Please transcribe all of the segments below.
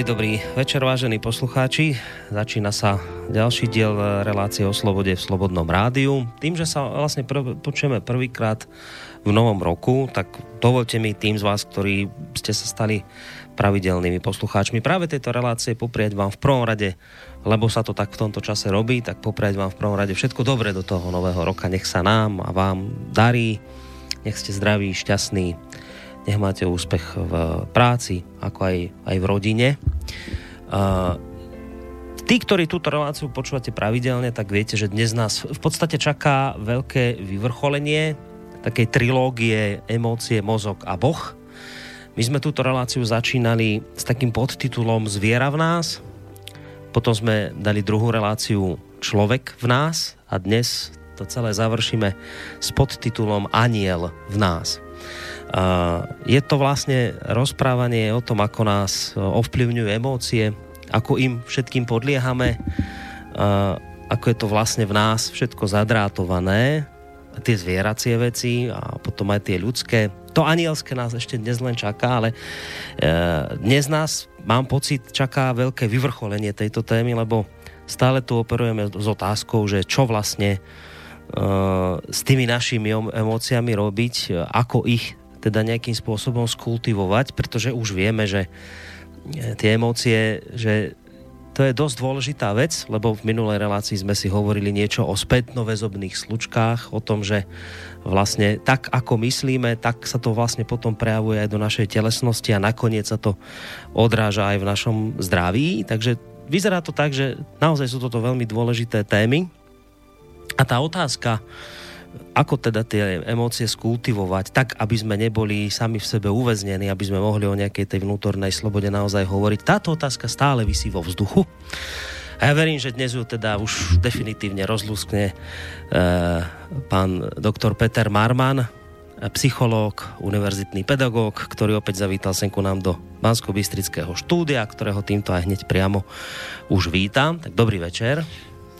Príjemný dobrý večer, vážení poslucháči. Začína sa ďalší diel relácie o slobode v Slobodnom rádiu. Tým, že sa vlastne prv, počujeme prvýkrát v novom roku, tak dovolte mi tým z vás, ktorí ste sa stali pravidelnými poslucháčmi práve tejto relácie poprieť vám v prvom rade, lebo sa to tak v tomto čase robí, tak poprieť vám v prvom rade všetko dobré do toho nového roka. Nech sa nám a vám darí, nech ste zdraví, šťastní, nech máte úspech v práci, ako aj, aj v rodine. Uh, tí, ktorí túto reláciu počúvate pravidelne, tak viete, že dnes nás v podstate čaká veľké vyvrcholenie takej trilógie emócie, mozog a boh. My sme túto reláciu začínali s takým podtitulom Zviera v nás, potom sme dali druhú reláciu Človek v nás a dnes to celé završíme s podtitulom Aniel v nás. Je to vlastne rozprávanie o tom, ako nás ovplyvňujú emócie, ako im všetkým podliehame, ako je to vlastne v nás všetko zadrátované, tie zvieracie veci a potom aj tie ľudské. To anielské nás ešte dnes len čaká, ale e, dnes nás, mám pocit, čaká veľké vyvrcholenie tejto témy, lebo stále tu operujeme s otázkou, že čo vlastne e, s tými našimi emóciami robiť, ako ich teda nejakým spôsobom skultivovať, pretože už vieme, že e, tie emócie, že to je dosť dôležitá vec, lebo v minulej relácii sme si hovorili niečo o spätnoväzobných slučkách, o tom, že vlastne tak, ako myslíme, tak sa to vlastne potom prejavuje aj do našej telesnosti a nakoniec sa to odráža aj v našom zdraví. Takže vyzerá to tak, že naozaj sú toto veľmi dôležité témy. A tá otázka, ako teda tie emócie skultivovať, tak aby sme neboli sami v sebe uväznení, aby sme mohli o nejakej tej vnútornej slobode naozaj hovoriť. Táto otázka stále vysí vo vzduchu. A ja verím, že dnes ju teda už definitívne rozlúskne e, pán doktor Peter Marman, psychológ, univerzitný pedagóg, ktorý opäť zavítal sem ku nám do Bansko-Bystrického štúdia, ktorého týmto aj hneď priamo už vítam. Tak dobrý večer.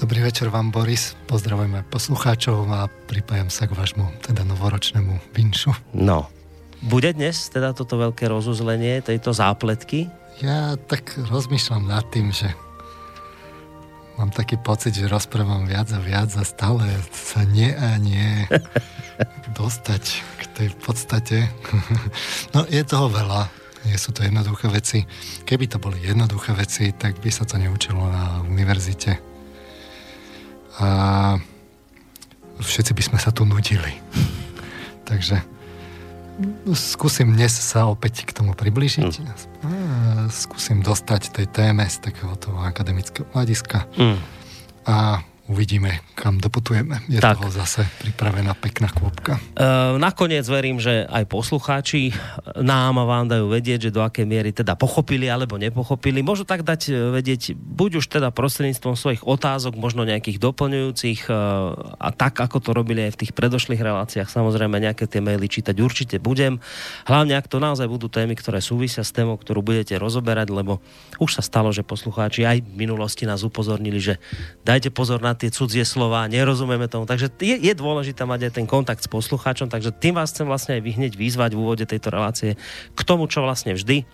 Dobrý večer vám, Boris. Pozdravujeme poslucháčov a pripájam sa k vášmu teda novoročnému vinšu. No, bude dnes teda toto veľké rozuzlenie tejto zápletky? Ja tak rozmýšľam nad tým, že mám taký pocit, že rozprávam viac a viac a stále sa nie a nie dostať k tej podstate. no je toho veľa, nie sú to jednoduché veci. Keby to boli jednoduché veci, tak by sa to neučilo na univerzite a všetci by sme sa tu nudili. Takže skúsim dnes sa opäť k tomu približiť. Mm. Skúsim dostať tej téme z takého toho akademického hľadiska. Mm. A uvidíme, kam doputujeme. Je tak. toho zase pripravená pekná kôpka. E, nakoniec verím, že aj poslucháči nám a vám dajú vedieť, že do akej miery teda pochopili alebo nepochopili. Môžu tak dať e, vedieť buď už teda prostredníctvom svojich otázok, možno nejakých doplňujúcich e, a tak, ako to robili aj v tých predošlých reláciách. Samozrejme, nejaké tie maily čítať určite budem. Hlavne, ak to naozaj budú témy, ktoré súvisia s témou, ktorú budete rozoberať, lebo už sa stalo, že poslucháči aj v minulosti nás upozornili, že dajte pozor na tie cudzie slova, nerozumieme tomu. Takže je, je dôležité mať aj ten kontakt s poslucháčom, takže tým vás chcem vlastne aj vyhneť výzvať v úvode tejto relácie k tomu, čo vlastne vždy.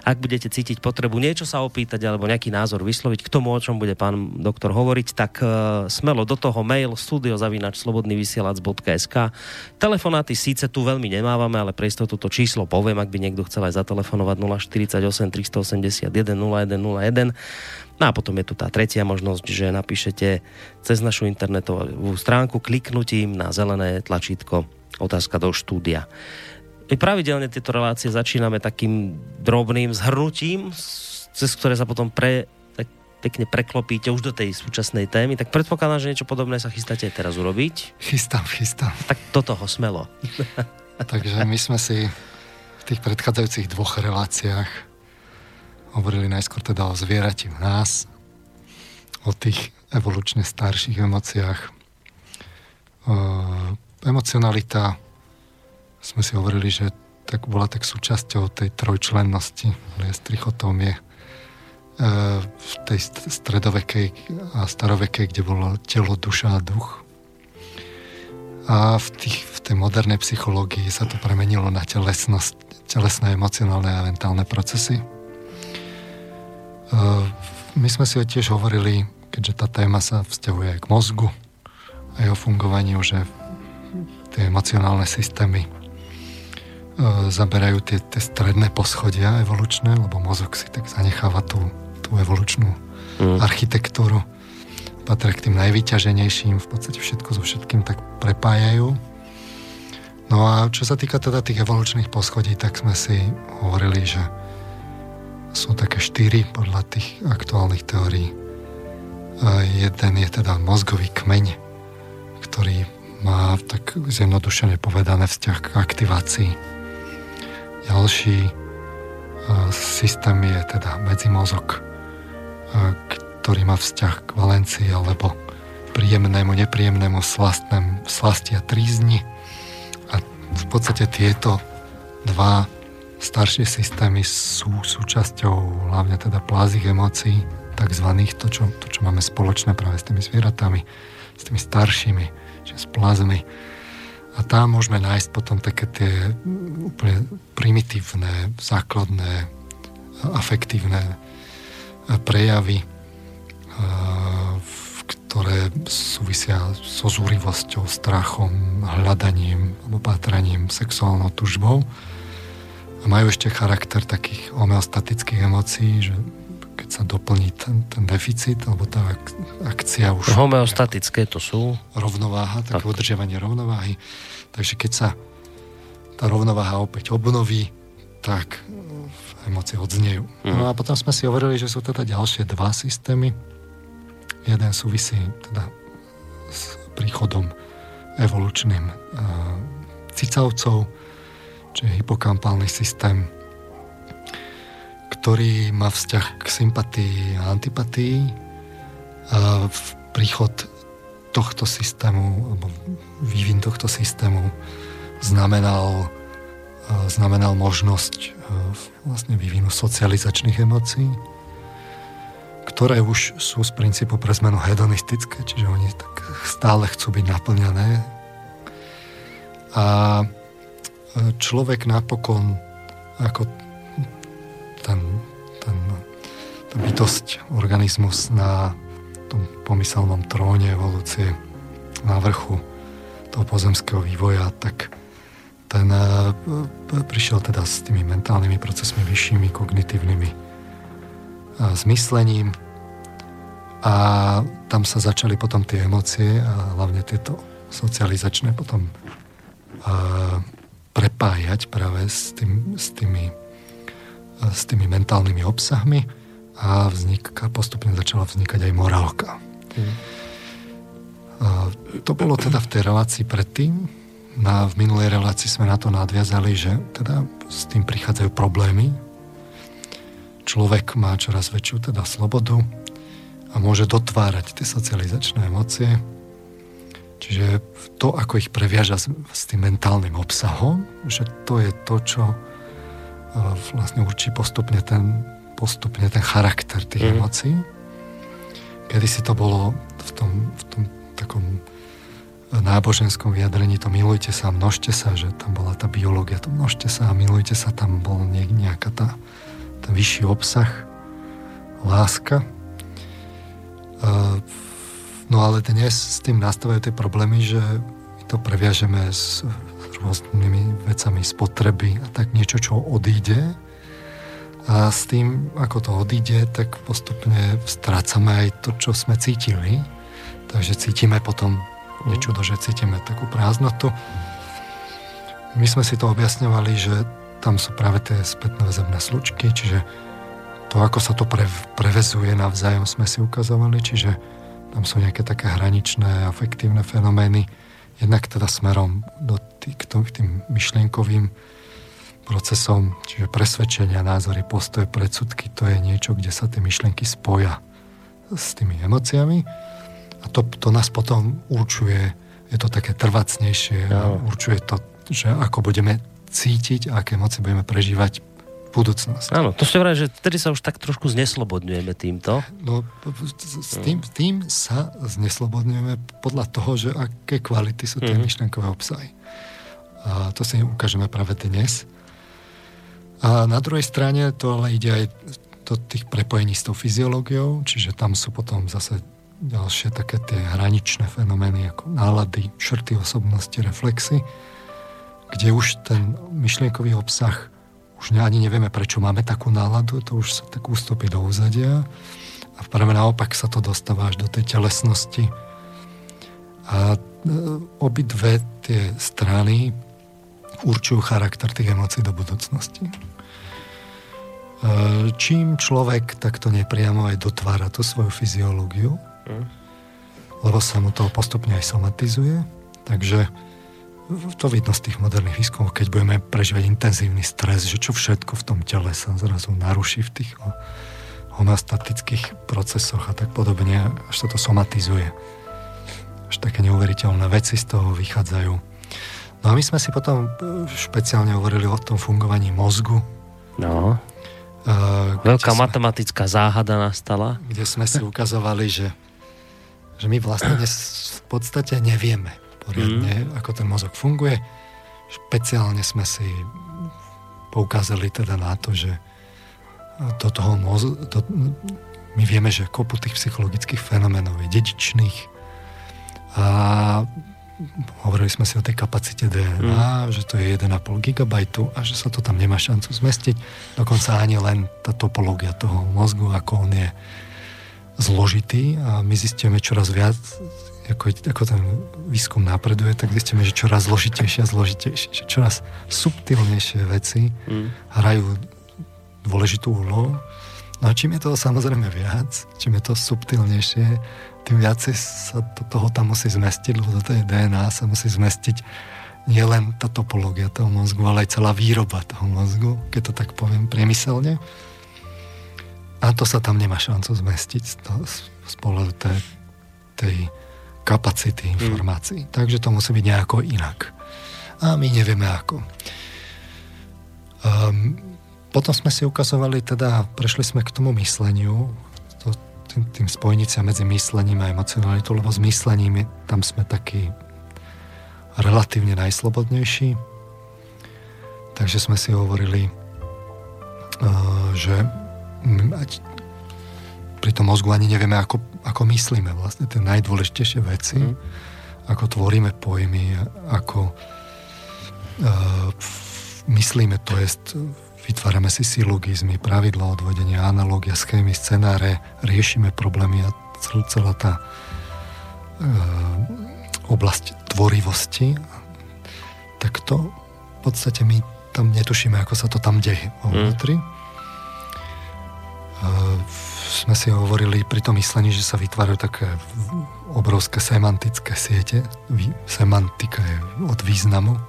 Ak budete cítiť potrebu niečo sa opýtať alebo nejaký názor vysloviť k tomu, o čom bude pán doktor hovoriť, tak uh, smelo do toho mail studiozavinačslobodnyvysielac.sk Telefonáty síce tu veľmi nemávame, ale pre istotu to číslo poviem, ak by niekto chcel aj zatelefonovať 048 381 0101 No a potom je tu tá tretia možnosť, že napíšete cez našu internetovú stránku kliknutím na zelené tlačítko otázka do štúdia. My pravidelne tieto relácie začíname takým drobným zhrnutím, cez ktoré sa potom pre, tak pekne preklopíte už do tej súčasnej témy, tak predpokladám, že niečo podobné sa chystáte teraz urobiť. Chystám, chystám. Tak do toho smelo. Takže my sme si v tých predchádzajúcich dvoch reláciách hovorili najskôr teda o zvierati v nás, o tých evolučne starších emóciách. Emocionalita, sme si hovorili, že tak bola tak súčasťou tej trojčlennosti, je trichotómie v tej stredovekej a starovekej, kde bolo telo, duša a duch. A v, tých, v tej modernej psychológii sa to premenilo na telesnosť, telesné, emocionálne a mentálne procesy. My sme si tiež hovorili, keďže tá téma sa vzťahuje k mozgu a jeho fungovaniu, že tie emocionálne systémy zaberajú tie, tie stredné poschodia evolučné, lebo mozog si tak zanecháva tú, tú evolučnú mm. architektúru. Patria k tým najvyťaženejším, v podstate všetko so všetkým tak prepájajú No a čo sa týka teda tých evolučných poschodí, tak sme si hovorili, že sú také štyri podľa tých aktuálnych teórií. Jeden je teda mozgový kmeň, ktorý má tak zjednodušene povedané vzťah k aktivácii. Ďalší systém je teda medzimozog, ktorý má vzťah k valencii alebo príjemnému, nepríjemnému slastnému, slasti a trízni v podstate tieto dva staršie systémy sú súčasťou hlavne teda plázich emócií, takzvaných, to čo, to, čo máme spoločné práve s tými zvieratami, s tými staršími, že s plazmy. A tam môžeme nájsť potom také tie úplne primitívne, základné, afektívne prejavy, ktoré súvisia so zúrivosťou, strachom, hľadaním alebo pátraním, sexuálnou tužbou. A majú ešte charakter takých homeostatických emócií, že keď sa doplní ten, ten deficit, alebo tá ak, akcia už... Homeostatické to sú? Rovnováha, také tak. udržiavanie rovnováhy. Takže keď sa tá rovnováha opäť obnoví, tak emócie odznejú. Mm. No a potom sme si hovorili, že sú teda ďalšie dva systémy, Jeden súvisí teda s príchodom evolučným uh, cicavcov, čiže hypokampálny systém, ktorý má vzťah k sympatii a antipatii. A v príchod tohto systému, alebo vývin tohto systému znamenal, znamenal možnosť vlastne vývinu socializačných emócií, ktoré už sú z princípu pre zmenu hedonistické, čiže oni tak stále chcú byť naplňané. A e, človek napokon ako ten, ten, ten bytosť, organizmus na tom pomyselnom tróne evolúcie na vrchu toho pozemského vývoja, tak ten e, prišiel teda s tými mentálnymi procesmi vyššími, kognitívnymi zmyslením. A tam sa začali potom tie emócie a hlavne tieto socializačné potom prepájať práve s, tým, s, tými, s tými mentálnymi obsahmi a vzniká, postupne začala vznikať aj morálka. To bolo teda v tej relácii predtým. Na, v minulej relácii sme na to nadviazali, že teda s tým prichádzajú problémy človek má čoraz väčšiu teda slobodu a môže dotvárať tie socializačné emócie. Čiže to, ako ich previaža s, s tým mentálnym obsahom, že to je to, čo e, vlastne určí postupne ten, postupne ten charakter tých mm. emócií. Kedy si to bolo v tom, v tom takom náboženskom vyjadrení to milujte sa, množte sa, že tam bola tá biológia, to množte sa a milujte sa, tam bol nejaká tá ten vyšší obsah, láska. No ale dnes s tým nastávajú tie problémy, že my to previažeme s rôznymi vecami spotreby a tak niečo, čo odíde. A s tým, ako to odíde, tak postupne strácame aj to, čo sme cítili. Takže cítime potom niečudo, že cítime takú prázdnotu. My sme si to objasňovali, že tam sú práve tie spätné väzebné slučky, čiže to, ako sa to pre, prevezuje navzájom, sme si ukazovali, čiže tam sú nejaké také hraničné afektívne fenomény, jednak teda smerom do tý, k tým myšlienkovým procesom, čiže presvedčenia, názory, postoje, predsudky, to je niečo, kde sa tie myšlienky spoja s tými emóciami a to, to nás potom určuje, je to také trvacnejšie, no. určuje to, že ako budeme cítiť aké emócie budeme prežívať v budúcnosti. Áno, to ste vraj, že vtedy sa už tak trošku zneslobodňujeme týmto. No, s tým, tým sa zneslobodňujeme podľa toho, že aké kvality sú tie mm-hmm. myšlenkové obsahy. A to si ukážeme práve dnes. A na druhej strane to ale ide aj do tých prepojení s tou fyziológiou, čiže tam sú potom zase ďalšie také tie hraničné fenomény ako nálady, črty osobnosti, reflexy, kde už ten myšlienkový obsah už ani nevieme, prečo máme takú náladu, to už sa tak ústupí do úzadia a práve naopak sa to dostáva až do tej telesnosti. A e, obidve tie strany určujú charakter tých emócií do budúcnosti. E, čím človek takto nepriamo aj dotvára tú svoju fyziológiu, mm. lebo sa mu to postupne aj somatizuje, takže to vidno z tých moderných výskumov, keď budeme prežívať intenzívny stres, že čo všetko v tom tele sa zrazu naruší v tých homeostatických procesoch a tak podobne, až sa to somatizuje. Až také neuveriteľné veci z toho vychádzajú. No a my sme si potom e, špeciálne hovorili o tom fungovaní mozgu. No. Uh, Veľká sme, matematická záhada nastala. Kde sme si ukazovali, že, že my vlastne v podstate nevieme, poriadne, mm. ako ten mozog funguje. Špeciálne sme si poukázali teda na to, že do toho mozgu, do, my vieme, že kopu tých psychologických fenomenov je dedičných a hovorili sme si o tej kapacite DNA, mm. že to je 1,5 GB a že sa to tam nemá šancu zmestiť. Dokonca ani len tá topológia toho mozgu, ako on je zložitý a my zistíme čoraz viac ako, ako ten výskum napreduje, tak zistíme, že čoraz zložitejšie a zložitejšie, že čoraz subtilnejšie veci mm. hrajú dôležitú úlohu. No a čím je toho samozrejme viac, čím je to subtilnejšie, tým viacej sa do toho tam musí zmestiť, lebo do tej DNA sa musí zmestiť nie len tá topológia toho mozgu, ale aj celá výroba toho mozgu, keď to tak poviem priemyselne. A to sa tam nemá šancu zmestiť z, z pohľadu tej, tej kapacity hmm. informácií. Mm. Takže to musí byť nejako inak. A my nevieme ako. Um, potom sme si ukazovali, teda prešli sme k tomu mysleniu, to, tým, tým spojeniciam medzi myslením a emocionalitou, lebo s myslením tam sme takí relatívne najslobodnejší. Takže sme si hovorili, uh, že pri tom mozgu ani nevieme, ako, ako myslíme vlastne tie najdôležitejšie veci, mm. ako tvoríme pojmy, ako uh, myslíme, to jest vytvárame si silogizmy, pravidla odvodenia, analogia, schémy, scenáre, riešime problémy a cel, celá tá uh, oblasť tvorivosti, tak to v podstate my tam netušíme, ako sa to tam deje vnútri. Mm. Uh, sme si hovorili pri tom myslení, že sa vytvárajú také obrovské semantické siete. Semantika je od významu.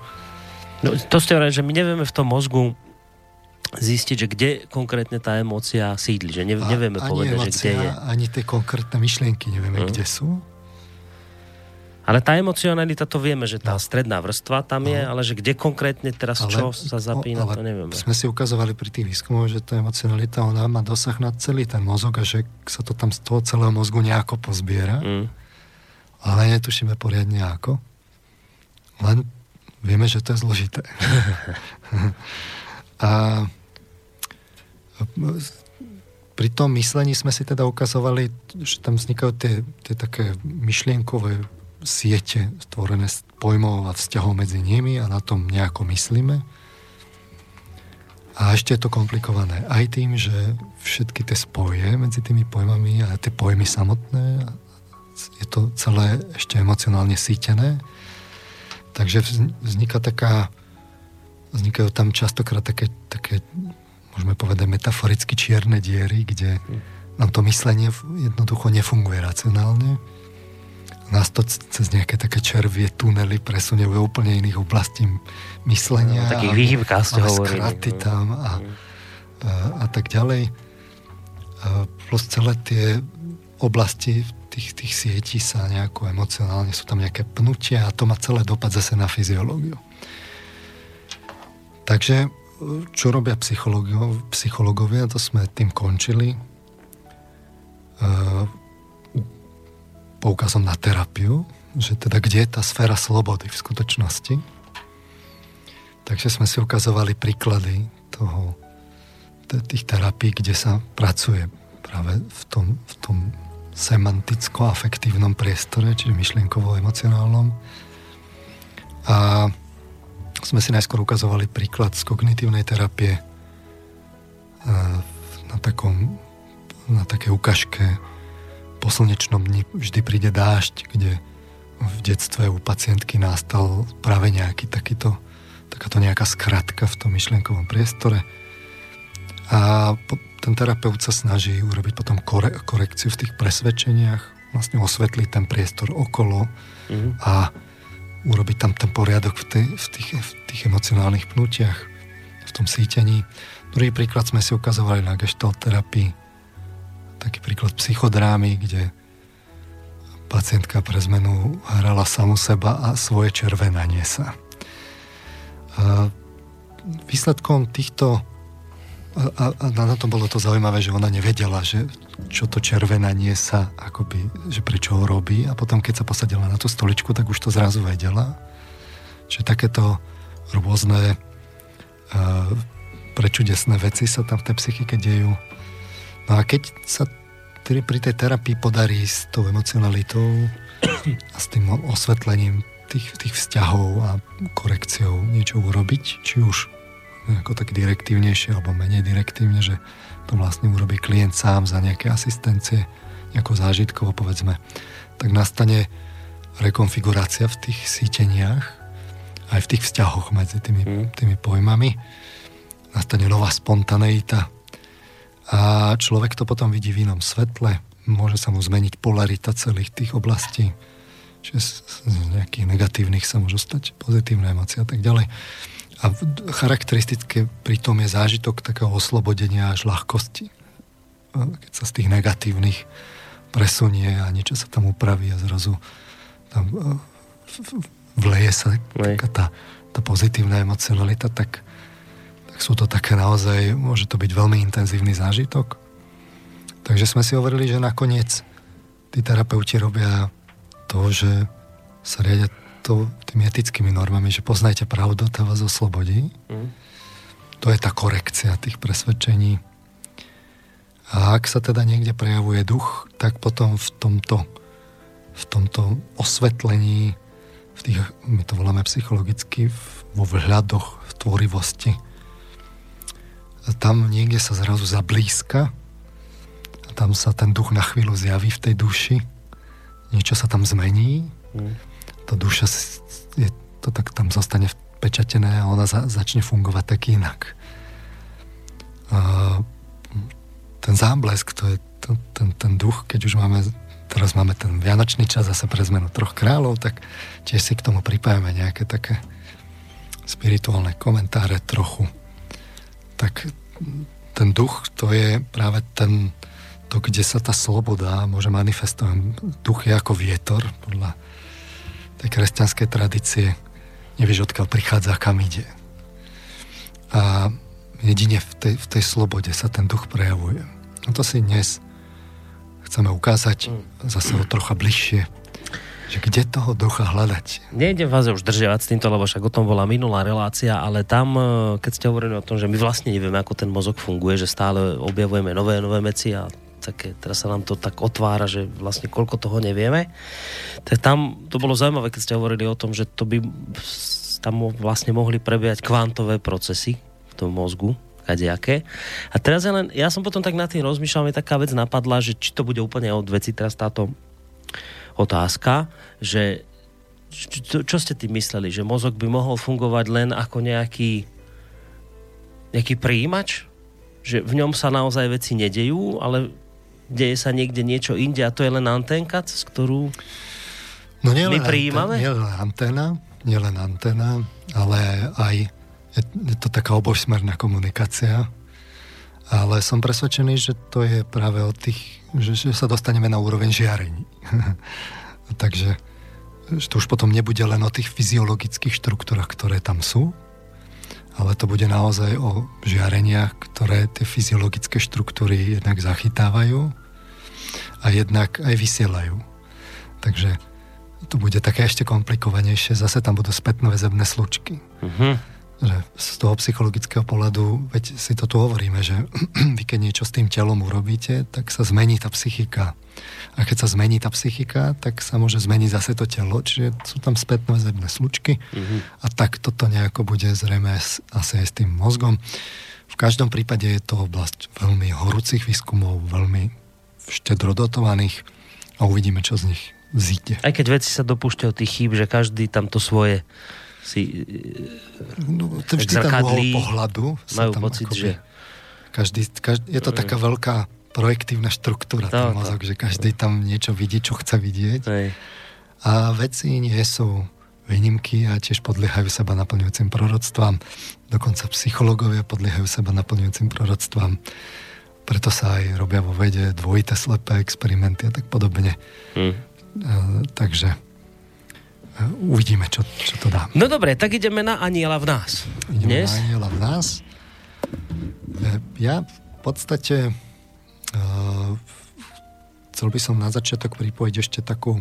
No, to ste hovorili, že my nevieme v tom mozgu zistiť, že kde konkrétne tá emócia sídli, že ne, nevieme povedať, emócia, že kde je. Ani tie konkrétne myšlienky nevieme, hmm. kde sú. Ale tá emocionalita, to vieme, že tá no. stredná vrstva tam je, ale že kde konkrétne teraz ale, čo sa zapína, no, to nevieme. Sme si ukazovali pri tých výskumoch, že tá emocionalita, ona má dosah na celý ten mozog a že sa to tam z toho celého mozgu nejako pozbiera. Mm. Ale netušíme poriadne ako. Len vieme, že to je zložité. a pri tom myslení sme si teda ukazovali, že tam vznikajú tie, tie také myšlienkové siete stvorené z pojmov a vzťahov medzi nimi a na tom nejako myslíme. A ešte je to komplikované aj tým, že všetky tie spoje medzi tými pojmami a tie pojmy samotné, je to celé ešte emocionálne sítené. Takže vzniká taká, vznikajú tam častokrát také, také môžeme povedať metaforicky čierne diery, kde nám to myslenie jednoducho nefunguje racionálne nás to cez nejaké také červie tunely presunie v úplne iných oblastí myslenia. No, takých výhybkách ste hovorili. Skraty tam a, a, a tak ďalej. A plus celé tie oblasti tých, tých sietí sa nejako emocionálne, sú tam nejaké pnutia a to má celé dopad zase na fyziológiu. Takže čo robia psychológovia, to sme tým končili poukazom na terapiu, že teda kde je tá sféra slobody v skutočnosti. Takže sme si ukazovali príklady toho, tých terapií, kde sa pracuje práve v tom, v tom semanticko-afektívnom priestore, čiže myšlienkovo-emocionálnom. A sme si najskôr ukazovali príklad z kognitívnej terapie na, takom, na také ukážke po slnečnom dni vždy príde dážď, kde v detstve u pacientky nastal práve nejaký takýto, takáto nejaká skratka v tom myšlienkovom priestore. A ten terapeut sa snaží urobiť potom kore, korekciu v tých presvedčeniach, vlastne osvetliť ten priestor okolo mm-hmm. a urobiť tam ten poriadok v, tej, v, tých, v tých emocionálnych pnutiach, v tom sítení. Druhý príklad sme si ukazovali na gestalt terapii, taký príklad psychodrámy, kde pacientka pre zmenu hrala samu seba a svoje červenanie sa. Výsledkom týchto a, a na tom bolo to zaujímavé, že ona nevedela, že čo to červenanie sa akoby, že prečo ho robí a potom keď sa posadila na tú stoličku, tak už to zrazu vedela. Čiže takéto rôzne uh, prečudesné veci sa tam v tej psychike dejú. No a keď sa pri tej terapii podarí s tou emocionalitou a s tým osvetlením tých, tých vzťahov a korekciou niečo urobiť, či už ako tak direktívnejšie alebo menej direktívne, že to vlastne urobí klient sám za nejaké asistencie, nejako zážitkovo povedzme, tak nastane rekonfigurácia v tých síteniach, aj v tých vzťahoch medzi tými, mm. tými pojmami. Nastane nová spontaneita, a človek to potom vidí v inom svetle, môže sa mu zmeniť polarita celých tých oblastí, že z, z nejakých negatívnych sa môžu stať pozitívne emócie a tak ďalej. A charakteristické pri tom je zážitok takého oslobodenia až ľahkosti. Keď sa z tých negatívnych presunie a niečo sa tam upraví a zrazu tam vleje sa taká tá, tá pozitívna emocionalita, tak tak sú to také naozaj, môže to byť veľmi intenzívny zážitok. Takže sme si hovorili, že nakoniec tí terapeuti robia to, že sa riadia to, tými etickými normami, že poznajte pravdu, to vás oslobodí. Mm. To je tá korekcia tých presvedčení. A ak sa teda niekde prejavuje duch, tak potom v tomto, v tomto osvetlení, v tých, my to voláme psychologicky, vo vhľadoch, v tvorivosti, tam niekde sa zrazu zablízka a tam sa ten duch na chvíľu zjaví v tej duši, niečo sa tam zmení, mm. tá duša je, to tak tam zostane pečatené a ona za, začne fungovať tak inak. A ten záblesk, to je to, ten, ten duch, keď už máme teraz máme ten vianočný čas zase pre zmenu troch kráľov, tak tiež si k tomu pripájame nejaké také spirituálne komentáre trochu tak ten duch to je práve ten, to, kde sa tá sloboda môže manifestovať. Duch je ako vietor, podľa tej kresťanskej tradície. Nevieš, odkiaľ prichádza, kam ide. A jedine v tej, v tej slobode sa ten duch prejavuje. A to si dnes chceme ukázať mm. zase o trocha bližšie že kde toho ducha hľadať? Nejde vás už držiavať s týmto, lebo však o tom bola minulá relácia, ale tam, e, keď ste hovorili o tom, že my vlastne nevieme, ako ten mozog funguje, že stále objavujeme nové nové veci a také, teraz sa nám to tak otvára, že vlastne koľko toho nevieme. Tak tam to bolo zaujímavé, keď ste hovorili o tom, že to by tam vlastne mohli prebiehať kvantové procesy v tom mozgu, kadejaké. A teraz ja len, ja som potom tak na tým rozmýšľal, mi taká vec napadla, že či to bude úplne od veci teraz táto otázka, že čo, čo ste tým mysleli? Že mozog by mohol fungovať len ako nejaký nejaký príjimač? Že v ňom sa naozaj veci nedejú, ale deje sa niekde niečo inde a to je len anténka, cez ktorú no my prijímame? Nie len anténa, nie len anténa, ale aj je, to taká obožsmerná komunikácia ale som presvedčený, že to je práve od tých, že, že sa dostaneme na úroveň žiarení. Takže že to už potom nebude len o tých fyziologických štruktúrach, ktoré tam sú, ale to bude naozaj o žiareniach, ktoré tie fyziologické štruktúry jednak zachytávajú a jednak aj vysielajú. Takže to bude také ešte komplikovanejšie, zase tam budú spätno väzebné slučky. Uh-huh. Že z toho psychologického pohľadu, veď si to tu hovoríme, že vy keď niečo s tým telom urobíte, tak sa zmení tá psychika. A keď sa zmení tá psychika, tak sa môže zmeniť zase to telo, čiže sú tam spätné zebné slučky mm-hmm. a tak toto nejako bude zrejme asi aj s tým mozgom. V každom prípade je to oblasť veľmi horúcich výskumov, veľmi štedrodotovaných a uvidíme, čo z nich vzíde. Aj keď veci sa dopúšťajú tých chýb, že každý tam to svoje si no, to vždy zrkadlí, pohľadu majú tam pocit, akoby, že... Každý, každý, je to mm. taká veľká projektívna štruktúra, to, ten mozog, to. že každý tam niečo vidí, čo chce vidieť. Hej. A veci nie sú výnimky a tiež podliehajú seba naplňujúcim proroctvám. Dokonca psychológovia podliehajú seba naplňujúcim proroctvám. Preto sa aj robia vo vede dvojité slepé experimenty a tak podobne. Mm. takže uvidíme, čo, čo to dá. No dobre, tak ideme na Aniela v nás. Ideme Dnes? na Aniela v nás. E, ja v podstate uh, chcel by som na začiatok pripojiť ešte takú,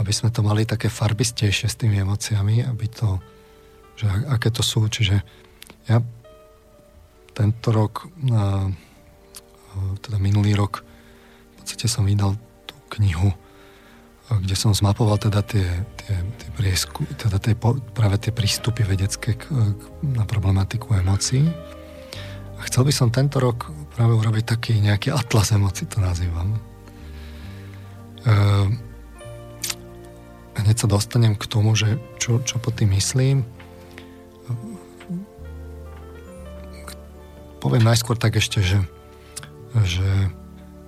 aby sme to mali také farbistejšie s tými emóciami, aby to, že aké to sú. Čiže ja tento rok, uh, teda minulý rok, v podstate som vydal tú knihu kde som zmapoval teda tie, tie, tie priesku, teda tie, práve tie prístupy vedecké k, k, na problematiku emócií. A chcel by som tento rok práve urobiť taký nejaký atlas emócií, to nazývam. E, hneď sa dostanem k tomu, že čo, čo po tým myslím. Poviem najskôr tak ešte, že, že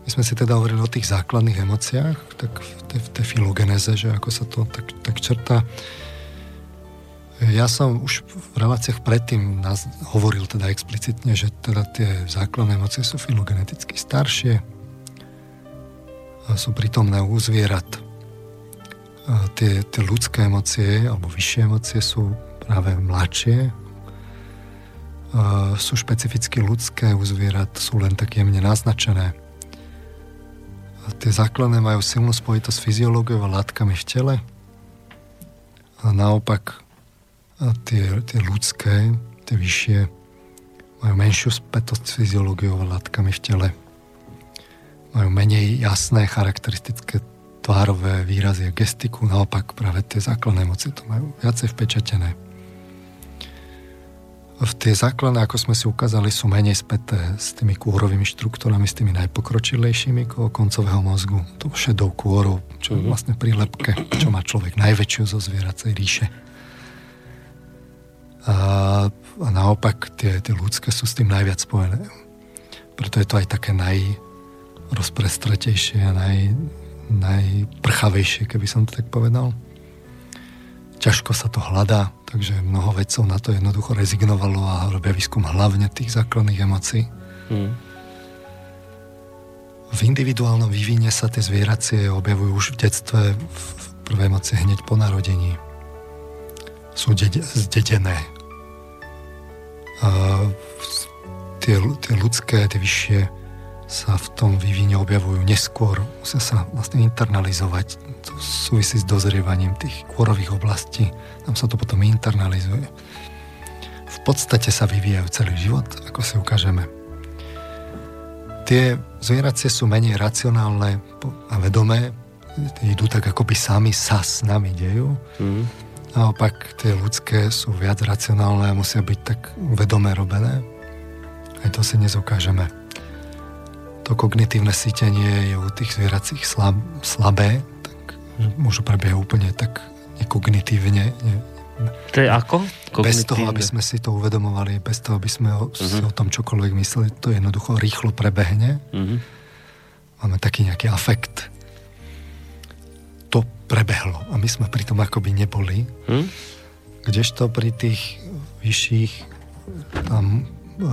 my sme si teda hovorili o tých základných emóciách, tak v tej, v tej filogeneze, že ako sa to tak, tak črta. Ja som už v reláciách predtým nás hovoril teda explicitne, že teda tie základné emócie sú filogeneticky staršie, sú prítomné u zvierat. A tie, tie ľudské emócie alebo vyššie emócie sú práve mladšie, a sú špecificky ľudské u zvierat, sú len tak jemne naznačené tie základné majú silnú spojitosť s fyziológiou a látkami v tele a naopak a tie, tie ľudské, tie vyššie majú menšiu spätosť s fyziológiou a látkami v tele. Majú menej jasné, charakteristické tvárové výrazy a gestiku, naopak práve tie základné emócie to majú viacej vpečatené v tie základné, ako sme si ukázali, sú menej späté s tými kôrovými štruktúrami, s tými najpokročilejšími koncového mozgu, to šedou kôrou, čo je mhm. vlastne prílepke, čo má človek najväčšiu zo zvieracej ríše. A, a naopak tie, tie ľudské sú s tým najviac spojené. Preto je to aj také najrozprestretejšie a naj, najprchavejšie, keby som to tak povedal. Ťažko sa to hľadá, Takže mnoho vedcov na to jednoducho rezignovalo a robia výskum hlavne tých základných emócií. Hmm. V individuálnom vývine sa tie zvieracie objavujú už v detstve, v prvé emócie hneď po narodení. Sú dede, zdedené. A tie, tie ľudské, tie vyššie sa v tom vývine objavujú neskôr, musia sa vlastne internalizovať. To súvisí s dozrievaním tých kôrových oblastí tam sa to potom internalizuje. V podstate sa vyvíjajú celý život, ako si ukážeme. Tie zvieracie sú menej racionálne a vedomé, idú tak akoby sami sa s nami dejú. Mm. Naopak tie ľudské sú viac racionálne a musia byť tak vedomé robené. Aj to si nezukážeme. To kognitívne sítenie je u tých zvieracích slab, slabé, tak môžu prebiehať úplne tak nekognitívne. Ne, to je ako? Bez toho, aby sme si to uvedomovali, bez toho, aby sme o, uh-huh. si mhm. o tom čokoľvek mysleli, to jednoducho rýchlo prebehne. Uh-huh. Máme taký nejaký afekt. To prebehlo a my sme pri tom akoby neboli. Uh-huh. Kdežto pri tých vyšších tam e,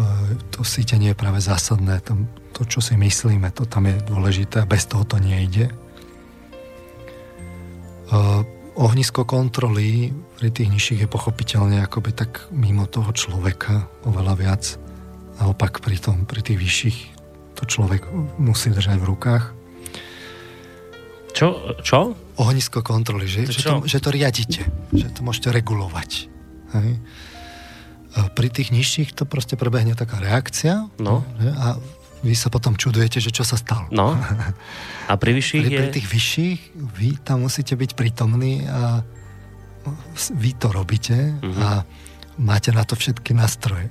to sítenie je práve zásadné. Tam, to, čo si myslíme, to tam je dôležité. Bez toho to nejde. E, ohnisko kontroly pri tých nižších je pochopiteľne akoby tak mimo toho človeka oveľa viac. Naopak pri, tom, pri tých vyšších to človek musí držať v rukách. Čo? Čo? Ohnisko kontroly, že to, že to, že to riadite, že to môžete regulovať. Hej? pri tých nižších to proste prebehne taká reakcia no. a vy sa potom čudujete, že čo sa stalo. No. A pri vyšších pri, je... pri tých vyšších vy tam musíte byť prítomní a vy to robíte uh-huh. a máte na to všetky nástroje.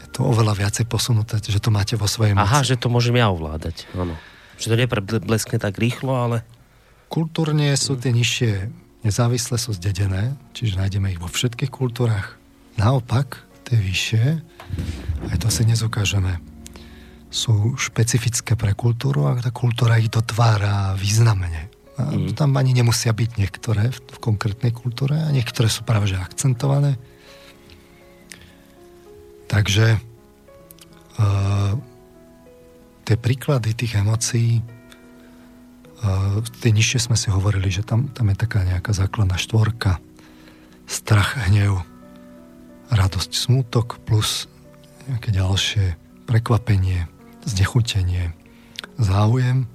Je to oveľa viacej posunuté, že to máte vo svojej Aha, moci. že to môžem ja ovládať. Áno. Že to neprebleskne tak rýchlo, ale... Kultúrne sú tie nižšie nezávislé, sú zdedené, čiže nájdeme ich vo všetkých kultúrach. Naopak, tie vyššie, aj to si nezukážeme, sú špecifické pre kultúru a tá kultúra ich dotvára významne. A mm. Tam ani nemusia byť niektoré v, v konkrétnej kultúre a niektoré sú práve že akcentované. Takže uh, tie príklady tých emócií uh, tie nižšie sme si hovorili, že tam, tam je taká nejaká základná štvorka strach, hnev, radosť, smútok plus nejaké ďalšie prekvapenie, znechutenie, záujem.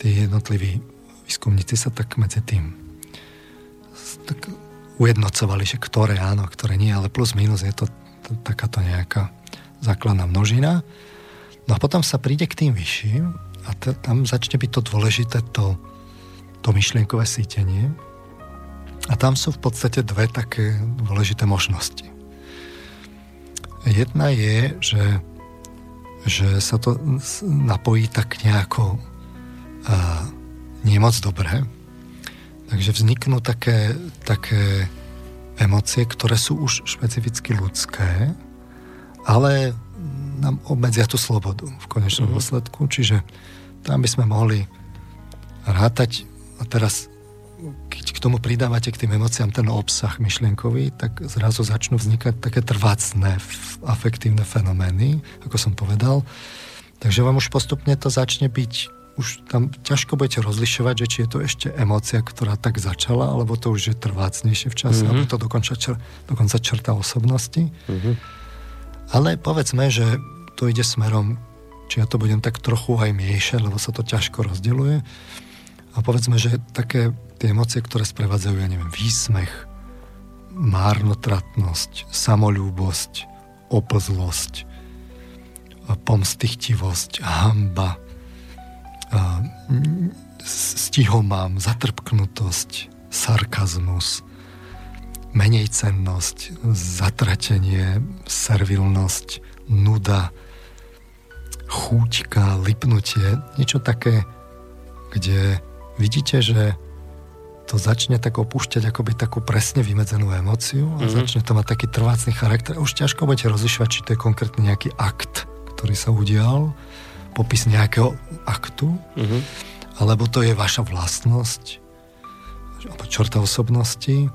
Tí jednotliví výskumníci sa tak medzi tým tak ujednocovali, že ktoré áno, ktoré nie, ale plus minus je to takáto nejaká základná množina. No a potom sa príde k tým vyšším a t- tam začne byť to dôležité, to, to myšlienkové sítenie. A tam sú v podstate dve také dôležité možnosti. Jedna je, že že sa to napojí tak nejako uh, nie moc dobre. Takže vzniknú také, také emócie, ktoré sú už špecificky ľudské, ale nám obmedzia tú slobodu v konečnom mm-hmm. dôsledku. Čiže tam by sme mohli rátať a teraz k tomu pridávate k tým emóciám ten obsah myšlienkový, tak zrazu začnú vznikať také trvácne afektívne fenomény, ako som povedal. Takže vám už postupne to začne byť už tam ťažko budete rozlišovať, že či je to ešte emócia, ktorá tak začala, alebo to už je trvácnejšie v čase, mm-hmm. alebo to dokonca, čer, dokonca črta osobnosti. Mm-hmm. Ale povedzme, že to ide smerom, či ja to budem tak trochu aj miešať, lebo sa to ťažko rozdeluje. A povedzme, že také tie emócie, ktoré sprevádzajú, ja neviem, výsmech, márnotratnosť, samolúbosť, oplzlosť, pomstichtivosť, hamba, stihomám, zatrpknutosť, sarkazmus, menejcennosť, zatratenie, servilnosť, nuda, chúťka, lipnutie, niečo také, kde vidíte, že to začne tak opúšťať akoby takú presne vymedzenú emóciu a mm-hmm. začne to mať taký trvácný charakter. Už ťažko budete rozlišovať, či to je konkrétne nejaký akt, ktorý sa udial, popis nejakého aktu, mm-hmm. alebo to je vaša vlastnosť, alebo čorta osobnosti,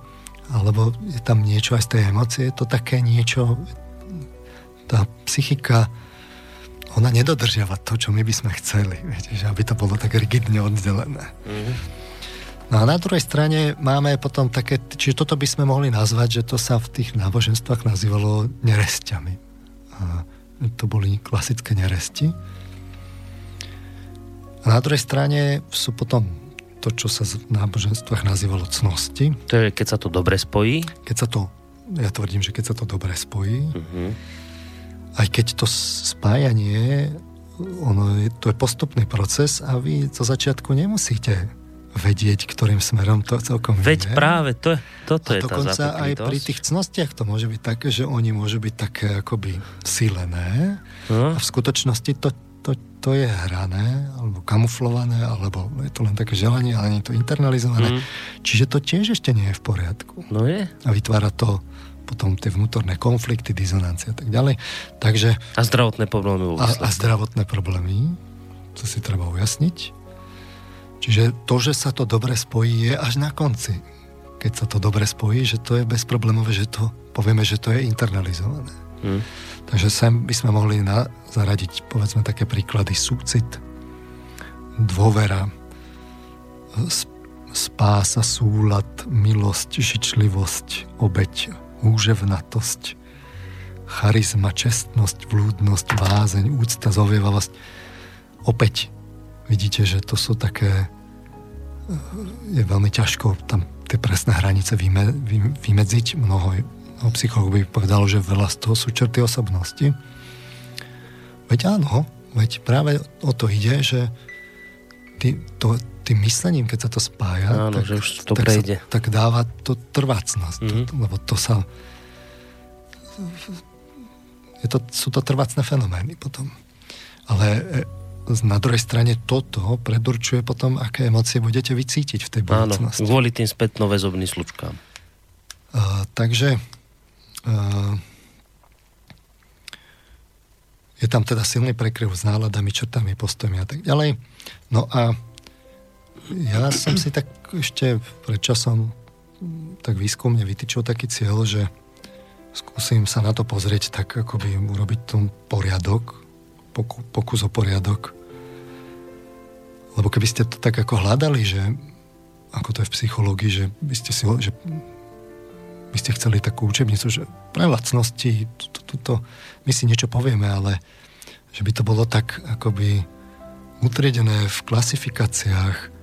alebo je tam niečo aj z tej emócie. Je to také niečo, tá psychika ona nedodržiava to, čo my by sme chceli, viete, že aby to bolo tak rigidne oddelené. Mm-hmm. No a na druhej strane máme potom také, čiže toto by sme mohli nazvať, že to sa v tých náboženstvách nazývalo neresťami. A to boli klasické neresti. A na druhej strane sú potom to, čo sa v náboženstvách nazývalo cnosti. To je, keď sa to dobre spojí? Keď sa to, ja tvrdím, že keď sa to dobre spojí, uh-huh. Aj keď to spájanie, ono je, to je postupný proces a vy zo začiatku nemusíte vedieť, ktorým smerom to celkom Veď ide. práve, to, toto a je dokonca tá aj pri tých cnostiach to môže byť také, že oni môžu byť také akoby silené no. a v skutočnosti to, to, to je hrané, alebo kamuflované, alebo je to len také želanie, ale nie je to internalizované. Mm. Čiže to tiež ešte nie je v poriadku. No je. A vytvára to potom tie vnútorné konflikty, dizonancie a tak ďalej. Takže, a zdravotné problémy. A, a zdravotné problémy, to si treba ujasniť. Čiže to, že sa to dobre spojí, je až na konci. Keď sa to dobre spojí, že to je bezproblémové, že to povieme, že to je internalizované. Hmm. Takže sem by sme mohli na, zaradiť, povedzme, také príklady súcit, dôvera, spása, súlad, milosť, žičlivosť, obeď, úževnatosť, charizma, čestnosť, vlúdnosť, vázeň, úcta, zovievavosť. Opäť vidíte, že to sú také eh, je veľmi ťažko tam tie presné hranice vyme, vy, vymedziť. Mnoho no, psycholog by povedal, že veľa z toho sú črty osobnosti. Veď áno, veď práve o to ide, že ty, to, tým myslením, keď sa to spája, áno, tak, že už to tak, prejde. Sa, tak dáva to trvácnosť, mm-hmm. to, lebo to sa je to, sú to trvácne fenomény potom. Ale e, na druhej strane toto predurčuje potom, aké emócie budete vycítiť v tej budúcnosti. Áno, kvôli tým spätnoväzobným slučkám. Uh, takže uh, je tam teda silný prekryv s náladami, črtami, postojmi a tak ďalej. No a ja som si tak ešte pred časom tak výskumne vytýčil taký cieľ, že skúsim sa na to pozrieť tak, akoby urobiť tom poriadok, poku, pokus o poriadok. Lebo keby ste to tak ako hľadali, že ako to je v psychológii, že by ste si, že by ste chceli takú učebnicu, že pre lacnosti tuto, my si niečo povieme, ale že by to bolo tak akoby utriedené v klasifikáciách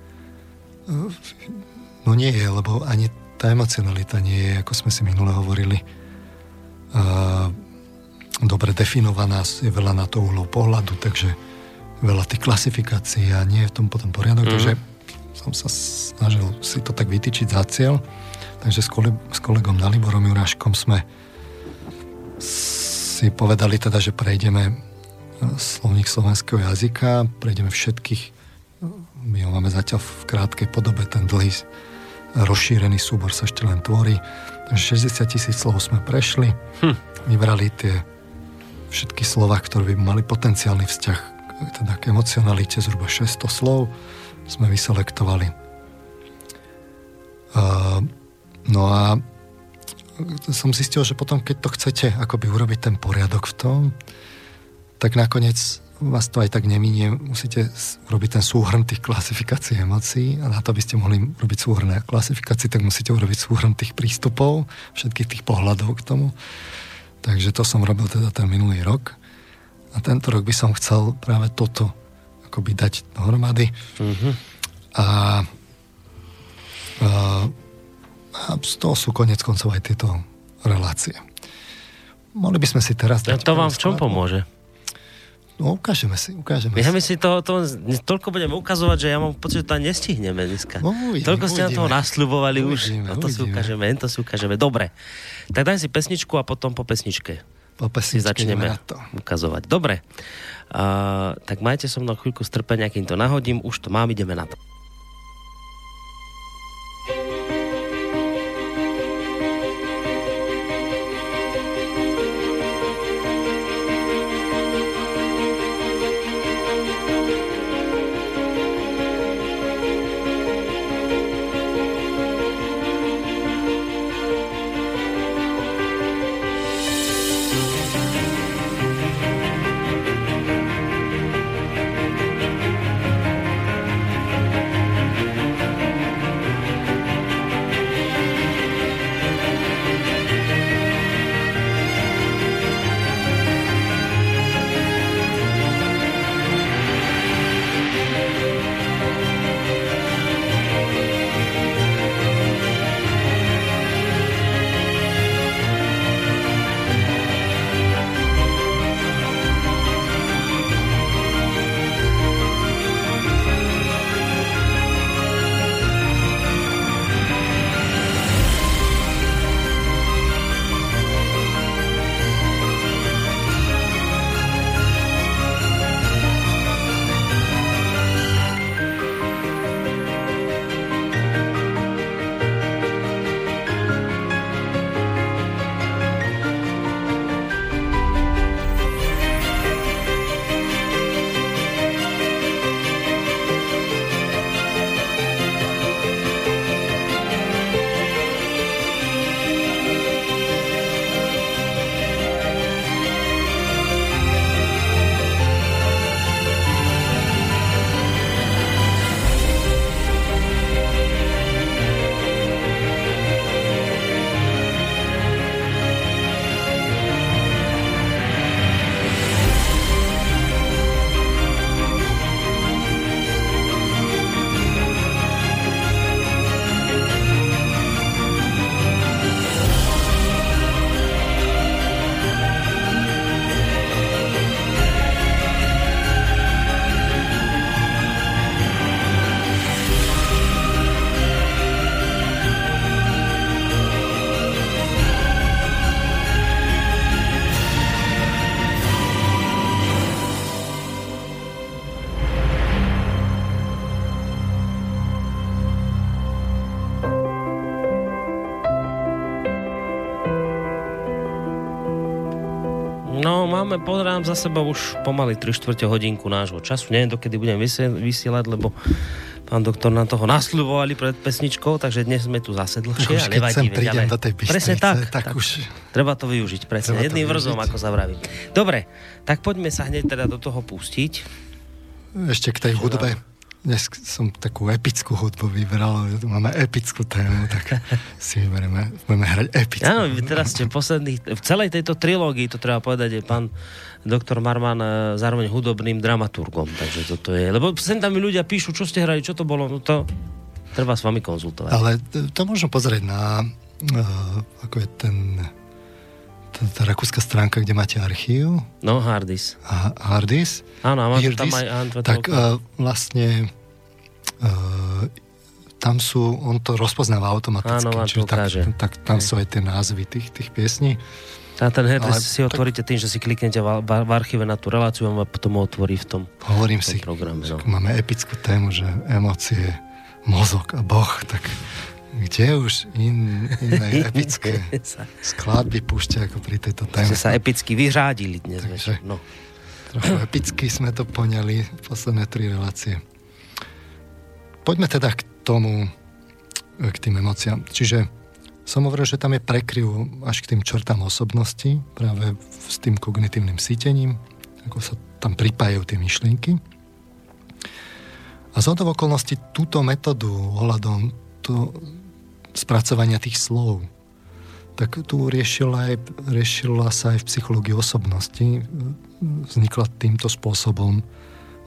no nie je, lebo ani tá emocionalita nie je, ako sme si minule hovorili, dobre definovaná, je veľa na to uhlov pohľadu, takže veľa tých klasifikácií a nie je v tom potom poriadok, mm. takže som sa snažil si to tak vytýčiť za cieľ. Takže s, kole, s kolegom Naliborom Juráškom sme si povedali teda, že prejdeme e, slovník slovenského jazyka, prejdeme všetkých, my ho máme zatiaľ v krátkej podobe, ten dlhý rozšírený súbor sa ešte len tvorí 60 tisíc slov sme prešli, hm. vybrali tie všetky slova, ktoré by mali potenciálny vzťah teda k emocionalite, zhruba 600 slov sme vyselektovali. Uh, no a som zistil, že potom, keď to chcete akoby urobiť ten poriadok v tom, tak nakoniec vás to aj tak neminie, musíte robiť ten súhrn tých klasifikácií emócií a na to by ste mohli robiť súhrn klasifikácií, tak musíte urobiť súhrn tých prístupov, všetkých tých pohľadov k tomu. Takže to som robil teda ten minulý rok. A tento rok by som chcel práve toto akoby dať dohromady. Mm-hmm. A, a, a z toho sú konec koncov aj tieto relácie. Mohli by sme si teraz... To, to vám v čom pomôže? No ukážeme si, ukážeme ja si. my si to, to, toľko budeme ukazovať, že ja mám pocit, že to nestihneme dneska. No, uvidíme, toľko ste na toho nasľubovali uvidíme, už. No to si ukážeme, to si ukážeme. Dobre. Tak daj si pesničku a potom po pesničke po pesničke si začneme to. ukazovať. Dobre. Uh, tak majte so mnou chvíľku strpenia, kým to nahodím. Už to mám, ideme na to. Máme, pozerám za sebou už pomaly 3 čtvrte hodinku nášho času. Neviem, dokedy budem vysielať, lebo pán doktor nám toho nasľubovali pred pesničkou, takže dnes sme tu zase dlhšie. Už keď nevadí, sem prídem ale... do tej Bystrice, presne tak, tak, tak, už... Treba to využiť, presne. Jedným vrzom, ako sa vraví. Dobre, tak poďme sa hneď teda do toho pustiť. Ešte k tej hudbe. Dnes som takú epickú hudbu vybral, máme epickú tému, tak si vyberieme, budeme hrať epickú. Áno, teraz ste posledných, v celej tejto trilógii, to treba povedať, je pán doktor Marman e, zároveň hudobným dramaturgom, takže toto je, lebo sem tam ľudia píšu, čo ste hrali, čo to bolo, no to treba s vami konzultovať. Ale to môžem pozrieť na, uh, ako je ten tá, rakúska stránka, kde máte archív. No, Hardis. A, Hardis. Áno, a Hirdis, tam aj Tak uh, vlastne tam sú, on to rozpoznáva automaticky. Áno, čiže tak, tak tam sú aj tie názvy tých, tých piesní. A ten Herdis Ale, si otvoríte tým, že si kliknete v, v archíve na tú reláciu a potom otvorí v tom, Hovorím v tom si, programe. No. máme epickú tému, že emócie, mozog a boh, tak kde už in, iné epické skladby púšťa ako pri tejto téme. Ste sa epicky vyřádili dnes. Takže, no. Trochu epicky sme to poňali posledné tri relácie. Poďme teda k tomu, k tým emóciám. Čiže som hovoril, že tam je prekryv až k tým črtám osobnosti, práve s tým kognitívnym sítením, ako sa tam pripájajú tie myšlienky. A z okolností túto metódu ohľadom to, spracovania tých slov. Tak tu riešila, aj, riešila sa aj v psychológii osobnosti. Vznikla týmto spôsobom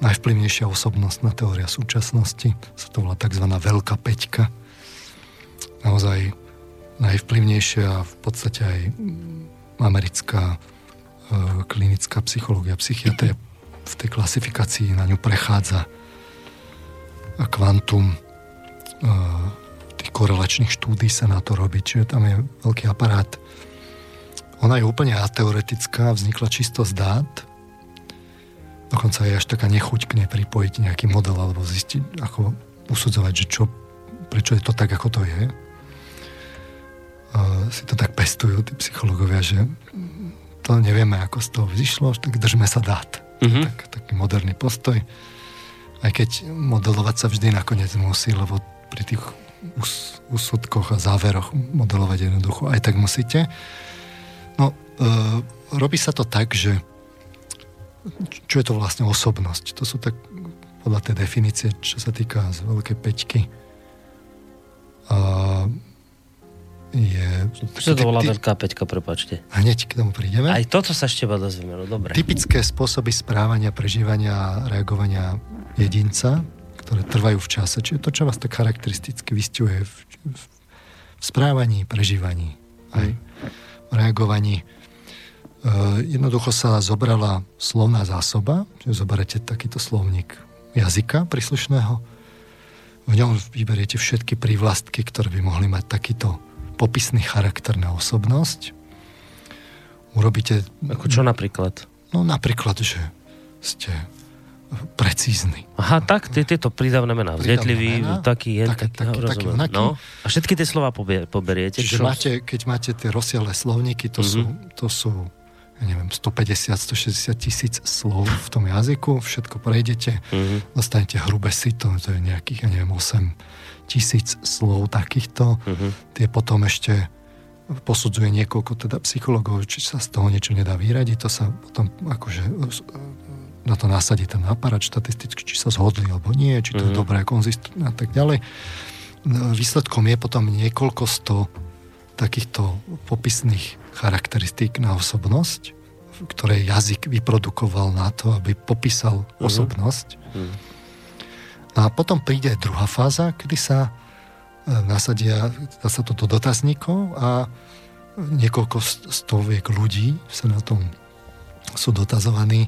najvplyvnejšia osobnostná teória súčasnosti. Sa to volá tzv. veľká peťka. Naozaj najvplyvnejšia a v podstate aj americká e, klinická psychológia, psychiatria v tej klasifikácii na ňu prechádza kvantum e, tých korelačných štúdí sa na to robí, čiže tam je veľký aparát. Ona je úplne ateoretická, vznikla čisto z dát, dokonca je až taká nechuť k nej pripojiť nejaký model alebo zistiť, ako usudzovať, že čo, prečo je to tak, ako to je. Uh, si to tak pestujú tí psychológovia, že to nevieme, ako z toho vzýšlo, tak držme sa dát. Mm-hmm. Tak, taký moderný postoj. Aj keď modelovať sa vždy nakoniec musí, lebo pri tých úsudkoch a záveroch modelovať jednoducho. Aj tak musíte. No, e, robí sa to tak, že čo je to vlastne osobnosť? To sú tak podľa tej definície, čo sa týka z veľkej peťky. A je... Čo to bola veľká peťka, prepačte? Hneď k tomu prídeme. Aj toto sa ešte dozvieme, no dobre. Typické spôsoby správania, prežívania a reagovania jedinca ktoré trvajú v čase. Čiže to, čo vás tak charakteristicky vystihuje v, v, v správaní, prežívaní, aj v reagovaní. E, jednoducho sa zobrala slovná zásoba, čiže zoberete takýto slovník jazyka príslušného, v ňom vyberiete všetky prívlastky, ktoré by mohli mať takýto popisný charakter na osobnosť. Urobíte... Ako čo napríklad? No napríklad, že ste precízny. Aha, tak, tieto prídavné mená. Vzdetlivý, taký, jen, tak, taký, taký, taký, no. A všetky tie slova poberiete. Čiže čo? máte, keď máte tie rozsiahle slovníky, to, mm-hmm. sú, to sú neviem, 150-160 tisíc slov v tom jazyku, všetko prejdete, mm-hmm. dostanete hrubé sito, to je nejakých, ja neviem, 8 tisíc slov takýchto. Mm-hmm. Tie potom ešte posudzuje niekoľko teda psychologov, či sa z toho niečo nedá vyradiť, to sa potom akože na to nasadí ten aparát štatisticky, či sa zhodli alebo nie, či to mm. je mhm. dobré, konzistentné a tak ďalej. No, výsledkom je potom niekoľko sto takýchto popisných charakteristík na osobnosť, ktoré jazyk vyprodukoval na to, aby popísal mm. osobnosť. Mm. No a potom príde druhá fáza, kedy sa e, nasadia, dá sa to do dotazníkov a niekoľko stoviek ľudí sa na tom sú dotazovaní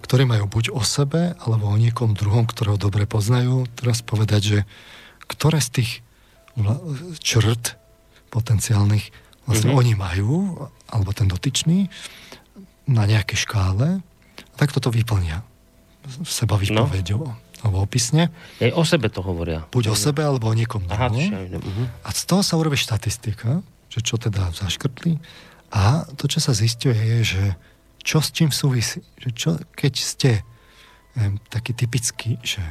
ktorí majú buď o sebe, alebo o niekom druhom, ktorého dobre poznajú, teraz povedať, že ktoré z tých črt potenciálnych vlastne mm-hmm. oni majú, alebo ten dotyčný, na nejakej škále, tak toto vyplnia seba vypovedou. No alebo opisne. Aj o sebe to hovoria. Buď o sebe, alebo o niekom druhom. uh-huh. A z toho sa urobí štatistika, že čo teda zaškrtli. A to, čo sa zistuje, je, že čo s čím súvisí. Že čo, keď ste um, taký typický, že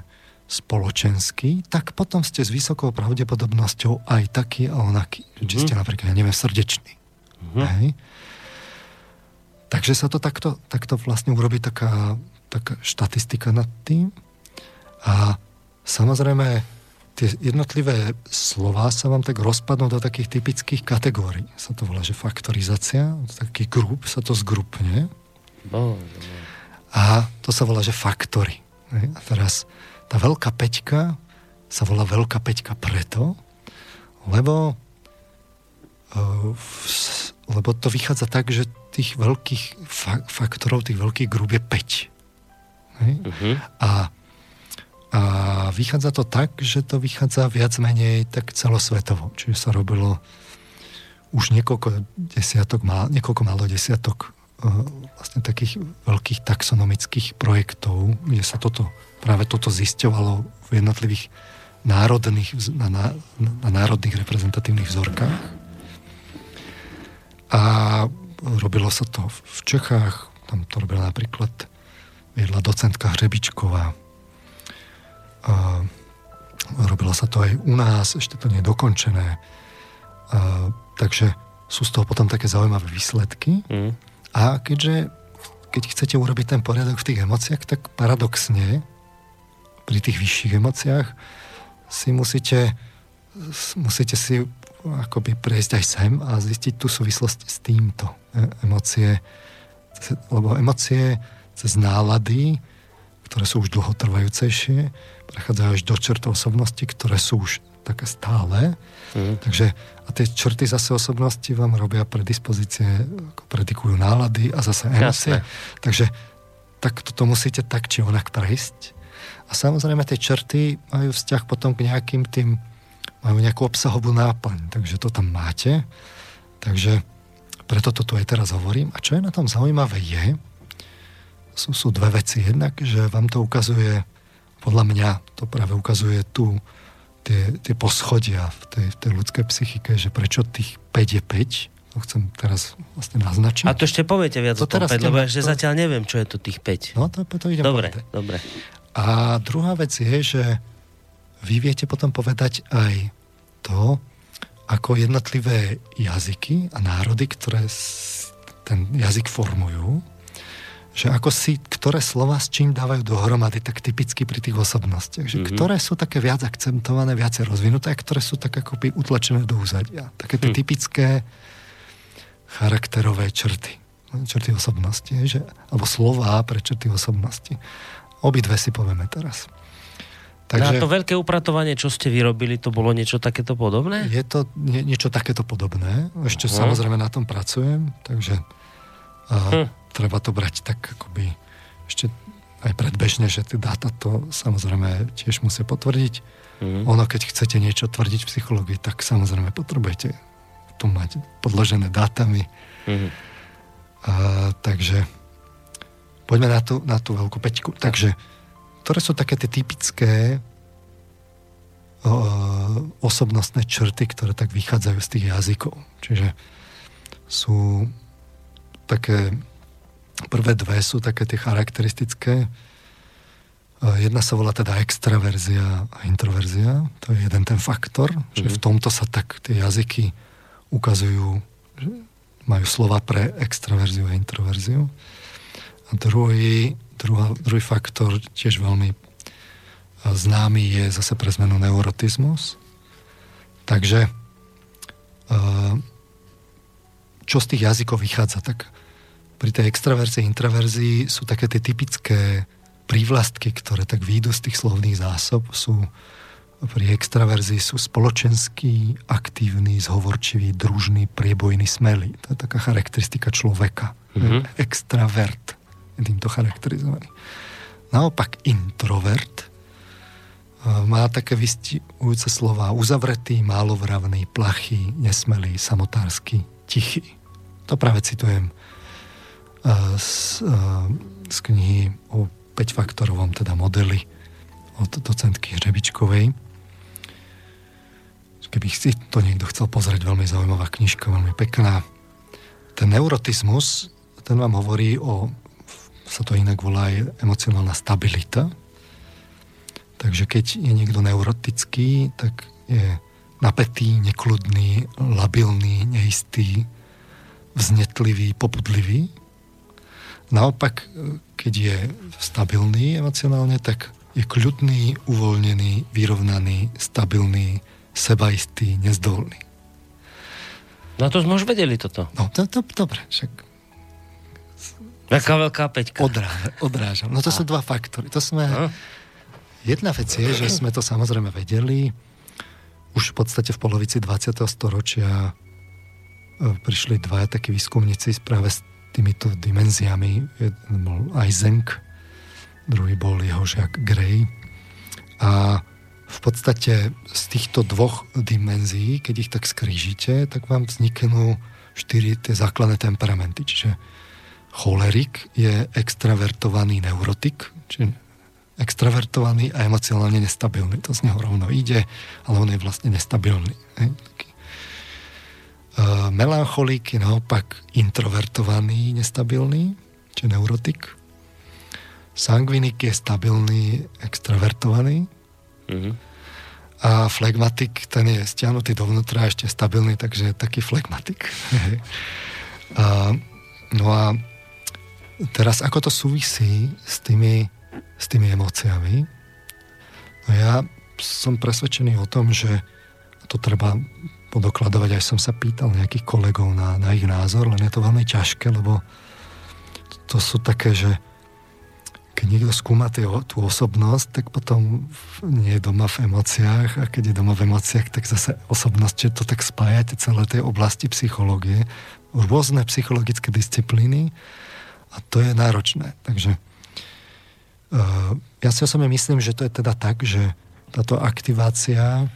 spoločenský, tak potom ste s vysokou pravdepodobnosťou aj taký a onaký. Mm-hmm. Či ste napríklad, ja neviem, srdečný. Mm-hmm. Hej? Takže sa to takto, takto vlastne urobí taká, taká štatistika nad tým. A samozrejme, tie jednotlivé slova sa vám tak rozpadnú do takých typických kategórií. Sa to volá, že faktorizácia, taký grup, sa to zgrupne. A to sa volá, že faktory. A teraz tá veľká peťka sa volá veľká peťka preto, lebo, uh, lebo to vychádza tak, že tých veľkých fa- faktorov, tých veľkých grúb je 5. Uh-huh. A, a vychádza to tak, že to vychádza viac menej tak celosvetovo. Čiže sa robilo už niekoľko desiatok, má, niekoľko málo desiatok uh, vlastne takých veľkých taxonomických projektov, kde sa toto práve toto zisťovalo v jednotlivých národných, na, na, na národných reprezentatívnych vzorkách. A robilo sa to v Čechách, tam to robila napríklad viedla docentka Hřebičková. A robilo sa to aj u nás, ešte to nie je dokončené. A, takže sú z toho potom také zaujímavé výsledky. Mm. A keďže keď chcete urobiť ten poriadok v tých emóciách, tak paradoxne pri tých vyšších emóciách si musíte, musíte si akoby prejsť aj sem a zistiť tú súvislosť s týmto. E, emócie, lebo emócie cez nálady, ktoré sú už dlhotrvajúcejšie, prechádzajú až do črtov osobnosti, ktoré sú už také stále. Mm. Takže a tie črty zase osobnosti vám robia predispozície, predikujú nálady a zase emócie. Takže tak toto musíte tak či onak prejsť a samozrejme tie črty majú vzťah potom k nejakým tým, majú nejakú obsahovú náplň, takže to tam máte. Takže preto to tu aj teraz hovorím. A čo je na tom zaujímavé je, sú, sú dve veci. Jednak, že vám to ukazuje, podľa mňa to práve ukazuje tu tie, tie poschodia v tej, v tej ľudskej psychike, že prečo tých 5 je 5, to chcem teraz vlastne naznačiť. A to ešte poviete viac to o tom 5, lebo to... zatiaľ neviem, čo je to tých 5. No to, to idem Dobre, povedať. dobre. A druhá vec je, že vy viete potom povedať aj to, ako jednotlivé jazyky a národy, ktoré ten jazyk formujú, že ako si, ktoré slova s čím dávajú dohromady, tak typicky pri tých osobnostiach. Že mm-hmm. ktoré sú také viac akcentované, viacej rozvinuté a ktoré sú tak akoby utlačené do úzadia. Také tie mm. typické charakterové črty. Črty osobnosti. Že, alebo slová pre črty osobnosti. Obidve si povieme teraz. Takže, Na to veľké upratovanie, čo ste vyrobili, to bolo niečo takéto podobné? Je to nie, niečo takéto podobné. Ešte uh-huh. samozrejme na tom pracujem, takže uh, hm. treba to brať tak akoby ešte aj predbežne, že tie dáta to samozrejme tiež musia potvrdiť. Uh-huh. Ono, keď chcete niečo tvrdiť v psychológii, tak samozrejme potrebujete tu mať podložené dátami. Uh-huh. Uh, takže Poďme na tú, na tú veľkú peťku. Takže, ktoré sú také tie typické o, osobnostné črty, ktoré tak vychádzajú z tých jazykov. Čiže sú také, prvé dve sú také tie charakteristické. Jedna sa volá teda extraverzia a introverzia. To je jeden ten faktor, mm-hmm. že v mhm. tomto sa tak tie jazyky ukazujú, že majú slova pre extraverziu a introverziu. A druhý, druhá, druhý faktor, tiež veľmi známy, je zase pre zmenu neurotizmus. Takže čo z tých jazykov vychádza? Tak pri tej extraverzii, intraverzii sú také tie typické prívlastky, ktoré tak výjdu z tých slovných zásob, sú pri extraverzii sú spoločenský, aktívny, zhovorčivý, družný, priebojný, smelý. To je taká charakteristika človeka. Mm-hmm. Extravert týmto charakterizovaný. Naopak introvert e, má také vystihujúce slova uzavretý, málovravný, plachý, nesmelý, samotársky, tichý. To práve citujem e, z, e, z knihy o 5-faktorovom teda modeli od docentky Hřebičkovej. Keby si to niekto chcel pozrieť, veľmi zaujímavá knižka, veľmi pekná. Ten neurotizmus ten vám hovorí o, sa to inak volá aj emocionálna stabilita. Takže keď je niekto neurotický, tak je napätý, nekludný, labilný, neistý, vznetlivý, popudlivý. Naopak, keď je stabilný emocionálne, tak je kľudný, uvoľnený, vyrovnaný, stabilný, sebaistý, nezdolný. No to sme už vedeli toto. No, to, to, dobre, však... Taká veľká peťka. Odrá, odrážam. No to A. sú dva faktory. To sme... A. Jedna vec je, že sme to samozrejme vedeli. Už v podstate v polovici 20. storočia e, prišli dvaja takí výskumníci práve s týmito dimenziami. Jeden bol Eysenck, druhý bol jeho žiak Gray. A v podstate z týchto dvoch dimenzií, keď ich tak skrížite, tak vám vzniknú štyri tie základné temperamenty. Čiže cholerik je extravertovaný neurotik, čiže extravertovaný a emocionálne nestabilný. To z neho rovno ide, ale on je vlastne nestabilný. Hej? Uh, melancholik je naopak introvertovaný, nestabilný, čiže neurotik. Sangvinik je stabilný, extravertovaný, Mm-hmm. A flegmatik, ten je stiahnutý dovnútra, ešte stabilný, takže je taký flegmatik. a, no a teraz ako to súvisí s tými, s tými emóciami? No ja som presvedčený o tom, že to treba podokladovať, aj som sa pýtal nejakých kolegov na, na ich názor, len je to veľmi ťažké, lebo to sú také, že keď niekto skúma tie, tú osobnosť, tak potom nie je doma v emóciách a keď je doma v emóciách, tak zase osobnosť, že to tak spájate celé tej oblasti psychológie, rôzne psychologické disciplíny a to je náročné. Takže uh, ja si osobne myslím, že to je teda tak, že táto aktivácia,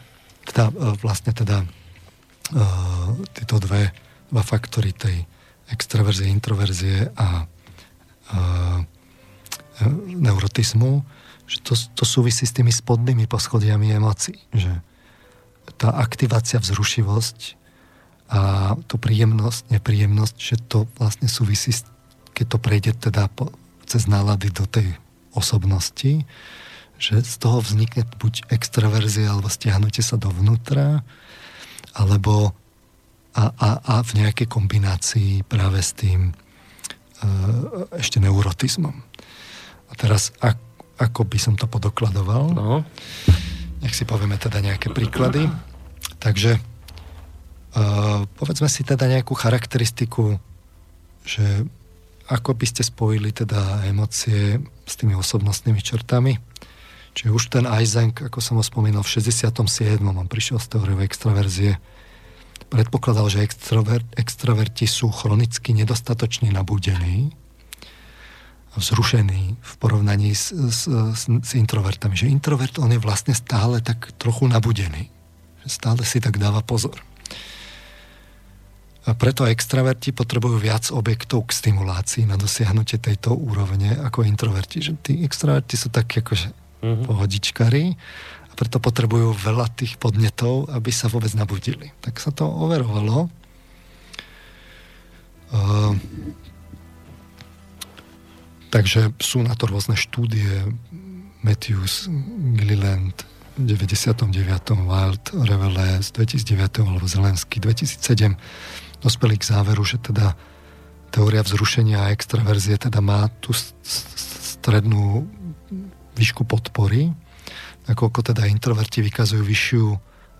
teda uh, vlastne teda uh, tieto dve, dva faktory tej extraverzie, introverzie a neurotizmu, že to, to súvisí s tými spodnými poschodiami emócií. Že tá aktivácia vzrušivosť a tú príjemnosť, nepríjemnosť, že to vlastne súvisí, keď to prejde teda po, cez nálady do tej osobnosti, že z toho vznikne buď extraverzia alebo stiahnutie sa dovnútra, alebo a, a, a v nejakej kombinácii práve s tým e, ešte neurotizmom. A teraz, ak, ako by som to podokladoval? No. Nech si povieme teda nejaké príklady. Takže uh, povedzme si teda nejakú charakteristiku, že ako by ste spojili teda emócie s tými osobnostnými črtami. Čiže už ten Eisenk, ako som ho spomínal, v 67. on prišiel z teórie extraverzie, predpokladal, že extrover, extroverti sú chronicky nedostatočne nabudení vzrušený v porovnaní s, s, s, s introvertami. Že introvert, on je vlastne stále tak trochu nabudený. Stále si tak dáva pozor. A preto extraverti potrebujú viac objektov k stimulácii na dosiahnutie tejto úrovne ako introverti. Že tí extraverti sú takí akože mm-hmm. pohodičkari a preto potrebujú veľa tých podnetov, aby sa vôbec nabudili. Tak sa to overovalo. Uh, Takže sú na to rôzne štúdie. Matthews, Gilliland, 99. Wild, Revele z 2009. alebo Zelensky 2007 dospeli k záveru, že teda teória vzrušenia a extraverzie teda má tú strednú výšku podpory, nakoľko teda introverti vykazujú vyššiu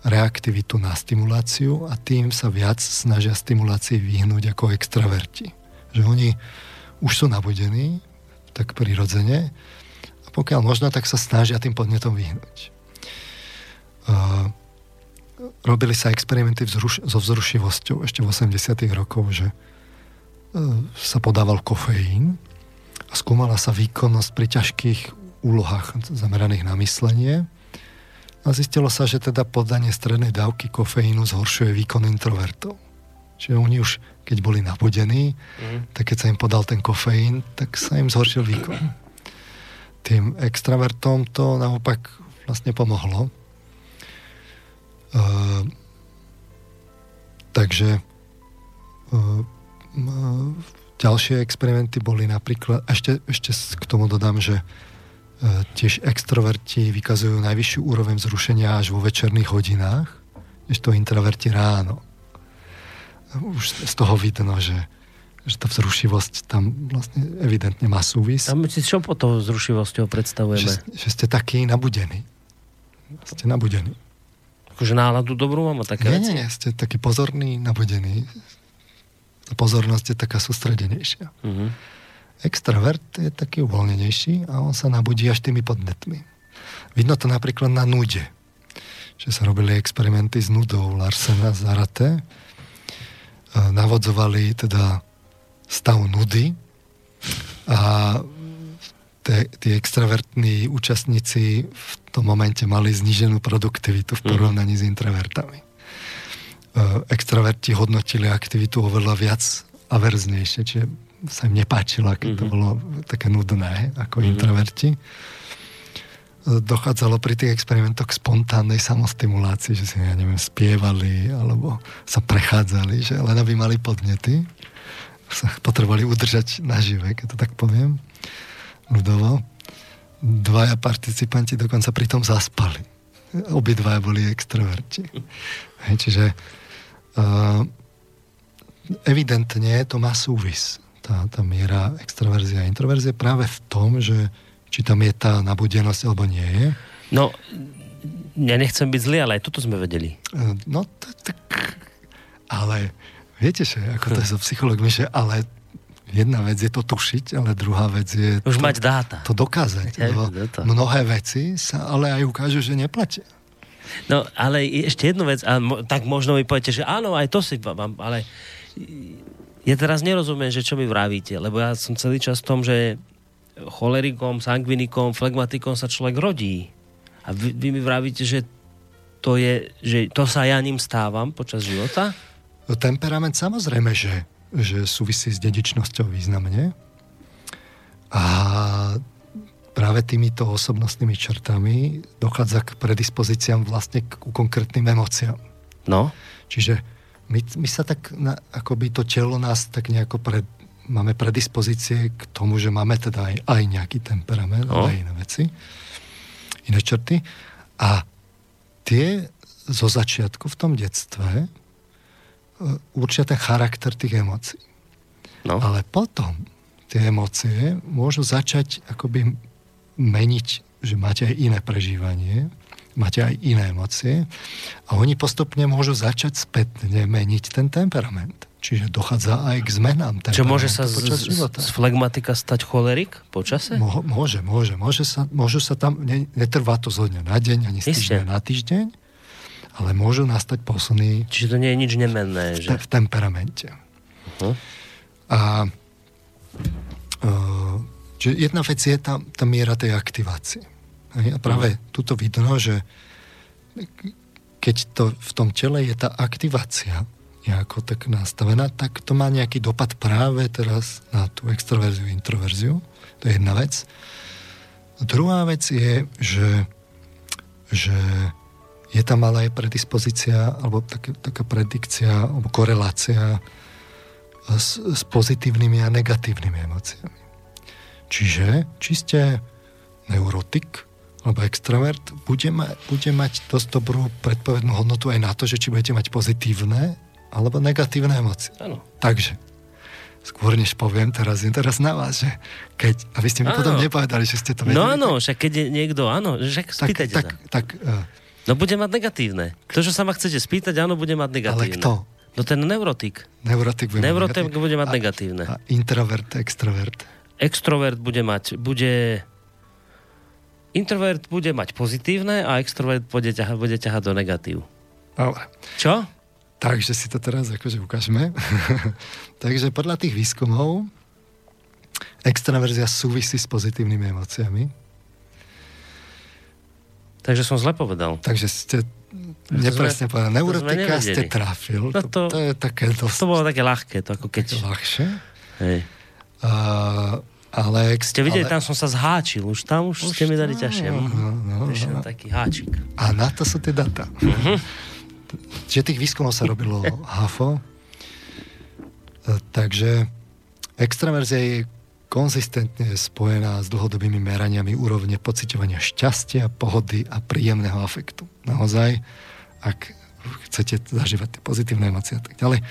reaktivitu na stimuláciu a tým sa viac snažia stimulácii vyhnúť ako extraverti. Že oni už sú nabudení, tak prirodzene. A pokiaľ možno, tak sa snažia tým podnetom vyhnúť. Uh, robili sa experimenty vzruš- so vzrušivosťou ešte v 80 rokov, že uh, sa podával kofeín a skúmala sa výkonnosť pri ťažkých úlohách zameraných na myslenie. A zistilo sa, že teda podanie strednej dávky kofeínu zhoršuje výkon introvertov. Čiže oni už, keď boli nabudení, mm. tak keď sa im podal ten kofeín, tak sa im zhoršil výkon. Tým extravertom to naopak vlastne pomohlo. Uh, takže uh, ďalšie experimenty boli napríklad, ešte, ešte k tomu dodám, že tiež extroverti vykazujú najvyššiu úroveň vzrušenia až vo večerných hodinách, než to introverti ráno. Už z toho vidno, že, že tá vzrušivosť tam vlastne evidentne má súvis. A my si čo po toho vzrušivosťou predstavujeme? Že, že ste taký nabudení. Ste nabudení. Akože náladu dobrú mám a také nie, veci? Nie, ste taký pozorný, nabudený tá pozornosť je taká sústredenejšia. Uh-huh. Extrovert je taký uvoľnenejší a on sa nabudí až tými podnetmi. Vidno to napríklad na nude. Že sa robili experimenty s nudou Larsena Zarate. E, navodzovali teda stav nudy a tí extravertní účastníci v tom momente mali zníženú produktivitu v mhm. porovnaní mm. s introvertami. E, extraverti hodnotili aktivitu oveľa viac averznejšie, čiže sa im nepáčilo, keď mm-hmm. to mhm. bolo také nudné ako mm-hmm. introverti. E, dochádzalo pri tých experimentoch k spontánnej samostimulácii, že si, ja neviem, spievali alebo sa prechádzali, že len aby mali podnety. Sa potrebovali udržať nažive, keď to tak poviem, ľudovo. Dvaja participanti dokonca pritom zaspali. Obidvaja boli extroverti. Hej, čiže uh, evidentne to má súvis. Tá, tá miera extroverzia a introverzie práve v tom, že či tam je tá nabudenosť alebo nie je. No, ja nechcem byť zlý, ale aj toto sme vedeli. Uh, no, tak... Ale viete, že ako to je so psychologmi, že ale jedna vec je to tušiť, ale druhá vec je... Už to, mať dáta. To dokázať. Ja, mnohé veci sa ale aj ukážu, že neplatia. No, ale ešte jednu vec, a mo, tak možno mi poviete, že áno, aj to si mám, ale ja teraz nerozumiem, že čo mi vravíte, lebo ja som celý čas v tom, že cholerikom, sangvinikom, flegmatikom sa človek rodí. A vy, vy mi vravíte, že to je, že to sa ja ním stávam počas života? No, temperament samozrejme, že, že súvisí s dedičnosťou významne. A práve týmito osobnostnými črtami dochádza k predispozíciám vlastne k konkrétnym emóciám. No. Čiže my, my sa tak, na, akoby to telo nás tak nejako pred, máme predispozície k tomu, že máme teda aj, aj nejaký temperament, no. aj iné veci, iné črty. A tie zo začiatku v tom detstve určia ten charakter tých emócií. No. Ale potom tie emócie môžu začať akoby meniť, že máte aj iné prežívanie, máte aj iné emócie a oni postupne môžu začať spätne meniť ten temperament. Čiže dochádza aj k zmenám Čo môže sa z, z flegmatika stať cholerik počase? Mo, môže, môže. môže sa, môžu sa tam, ne, netrvá to zo dňa na deň, ani z týždňa na týždeň, ale môžu nastať posuny... Čiže to nie je nič nemenné, že? V temperamente. Uh-huh. A uh, Čiže jedna vec je tá, tá miera tej aktivácie. A práve mm. tuto vidno, že keď to v tom tele je tá aktivácia nejako tak nastavená, tak to má nejaký dopad práve teraz na tú extroverziu, introverziu. To je jedna vec. Druhá vec je, že, že je tam ale aj predispozícia alebo taká, taká predikcia alebo korelácia s, s pozitívnymi a negatívnymi emóciami. Čiže, či ste neurotik alebo extrovert, bude, ma, bude mať dosť dobrú predpovednú hodnotu aj na to, že či budete mať pozitívne alebo negatívne emócie. Áno. Takže, skôr než poviem, teraz je teraz na vás, že keď, a vy ste mi ano. potom nepovedali, že ste to vedeli. No áno, však keď je niekto, áno, že spýtajte tak, sa. Tak, uh, no bude mať negatívne. To, čo sa ma chcete spýtať, áno, bude mať negatívne. Ale kto? No ten neurotik. Neurotik bude, neurotik bude mať negatívne. A, a introvert, extrovert extrovert bude mať, bude introvert bude mať pozitívne a extrovert bude ťahať, bude ťahať do negatív. Dobre. Čo? Takže si to teraz akože ukážeme. Takže podľa tých výskumov extraverzia súvisí s pozitívnymi emóciami. Takže som zle povedal. Takže ste nepresne povedal. Neurotika ste trafil. No to, to, je také dosť... To bolo také ľahké. To ako keď... ľahšie. Hej. Uh, ale... Ste videli, ale... tam som sa zháčil. Už tam už, už ste mi dali ťažšie. No, no, no. taký háčik. A na to sú tie data. Uh-huh. Čiže tých výskumov sa robilo hafo. Takže Extraverzia je konzistentne spojená s dlhodobými meraniami úrovne pocitovania šťastia, pohody a príjemného afektu. Naozaj, ak chcete zažívať tie pozitívne emócie a tak ďalej,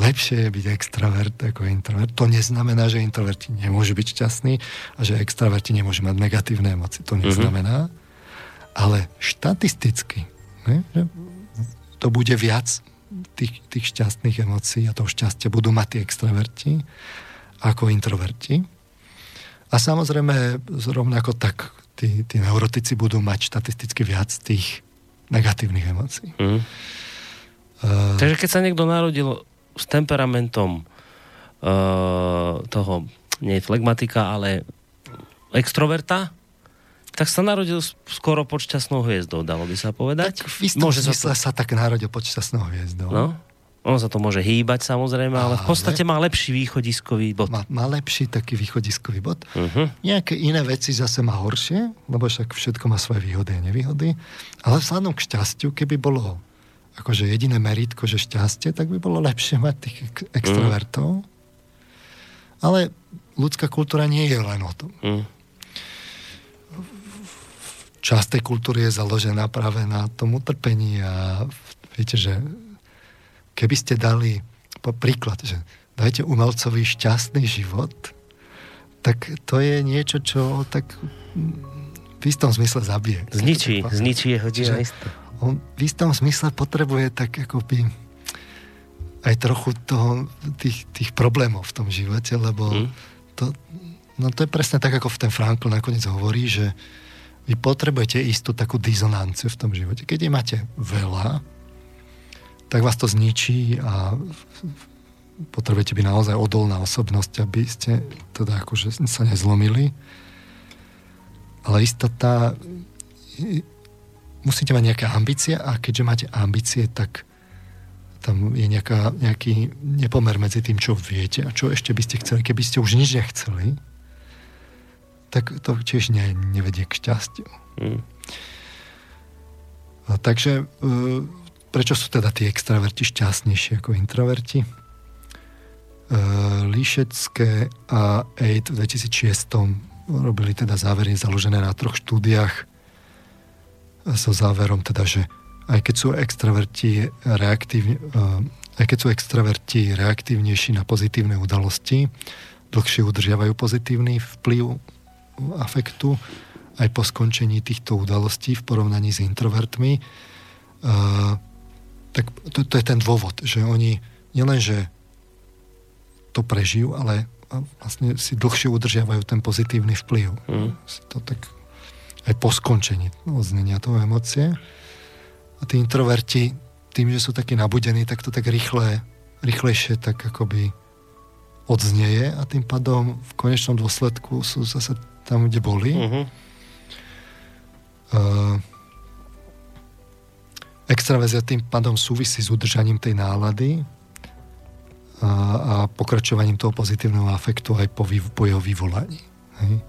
lepšie je byť extravert ako introvert. To neznamená, že introverti nemôžu byť šťastní a že extraverti nemôžu mať negatívne emócie. To mhm. neznamená. Mm-hmm. Ale štatisticky ne, že to bude viac tých, tých šťastných emócií a toho šťastia budú mať tí extraverti ako introverti. A samozrejme, rovnako tak tí, tí neurotici budú mať štatisticky viac tých negatívnych emócií. Mm. Uh, Takže keď sa niekto narodil s temperamentom uh, toho, nie flegmatika, ale extroverta, tak sa narodil skoro pod šťastnou hviezdou, dalo by sa povedať. Tak v istom Môže sa, to... sa tak narodil pod šťastnou hviezdou. No? On sa to môže hýbať samozrejme, ale v podstate má lepší východiskový bod. Má, má lepší taký východiskový bod. Uh-huh. Nejaké iné veci zase má horšie, lebo však všetko má svoje výhody a nevýhody. Ale vzhľadom k šťastiu, keby bolo akože jediné meritko, že šťastie, tak by bolo lepšie mať tých extrovertov. Uh-huh. Ale ľudská kultúra nie je len o tom. Uh-huh. Časť tej kultúry je založená práve na tom utrpení a viete, že keby ste dali príklad, že dajte umelcovi šťastný život, tak to je niečo, čo tak v istom zmysle zabije. Zničí, zničí jeho dielo. On v istom zmysle potrebuje tak akoby aj trochu toho, tých, tých problémov v tom živote, lebo hmm. to, no to je presne tak, ako v ten Frankl nakoniec hovorí, že vy potrebujete istú takú dizonanciu v tom živote. Keď je máte veľa, tak vás to zničí a potrebujete byť naozaj odolná osobnosť, aby ste teda akože sa nezlomili. Ale istota musíte mať nejaké ambície a keďže máte ambície, tak tam je nejaká, nejaký nepomer medzi tým, čo viete a čo ešte by ste chceli. Keby ste už nič nechceli, tak to tiež ne, nevedie k šťastiu. Mm. A takže Prečo sú teda tí extraverti šťastnejší ako introverti? E, Líšecké a Aid v 2006 robili teda závery založené na troch štúdiách so záverom teda, že aj keď sú extraverti reaktívni, e, aj keď sú extraverti reaktívnejší na pozitívne udalosti, dlhšie udržiavajú pozitívny vplyv afektu aj po skončení týchto udalostí v porovnaní s introvertmi. E, tak to, to je ten dôvod, že oni nielenže to prežijú, ale vlastne si dlhšie udržiavajú ten pozitívny vplyv. Mm. Si to tak aj po skončení oznenia toho emócie. A tí introverti, tým, že sú takí nabudení, tak to tak rýchle, rýchlejšie tak akoby odznieje a tým pádom v konečnom dôsledku sú zase tam, kde boli. Mm-hmm. Uh, Extraverzia tým pádom súvisí s udržaním tej nálady a, a pokračovaním toho pozitívneho afektu aj po, po jeho vyvolaní. Hej.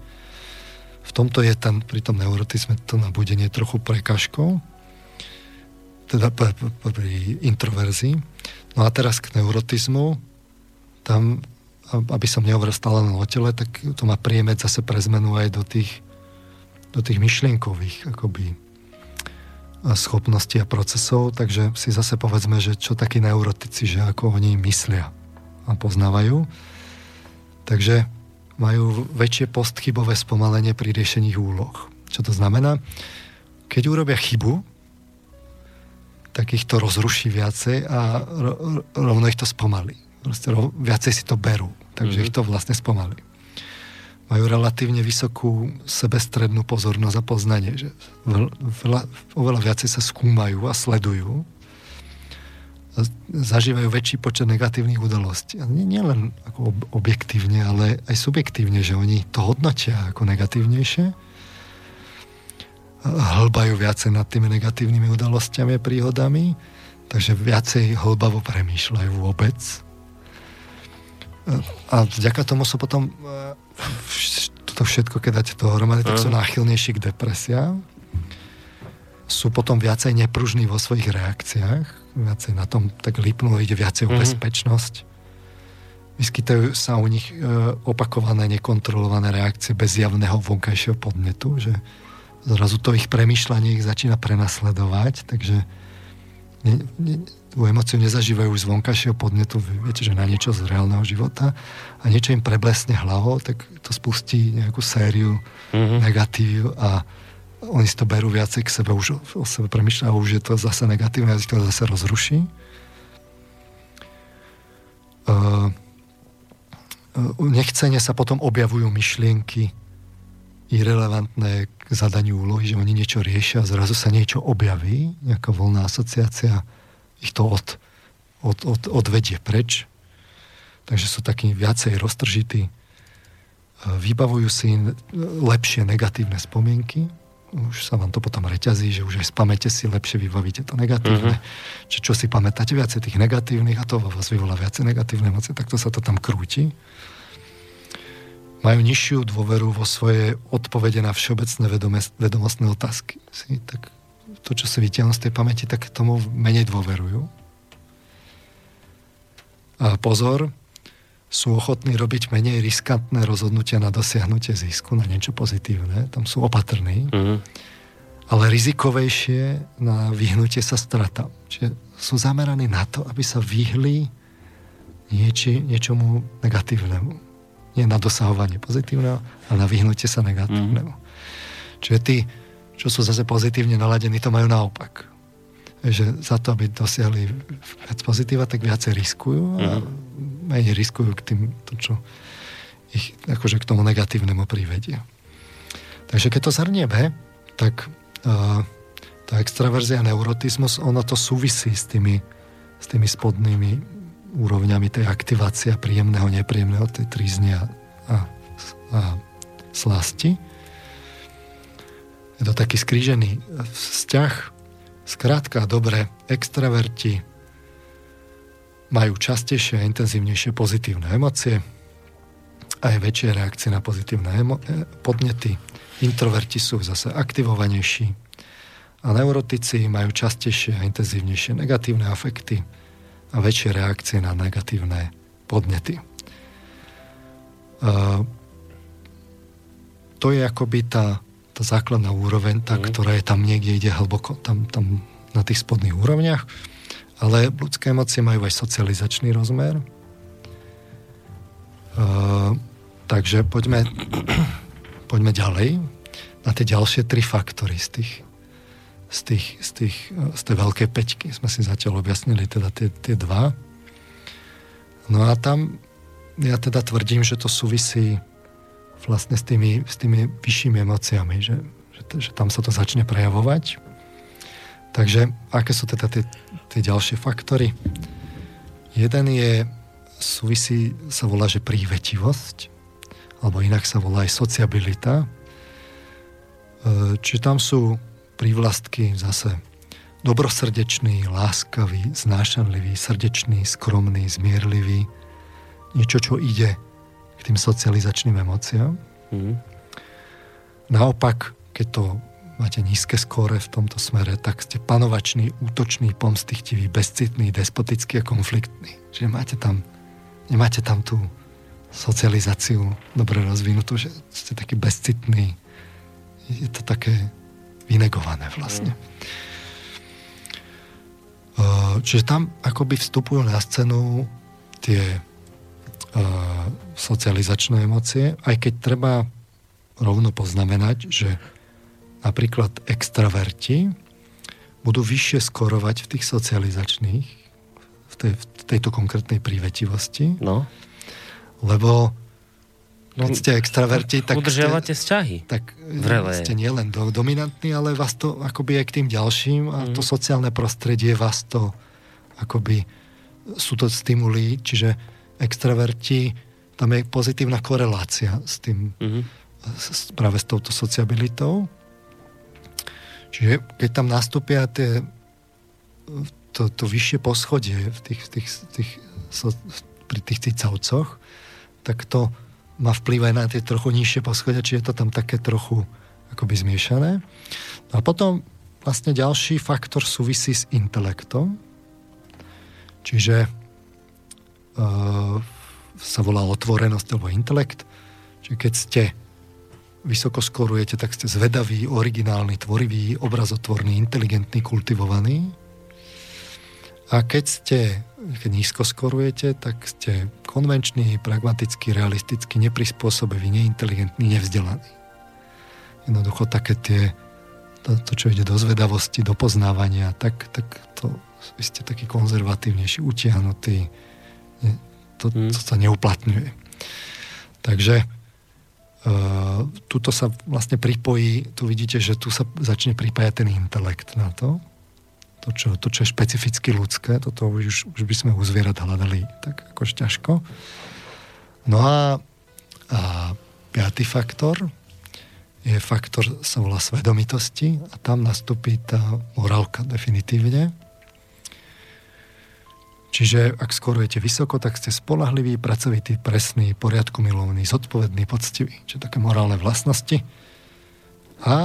V tomto je tam pri tom neurotizme to nabudenie trochu prekažkou, teda pri, pri introverzii. No a teraz k neurotizmu, tam, aby som nehovoril stále o tele, tak to má priemed zase pre zmenu aj do tých, do tých myšlienkových akoby schopnosti a procesov, takže si zase povedzme, že čo takí neurotici, že ako oni myslia a poznávajú. Takže majú väčšie postchybové spomalenie pri riešení úloh. Čo to znamená? Keď urobia chybu, tak ich to rozruší viacej a rovno ich to spomalí. Proste viacej si to berú, takže mm-hmm. ich to vlastne spomalí majú relatívne vysokú sebestrednú pozornosť a poznanie, že veľa, oveľa viacej sa skúmajú a sledujú zažívajú väčší počet negatívnych udalostí. A nie, nie len ako objektívne, ale aj subjektívne, že oni to hodnotia ako negatívnejšie. Hlbajú viacej nad tými negatívnymi udalosťami a príhodami, takže viacej hlbavo premýšľajú vôbec. A vďaka tomu sú potom toto všetko, keď dáte dohromady, tak sú mhm. náchylnejší k depresiám. Sú potom viacej nepružní vo svojich reakciách, viacej na tom tak lipnú, ide viacej o mm bezpečnosť, vyskytajú sa u nich e, opakované, nekontrolované reakcie bez javného vonkajšieho podnetu, že zrazu to ich premyšľanie ich začína prenasledovať, takže ne, ne, tú emociu nezažívajú z vonkajšieho podnetu, viete, že na niečo z reálneho života a niečo im preblesne hlavou, tak to spustí nejakú sériu mm-hmm. negatív a oni si to berú viacej k sebe, už o sebe premyšľajú, už je to zase negatívne, a to zase rozruší. Uh, nechcene sa potom objavujú myšlienky irrelevantné k zadaniu úlohy, že oni niečo riešia a zrazu sa niečo objaví, nejaká voľná asociácia ich to od, od, od, odvedie preč. Takže sú takí viacej roztržití. E, vybavujú si lepšie negatívne spomienky. Už sa vám to potom reťazí, že už aj z pamäte si lepšie vybavíte to negatívne. Mm-hmm. Čiže čo si pamätáte viacej tých negatívnych a to vo vás vyvolá viacej negatívne emócie, tak to sa to tam krúti. Majú nižšiu dôveru vo svoje odpovede na všeobecné vedomostné otázky. Si, tak to, čo si vytiahnu z tej pamäti, tak tomu menej dôverujú. A pozor, sú ochotní robiť menej riskantné rozhodnutia na dosiahnutie zisku, na niečo pozitívne. Tam sú opatrní. Mm-hmm. Ale rizikovejšie na vyhnutie sa strata. Čiže sú zameraní na to, aby sa vyhli nieči, niečomu negatívnemu. Nie na dosahovanie pozitívneho, ale na vyhnutie sa negatívnemu. Mm-hmm. Čiže tí čo sú zase pozitívne naladení, to majú naopak. Že za to, aby dosiahli viac pozitíva, tak viacej riskujú a mm. menej riskujú k tým, to, čo ich akože k tomu negatívnemu privedia. Takže keď to zhrnieme, tak uh, tá extraverzia neurotizmus, ono to súvisí s tými, s tými spodnými úrovňami tej aktivácia príjemného, nepríjemného, tej tríznia a, a slasti je to taký skrížený vzťah. Skrátka, dobre, extraverti majú častejšie a intenzívnejšie pozitívne emócie aj väčšie reakcie na pozitívne emo- e, podnety. Introverti sú zase aktivovanejší a neurotici majú častejšie a intenzívnejšie negatívne afekty a väčšie reakcie na negatívne podnety. Uh, to je akoby tá tá základná úroveň, tá, mm. ktorá je tam niekde, ide hlboko, tam, tam na tých spodných úrovniach. Ale ľudské emócie majú aj socializačný rozmer. Uh, takže poďme, poďme ďalej na tie ďalšie tri faktory z tých, z, tých, z, tých, z tej veľkej peťky. Sme si zatiaľ objasnili teda tie, tie dva. No a tam ja teda tvrdím, že to súvisí vlastne s tými, s tými vyššími emóciami, že, že, že tam sa to začne prejavovať. Takže aké sú teda tie, tie ďalšie faktory? Jeden je, súvisí, sa volá, že prívetivosť, alebo inak sa volá aj sociabilita. E, čiže tam sú prívlastky zase dobrosrdečný, láskavý, znášanlivý, srdečný, skromný, zmierlivý. Niečo, čo ide tým socializačným emóciám. Mm. Naopak, keď to máte nízke skóre v tomto smere, tak ste panovačný, útočný, pomstichtivý, bezcitný, despotický a konfliktný. Čiže máte tam, nemáte tam tú socializáciu dobre rozvinutú, že ste taký bezcitný. Je to také vynegované vlastne. Mm. Čiže tam akoby vstupujú na scénu tie socializačné emócie, aj keď treba rovno poznamenať, že napríklad extraverti budú vyššie skorovať v tých socializačných, v, tej, v tejto konkrétnej prívetivosti. No. Lebo keď no, ste extraverti, tak udržiavate vzťahy. Tak Vrele. ste nielen do, dominantní, ale vás to akoby aj k tým ďalším a mm. to sociálne prostredie vás to akoby sú to stimuli, čiže extraverti, tam je pozitívna korelácia s tým, mm-hmm. s, práve s touto sociabilitou. Čiže keď tam nastúpia tie, to, to vyššie poschodie v tých, tých, tých, so, pri tých cicavcoch, tak to má vplyv aj na tie trochu nižšie poschodia, čiže je to tam také trochu akoby zmiešané. No a potom vlastne ďalší faktor súvisí s intelektom. Čiže sa volá otvorenosť alebo intelekt. Čiže keď ste vysoko skorujete, tak ste zvedaví, originálni, tvoriví, obrazotvorní, inteligentní, kultivovaní. A keď ste, keď nízko skorujete, tak ste konvenční, pragmatický, realistický, neprispôsobiví, neinteligentní, nevzdelaní. Jednoducho také tie, to, to, čo ide do zvedavosti, do poznávania, tak, tak to, vy ste taký konzervatívnejší, utiahnutý, to, hmm. to sa neuplatňuje. Takže uh, tuto sa vlastne pripojí, tu vidíte, že tu sa začne pripájať ten intelekt na to, to, čo, to, čo je špecificky ľudské, toto už, už by sme u zvierat hľadali tak akož ťažko. No a, a piatý faktor je faktor, sa volá svedomitosti a tam nastupí tá morálka definitívne. Čiže ak skorujete vysoko, tak ste spolahliví, pracovitý, presný, poriadku milovný, zodpovedný, poctivý. Čiže také morálne vlastnosti. A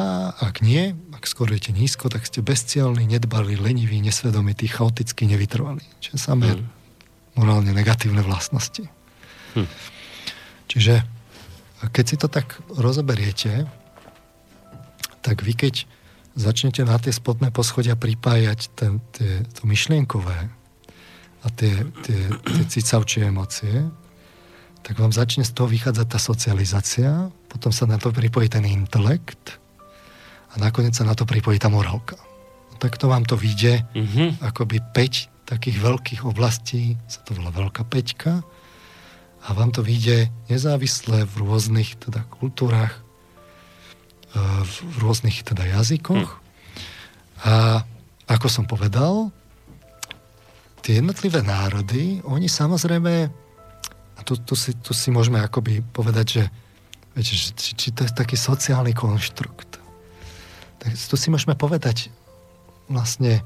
ak nie, ak skorujete nízko, tak ste bezcielní, nedbalí, leniví, nesvedomití, chaoticky, nevytrvalí. Čiže samé hmm. morálne negatívne vlastnosti. Hmm. Čiže keď si to tak rozoberiete, tak vy keď začnete na tie spodné poschodia pripájať ten, tie, to myšlienkové a tie, tie, tie cicavčie emócie, tak vám začne z toho vychádzať tá socializácia, potom sa na to pripojí ten intelekt, a nakoniec sa na to pripojí tá morálka. No, tak to vám to vyjde mm-hmm. akoby 5 takých veľkých oblastí, sa to volá veľká peťka a vám to vyjde nezávisle v rôznych teda kultúrach, e, v rôznych teda jazykoch. Mm. A ako som povedal, tie jednotlivé národy, oni samozrejme, a tu, tu, si, tu si môžeme akoby povedať, že viete, či, či to je taký sociálny konštrukt tak to si môžeme povedať vlastne,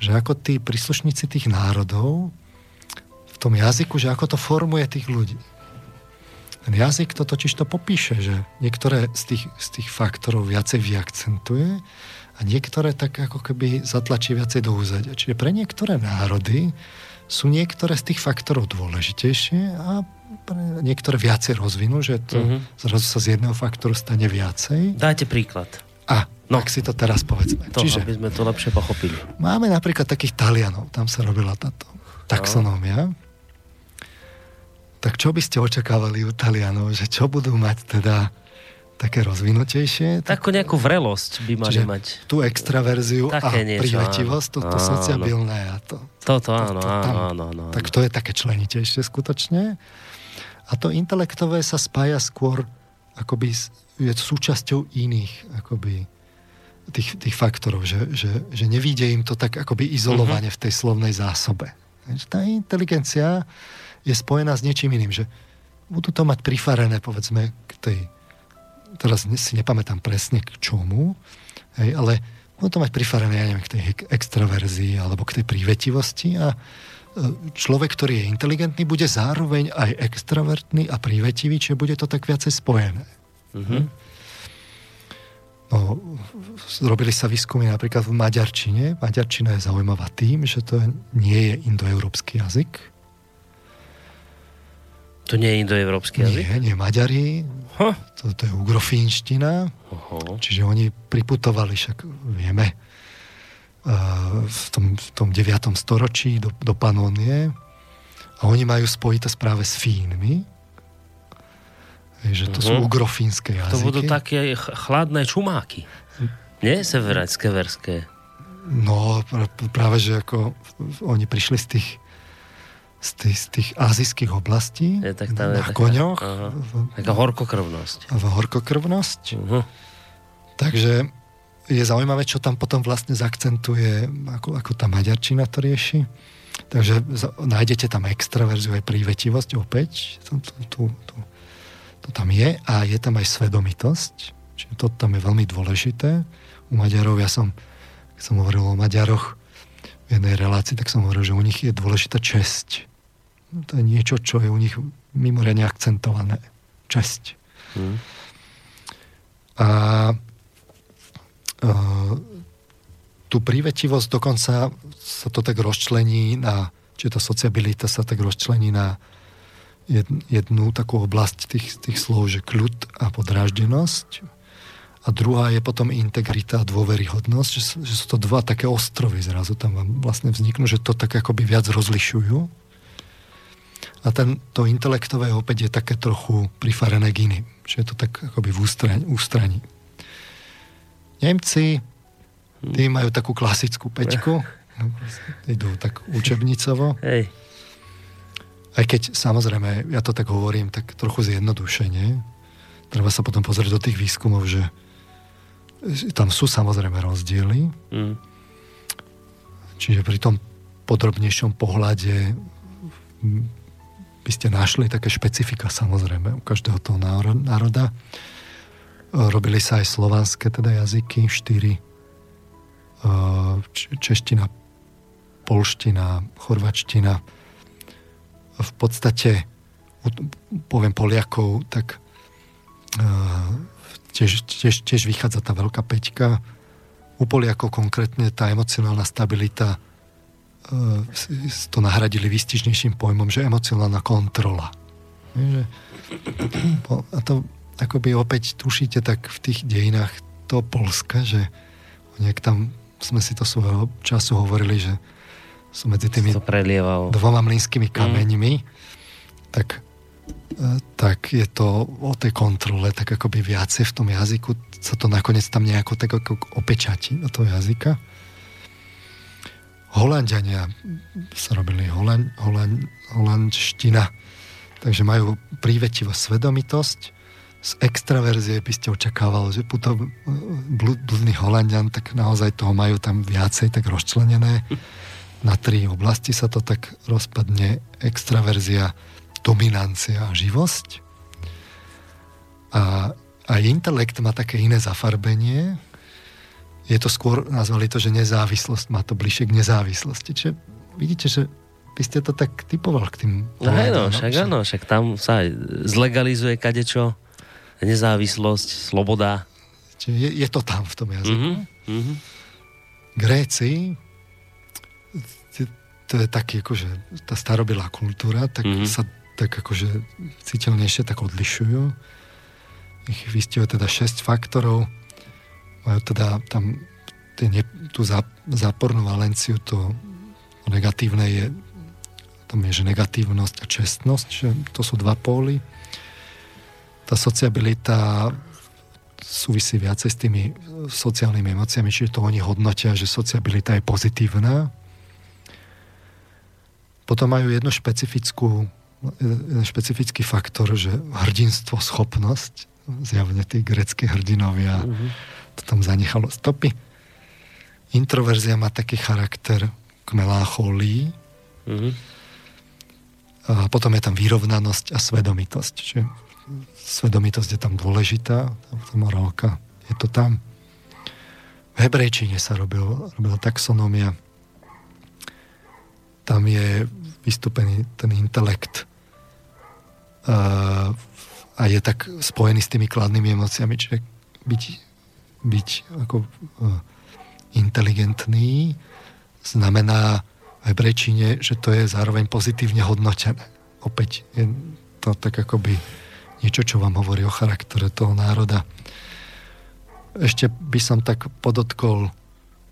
že ako tí príslušníci tých národov v tom jazyku, že ako to formuje tých ľudí. Ten jazyk to totiž to popíše, že niektoré z tých, z tých faktorov viacej vyakcentuje a niektoré tak ako keby zatlačí viacej do úzadia. Čiže pre niektoré národy sú niektoré z tých faktorov dôležitejšie a pre niektoré viacej rozvinú, že to mm-hmm. zrazu sa z jedného faktoru stane viacej. Dajte príklad. A No. Tak si to teraz povedzme. To, Čiže, aby sme to lepšie pochopili. Máme napríklad takých Talianov, tam sa robila táto taxonómia. No. Tak čo by ste očakávali u Talianov, že čo budú mať teda také rozvinutejšie. Takú nejakú vrelosť by mali mať. Tú extraverziu Také a niečo, to, to sociabilné a to. Toto, áno, to, to, tam, áno, áno, áno. Tak to je také členitejšie skutočne. A to intelektové sa spája skôr akoby je súčasťou iných akoby tých, tých faktorov, že, že, že nevíde im to tak akoby izolovane uh-huh. v tej slovnej zásobe. Tá inteligencia je spojená s niečím iným, že budú to mať prifarené, povedzme, k tej, teraz si nepamätám presne k čomu, hej, ale budú to mať prifarené, ja neviem, k tej extraverzii alebo k tej prívetivosti a e, človek, ktorý je inteligentný, bude zároveň aj extravertný a prívetivý, čiže bude to tak viacej spojené. Uh-huh. No, robili sa výskumy napríklad v maďarčine. Maďarčina je zaujímavá tým, že to nie je indoeurópsky jazyk. To nie je indoeurópsky jazyk? Nie, nie Maďari. Huh? To, to je ugrofínština. Uh-huh. Čiže oni priputovali, však vieme, uh, v tom, v tom 9. storočí do, do Panónie a oni majú spojitosť práve s Fínmi že to uh-huh. sú mhm. ugrofínske jazyky. To budú také chladné čumáky. Nie severacké, verské. No, práve, že ako oni prišli z tých z tých, z tých azijských oblastí je, tak tam na je koňoch. Taká horkokrvnosť. V horkokrvnosť. Uh-huh. Takže je zaujímavé, čo tam potom vlastne zakcentuje, ako, ako tá maďarčina to rieši. Takže nájdete tam extraverziu aj prívetivosť opäť. Tú, tú, tú, to tam je a je tam aj svedomitosť, čiže to tam je veľmi dôležité. U Maďarov, ja som, keď som hovoril o Maďaroch v jednej relácii, tak som hovoril, že u nich je dôležitá česť. To je niečo, čo je u nich mimoriadne akcentované. Česť. Hmm. A, a tú prívetivosť dokonca sa to tak rozčlení na, či tá sociabilita sa tak rozčlení na jednu takú oblasť tých, tých slov, že kľud a podráždenosť. A druhá je potom integrita a dôveryhodnosť, že, že sú to dva také ostrovy zrazu tam vám vlastne vzniknú, že to tak akoby viac rozlišujú. A ten, to intelektové opäť je také trochu prifarené k iným, že je to tak akoby v ústraní. ústraní. Nemci, tí majú takú klasickú peťku, no, idú tak učebnicovo. Hej aj keď samozrejme, ja to tak hovorím tak trochu zjednodušene, treba sa potom pozrieť do tých výskumov, že tam sú samozrejme rozdiely. Mm. Čiže pri tom podrobnejšom pohľade by ste našli také špecifika samozrejme u každého toho národa. Robili sa aj slovanské teda jazyky, štyri. Čeština, polština, chorvačtina, v podstate poviem Poliakov, tak tiež, tiež, tiež vychádza tá veľká peťka. U Poliakov konkrétne tá emocionálna stabilita to nahradili výstižnejším pojmom, že emocionálna kontrola. a to akoby opäť tušíte tak v tých dejinách to Polska, že nejak tam sme si to svojho času hovorili, že sú medzi tými dvoma mlínskymi mm. kameňmi, mm. tak, e, tak je to o tej kontrole, tak akoby viacej v tom jazyku sa to nakoniec tam nejako tak ako opečatí do toho jazyka. Holandiania sa robili holand, holand, holandština, takže majú prívetivú svedomitosť. Z extraverzie by ste očakával, že puto bludný Holandian, tak naozaj toho majú tam viacej tak rozčlenené na tri oblasti sa to tak rozpadne. Extraverzia, dominancia a živosť. A aj intelekt má také iné zafarbenie. Je to skôr, nazvali to, že nezávislosť, má to bližšie k nezávislosti. Čiže vidíte, že by ste to tak typoval k tým... No hej, no, však áno, však tam sa zlegalizuje kadečo, nezávislosť, sloboda. Čiže je, je to tam v tom jazyku. Mm-hmm. Gréci to je taký akože tá starobilá kultúra, tak mm-hmm. sa tak akože citeľnejšie tak odlišujú. Ich vystihuje teda 6 faktorov. Majú teda tam tie tú zápornú valenciu, to negatívne je tam je, že negatívnosť a čestnosť, že to sú dva póly. Tá sociabilita súvisí viacej s tými sociálnymi emóciami, čiže to oni hodnotia, že sociabilita je pozitívna, potom majú jednu špecifickú, jeden špecifický faktor, že hrdinstvo, schopnosť, zjavne tí greckí hrdinovia, uh-huh. To tam zanechalo stopy. Introverzia má taký charakter k melánchólii. Uh-huh. A potom je tam vyrovnanosť a svedomitosť. Čiže svedomitosť je tam dôležitá, tá morálka je to tam. V hebrejčine sa robil, robila taxonomia tam je vystúpený ten intelekt a je tak spojený s tými kladnými emóciami, čiže byť, byť ako uh, inteligentný znamená v hebrejčine, že to je zároveň pozitívne hodnotené. Opäť je to tak akoby niečo, čo vám hovorí o charaktere toho národa. Ešte by som tak podotkol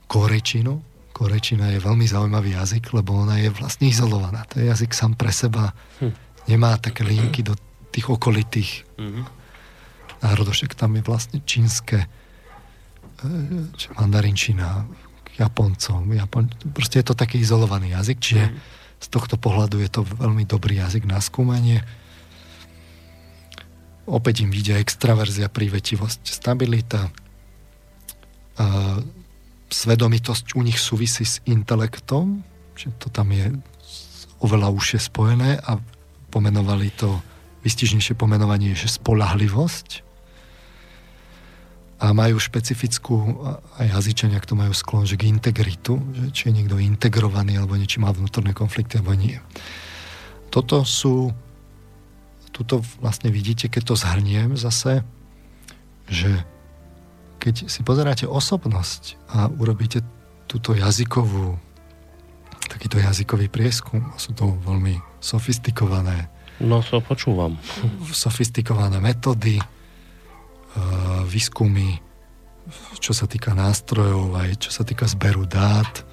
korečinu, korečina je veľmi zaujímavý jazyk, lebo ona je vlastne izolovaná. To je jazyk sám pre seba. Hm. Nemá také linky do tých okolitých hm. národov. Však tam je vlastne čínske, e, mandarinčina, Japoncom. Japon... Proste je to taký izolovaný jazyk, čiže hm. z tohto pohľadu je to veľmi dobrý jazyk na skúmanie. Opäť im vidia extraverzia, prívetivosť, stabilita. Uh, svedomitosť u nich súvisí s intelektom, že to tam je oveľa užšie spojené a pomenovali to, vystižnejšie pomenovanie je, že spolahlivosť a majú špecifickú, aj jazyčania k tomu majú sklon, že k integritu, že či je niekto integrovaný, alebo niečo má vnútorné konflikty, alebo nie. Toto sú, tuto vlastne vidíte, keď to zhrniem zase, že keď si pozeráte osobnosť a urobíte túto jazykovú, takýto jazykový prieskum, sú to veľmi sofistikované No to počúvam. Sofistikované metódy, výskumy, čo sa týka nástrojov, aj čo sa týka zberu dát,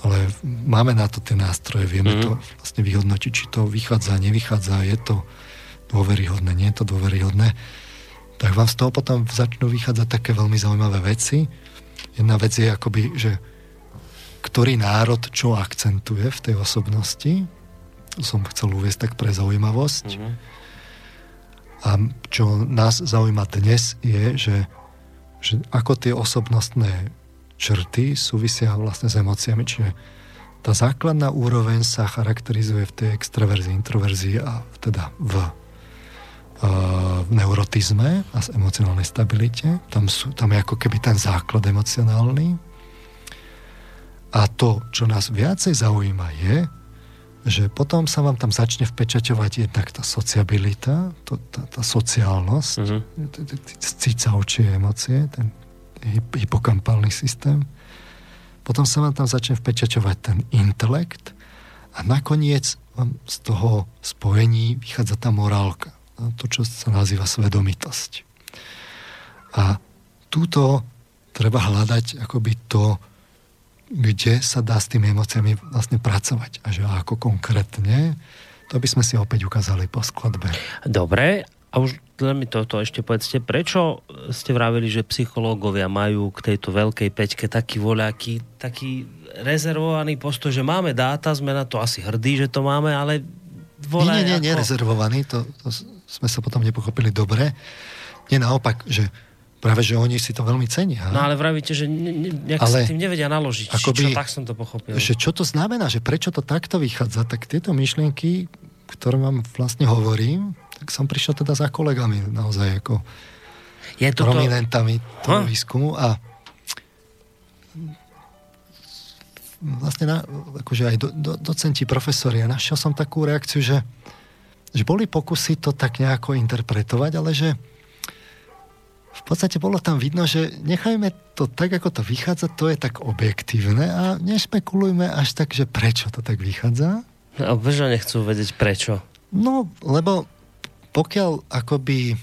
ale máme na to tie nástroje, vieme mm. to vlastne vyhodnotiť, či to vychádza, nevychádza, je to dôveryhodné, nie je to dôveryhodné. Tak vám z toho potom začnú vychádzať také veľmi zaujímavé veci. Jedna vec je akoby, že ktorý národ čo akcentuje v tej osobnosti. Som chcel uvieť tak pre zaujímavosť. Mm-hmm. A čo nás zaujíma dnes je, že, že ako tie osobnostné črty súvisia vlastne s emóciami. Čiže tá základná úroveň sa charakterizuje v tej extraverzii, introverzii a teda v, v neurotizme a s emocionálnej stabilite. Tam, sú, tam je ako keby ten základ emocionálny. A to, čo nás viacej zaujíma, je, že potom sa vám tam začne vpečaťovať jednak tá sociabilita, to, tá, tá sociálnosť, cicavčie emócie, ten hypokampálny systém. Potom sa vám tam začne vpečaťovať ten intelekt a nakoniec vám z toho spojení vychádza tá morálka. To, čo sa nazýva svedomitosť. A túto treba hľadať akoby to, kde sa dá s tými emóciami vlastne pracovať. A že ako konkrétne, to by sme si opäť ukázali po skladbe. Dobre, a už len mi toto ešte povedzte, prečo ste vravili, že psychológovia majú k tejto veľkej peťke taký voľaký, taký rezervovaný postoj, že máme dáta, sme na to asi hrdí, že to máme, ale voľa Nie, nie, nie, ako... nerezervovaný, to, to sme sa potom nepochopili dobre. Nie naopak, že Práve, že oni si to veľmi cenia. No ale vravíte, že ne, ne, nejak ale, si tým nevedia naložiť. Akoby, čo, tak som to pochopil. Že čo to znamená, že prečo to takto vychádza, tak tieto myšlienky, ktoré vám vlastne hovorím, tak som prišiel teda za kolegami naozaj ako Je toto... prominentami toho huh? výskumu a vlastne na, akože aj do, do, docenti, profesori a našiel som takú reakciu, že, že boli pokusy to tak nejako interpretovať, ale že v podstate bolo tam vidno, že nechajme to tak, ako to vychádza, to je tak objektívne a nešpekulujme až tak, že prečo to tak vychádza. A prečo nechcú vedieť prečo? No, lebo pokiaľ akoby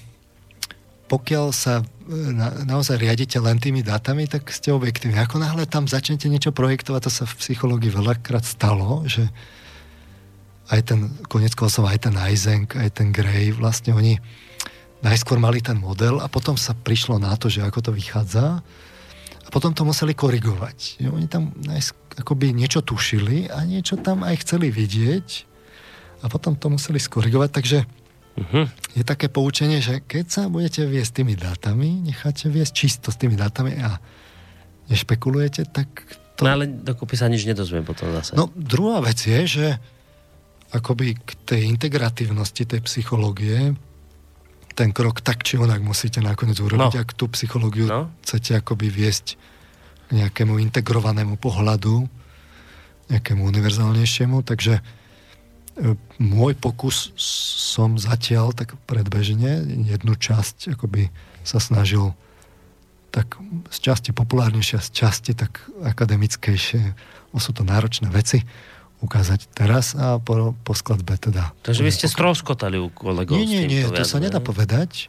pokiaľ sa e, na, naozaj riadite len tými dátami, tak ste objektívni. Ako náhle tam začnete niečo projektovať, to sa v psychológii veľakrát stalo, že aj ten, konec koncov aj ten Eisenk, aj ten Gray, vlastne oni najskôr mali ten model a potom sa prišlo na to, že ako to vychádza a potom to museli korigovať. Oni tam akoby niečo tušili a niečo tam aj chceli vidieť a potom to museli skorigovať, takže uh-huh. je také poučenie, že keď sa budete viesť tými dátami, necháte viesť čisto s tými dátami a nešpekulujete, tak to... No ale dokopy sa nič nedozviem potom zase. No druhá vec je, že akoby k tej integratívnosti tej psychológie ten krok tak či onak musíte nakoniec urobiť, no. ak tú psychológiu no. chcete akoby viesť k nejakému integrovanému pohľadu, nejakému univerzálnejšiemu, takže e, môj pokus som zatiaľ tak predbežne jednu časť akoby sa snažil tak z časti populárnejšie, z časti tak akademickejšie. O sú to náročné veci ukázať teraz a po, po skladbe teda. Takže vy ste stroskotali u kolegov Nie, nie, nie, to sa nedá povedať.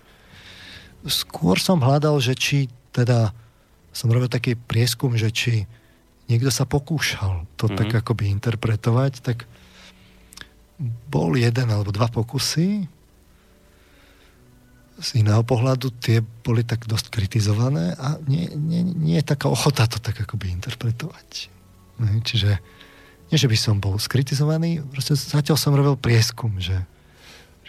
Skôr som hľadal, že či teda som robil taký prieskum, že či niekto sa pokúšal to mm-hmm. tak akoby interpretovať, tak bol jeden alebo dva pokusy z iného pohľadu, tie boli tak dosť kritizované a nie, nie, nie je taká ochota to tak akoby interpretovať. Čiže nie, že by som bol skritizovaný, proste zatiaľ som robil prieskum, že,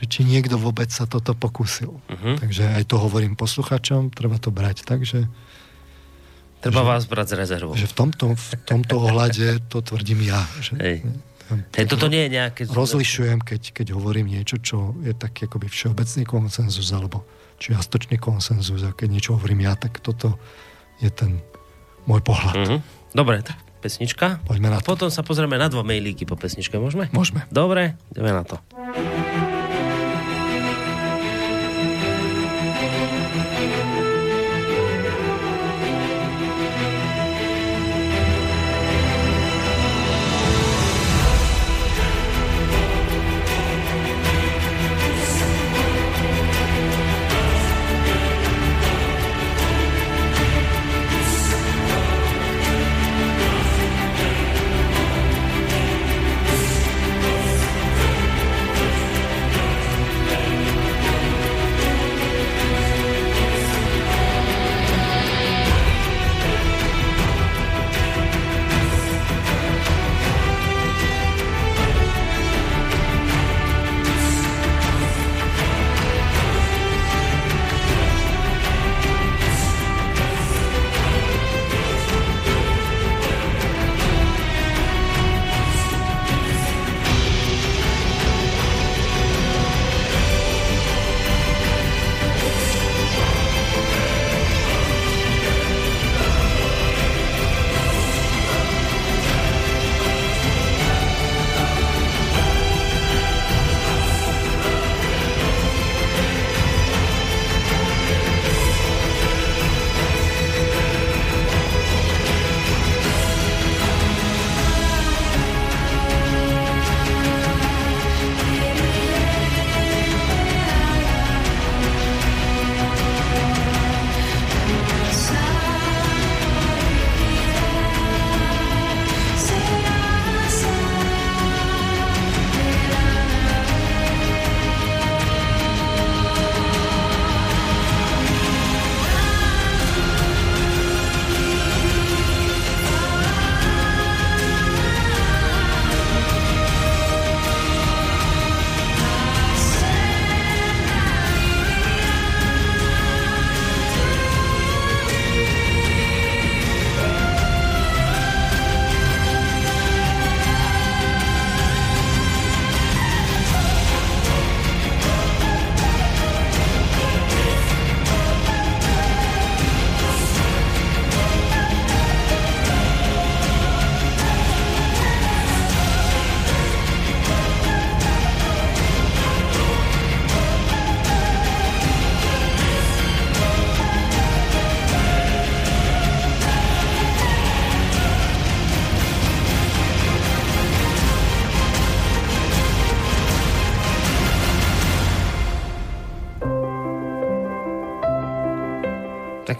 že či niekto vôbec sa toto pokúsil. Uh-huh. Takže aj to hovorím posluchačom, treba to brať tak, že Treba že, vás brať z rezervou. Že v tomto, v tomto ohľade to tvrdím ja. Že, Hej. Hej, toto nie je nejaké... Rozlišujem, keď, keď hovorím niečo, čo je taký akoby všeobecný konsenzus, alebo čiastočný konsenzus, a keď niečo hovorím ja, tak toto je ten môj pohľad. Uh-huh. Dobre, tak pesnička. Poďme na to. Potom sa pozrieme na dva mailíky po pesničke, môžeme? Môžeme. Dobre, ideme na to.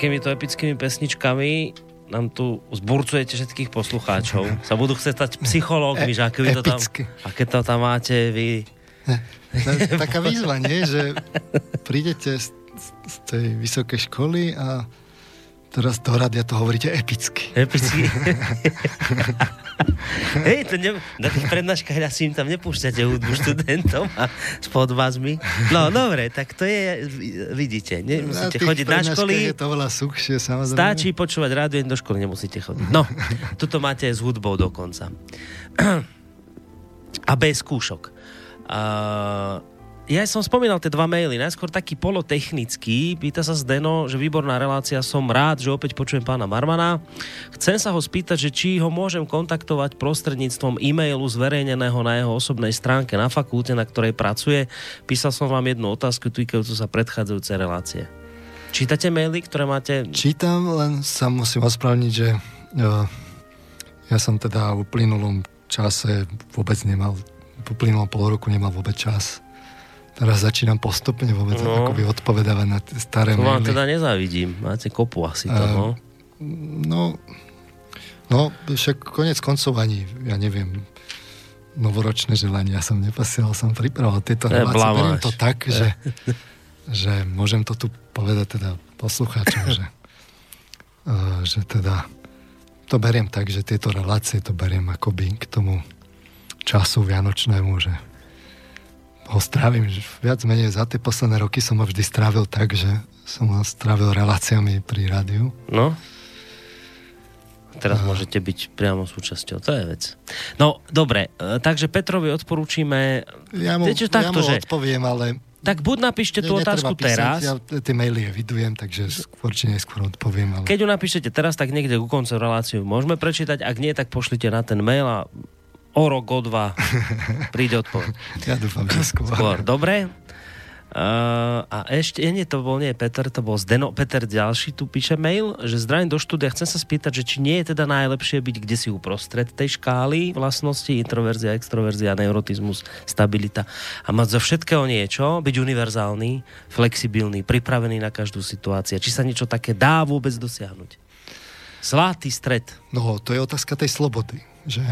Takýmito epickými pesničkami nám tu zburcujete všetkých poslucháčov. Sa budú chcieť stať psychológmi, že aké, vy to tam, aké to tam máte vy. Taká výzva, nie? Že prídete z, z tej vysokej školy a teraz do radia to hovoríte epicky. Epicky. Hej, to ne, na tých prednáškach asi im tam nepúšťate hudbu študentom a s podvazmi. No, dobre, tak to je, vidíte, nemusíte na chodiť na školy. je to veľa suchšie, samozrejme. Stačí počúvať rádio, do školy nemusíte chodiť. No, tuto máte s hudbou dokonca. A bez skúšok. Uh, ja som spomínal tie dva maily. Najskôr taký polotechnický. Pýta sa Zdeno, že výborná relácia. Som rád, že opäť počujem pána Marmana. Chcem sa ho spýtať, že či ho môžem kontaktovať prostredníctvom e-mailu zverejneného na jeho osobnej stránke na fakulte, na ktorej pracuje. Písal som vám jednu otázku týkajúcu sa predchádzajúcej relácie. Čítate maily, ktoré máte? Čítam, len sa musím ospravniť, že jo, ja som teda v uplynulom čase vôbec nemal, v uplynulom pol roku nemal vôbec čas Teraz začínam postupne vôbec no. akoby odpovedávať na tie staré to vám teda nezavidím. Máte kopu asi toho. Uh, no, no, však konec koncov ani, ja neviem, novoročné želania som nepasiel, som pripravoval tieto relácie. Beriem to tak, že, že môžem to tu povedať teda poslucháčom, že, uh, že teda to beriem tak, že tieto relácie to beriem akoby k tomu času vianočnému, že ho strávim viac menej za tie posledné roky som ho vždy strávil tak, že som ho strávil reláciami pri rádiu. No. Teraz a... môžete byť priamo súčasťou, to je vec. No, dobre, e, takže Petrovi odporúčime... Ja mu, Viete, takto, ja mu že... odpoviem, ale... Tak buď napíšte tú otázku písať, teraz. Ja tie maily evidujem, takže skôr či neskôr odpoviem. Ale... Keď ju napíšete teraz, tak niekde ku koncu reláciu môžeme prečítať. Ak nie, tak pošlite na ten mail a o rok, o dva príde odpoveď. Ja dúfam, že skôr. skôr. Dobre. Uh, a ešte, nie, to bol nie Peter, to bol Zdeno. Peter ďalší tu píše mail, že zdravím do štúdia, chcem sa spýtať, že či nie je teda najlepšie byť kde si uprostred tej škály vlastnosti, introverzia, extroverzia, neurotizmus, stabilita a mať zo všetkého niečo, byť univerzálny, flexibilný, pripravený na každú situáciu. Či sa niečo také dá vôbec dosiahnuť? Zlatý stred. No, to je otázka tej slobody, že?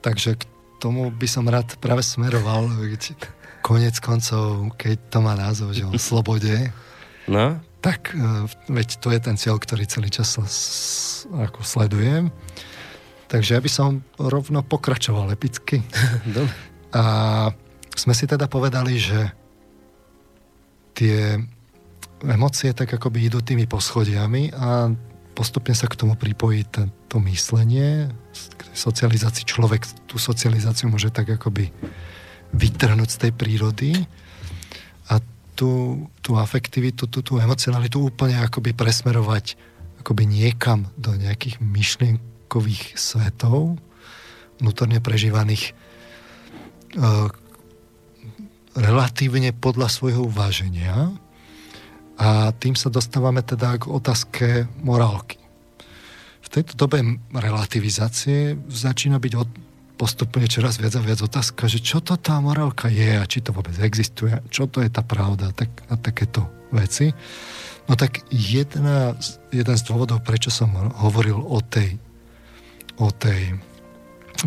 Takže k tomu by som rád práve smeroval. Konec koncov, keď to má názov, že o slobode, no? tak e, veď to je ten cieľ, ktorý celý čas ako sledujem. Takže ja by som rovno pokračoval epicky. A sme si teda povedali, že tie emócie tak akoby idú tými poschodiami a postupne sa k tomu pripojí to myslenie, k socializácii. Človek tú socializáciu môže tak akoby vytrhnúť z tej prírody a tú, tú afektivitu, tú, tú emocionalitu úplne akoby presmerovať akoby niekam do nejakých myšlienkových svetov, vnútorne prežívaných e, relatívne podľa svojho uváženia a tým sa dostávame teda k otázke morálky. Tejto dobe relativizácie začína byť od, postupne čoraz viac a viac otázka, že čo to tá morálka je a či to vôbec existuje, čo to je tá pravda tak, a takéto veci. No tak jedna, jeden z dôvodov, prečo som hovoril o tej, o tej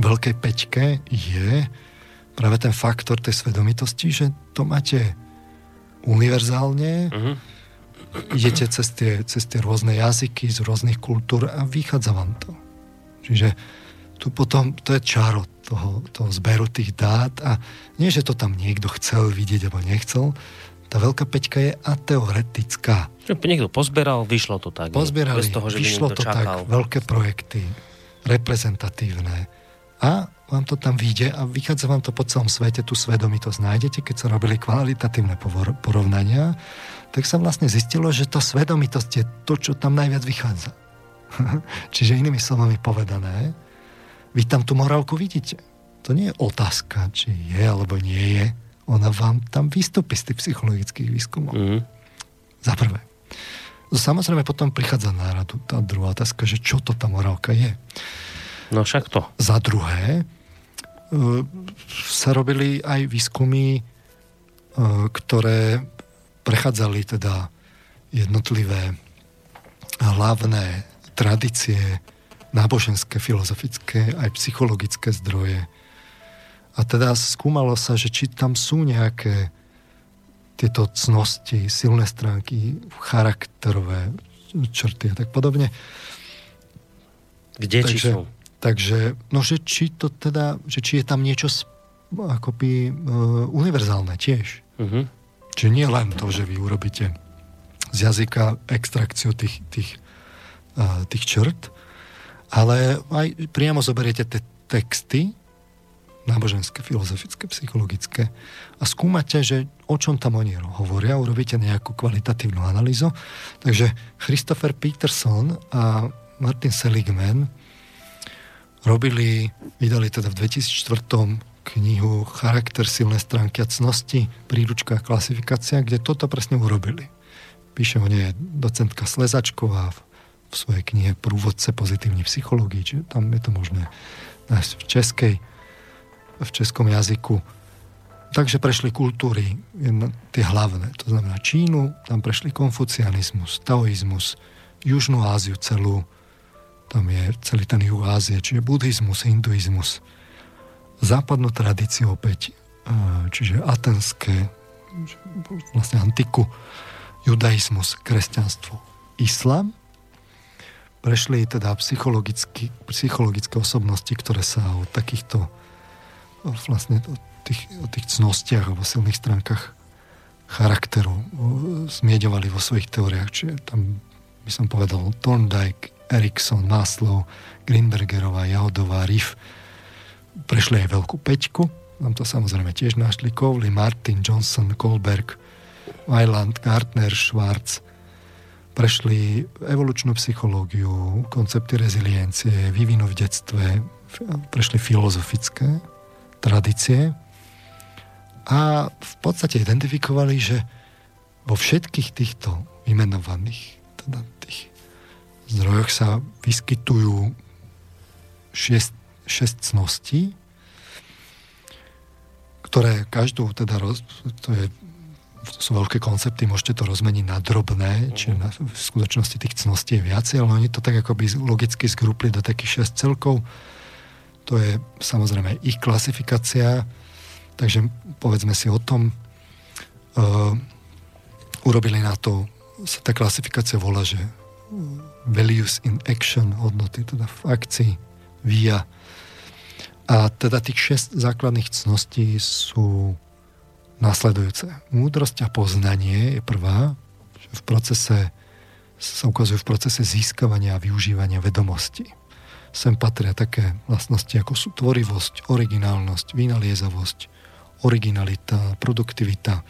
veľkej peťke je práve ten faktor tej svedomitosti, že to máte univerzálne, uh-huh idete cez tie, cez tie rôzne jazyky z rôznych kultúr a vychádza vám to. Čiže tu potom, to je čaro toho, toho zberu tých dát a nie, že to tam niekto chcel vidieť alebo nechcel, tá veľká peťka je ateoretická. Že niekto pozberal, vyšlo to tak. Pozberali, bez toho, že vyšlo to čakal. tak, veľké projekty, reprezentatívne. A vám to tam vyjde a vychádza vám to po celom svete, tú svedomitosť nájdete, keď sa robili kvalitatívne porovnania tak sa vlastne zistilo, že to svedomitosť je to, čo tam najviac vychádza. Čiže inými slovami povedané, vy tam tú morálku vidíte. To nie je otázka, či je alebo nie je. Ona vám tam vystúpi z tých psychologických výskumov. Mm. Za prvé. Samozrejme potom prichádza na radu tá druhá otázka, že čo to tá morálka je. No však to. Za druhé, e, sa robili aj výskumy, e, ktoré prechádzali teda jednotlivé hlavné tradície, náboženské, filozofické, aj psychologické zdroje. A teda skúmalo sa, že či tam sú nejaké tieto cnosti, silné stránky, charakterové črty a tak podobne. Kde takže, či sú? Takže, no že či to teda, že či je tam niečo akoby uh, univerzálne tiež. Uh-huh. Čiže nie len to, že vy urobíte z jazyka extrakciu tých, tých, tých črt, ale aj priamo zoberiete tie texty, náboženské, filozofické, psychologické a skúmate, že o čom tam oni hovoria, urobíte nejakú kvalitatívnu analýzu. Takže Christopher Peterson a Martin Seligman robili, vydali teda v 2004 knihu Charakter, silné stránky a cnosti, príručka a klasifikácia, kde toto presne urobili. Píše o nej docentka Slezačková v svojej knihe Prúvodce pozitívnej psychológii, čiže tam je to možné nájsť v českej, v českom jazyku. Takže prešli kultúry, tie hlavné, to znamená Čínu, tam prešli konfucianizmus, taoizmus, Južnú Áziu celú, tam je celý ten juh Ázie, čiže buddhizmus, hinduizmus, západnú tradíciu opäť, čiže atenské, vlastne antiku, judaizmus, kresťanstvo, islám prešli teda psychologické osobnosti, ktoré sa o takýchto vlastne o tých, o tých cnostiach alebo silných stránkach charakteru zmieďovali vo svojich teóriách. Čiže tam by som povedal Thorndike, Erikson, Maslow, Greenbergerová, Jahodová, Riff. Prešli aj veľkú peťku. Tam to samozrejme tiež našli. Cowley, Martin, Johnson, Kohlberg, Weiland, Gartner, Schwarz, prešli evolučnú psychológiu, koncepty reziliencie, vývinu v detstve, prešli filozofické tradície a v podstate identifikovali, že vo všetkých týchto vymenovaných teda tých zdrojoch sa vyskytujú šiest, šest cností, ktoré každú teda roz, to je to sú veľké koncepty, môžete to rozmeniť na drobné, čiže na, v skutočnosti tých cností je viacej, ale oni to tak akoby logicky zgrupli do takých 6 celkov. To je samozrejme ich klasifikácia, takže povedzme si o tom. Uh, urobili na to, sa tá klasifikácia volá, že values in action, hodnoty teda v akcii, via. A teda tých 6 základných cností sú následujúce. Múdrosť a poznanie je prvá, že v procese sa ukazujú v procese získavania a využívania vedomosti. Sem patria také vlastnosti ako sú tvorivosť, originálnosť, vynaliezavosť, originalita, produktivita,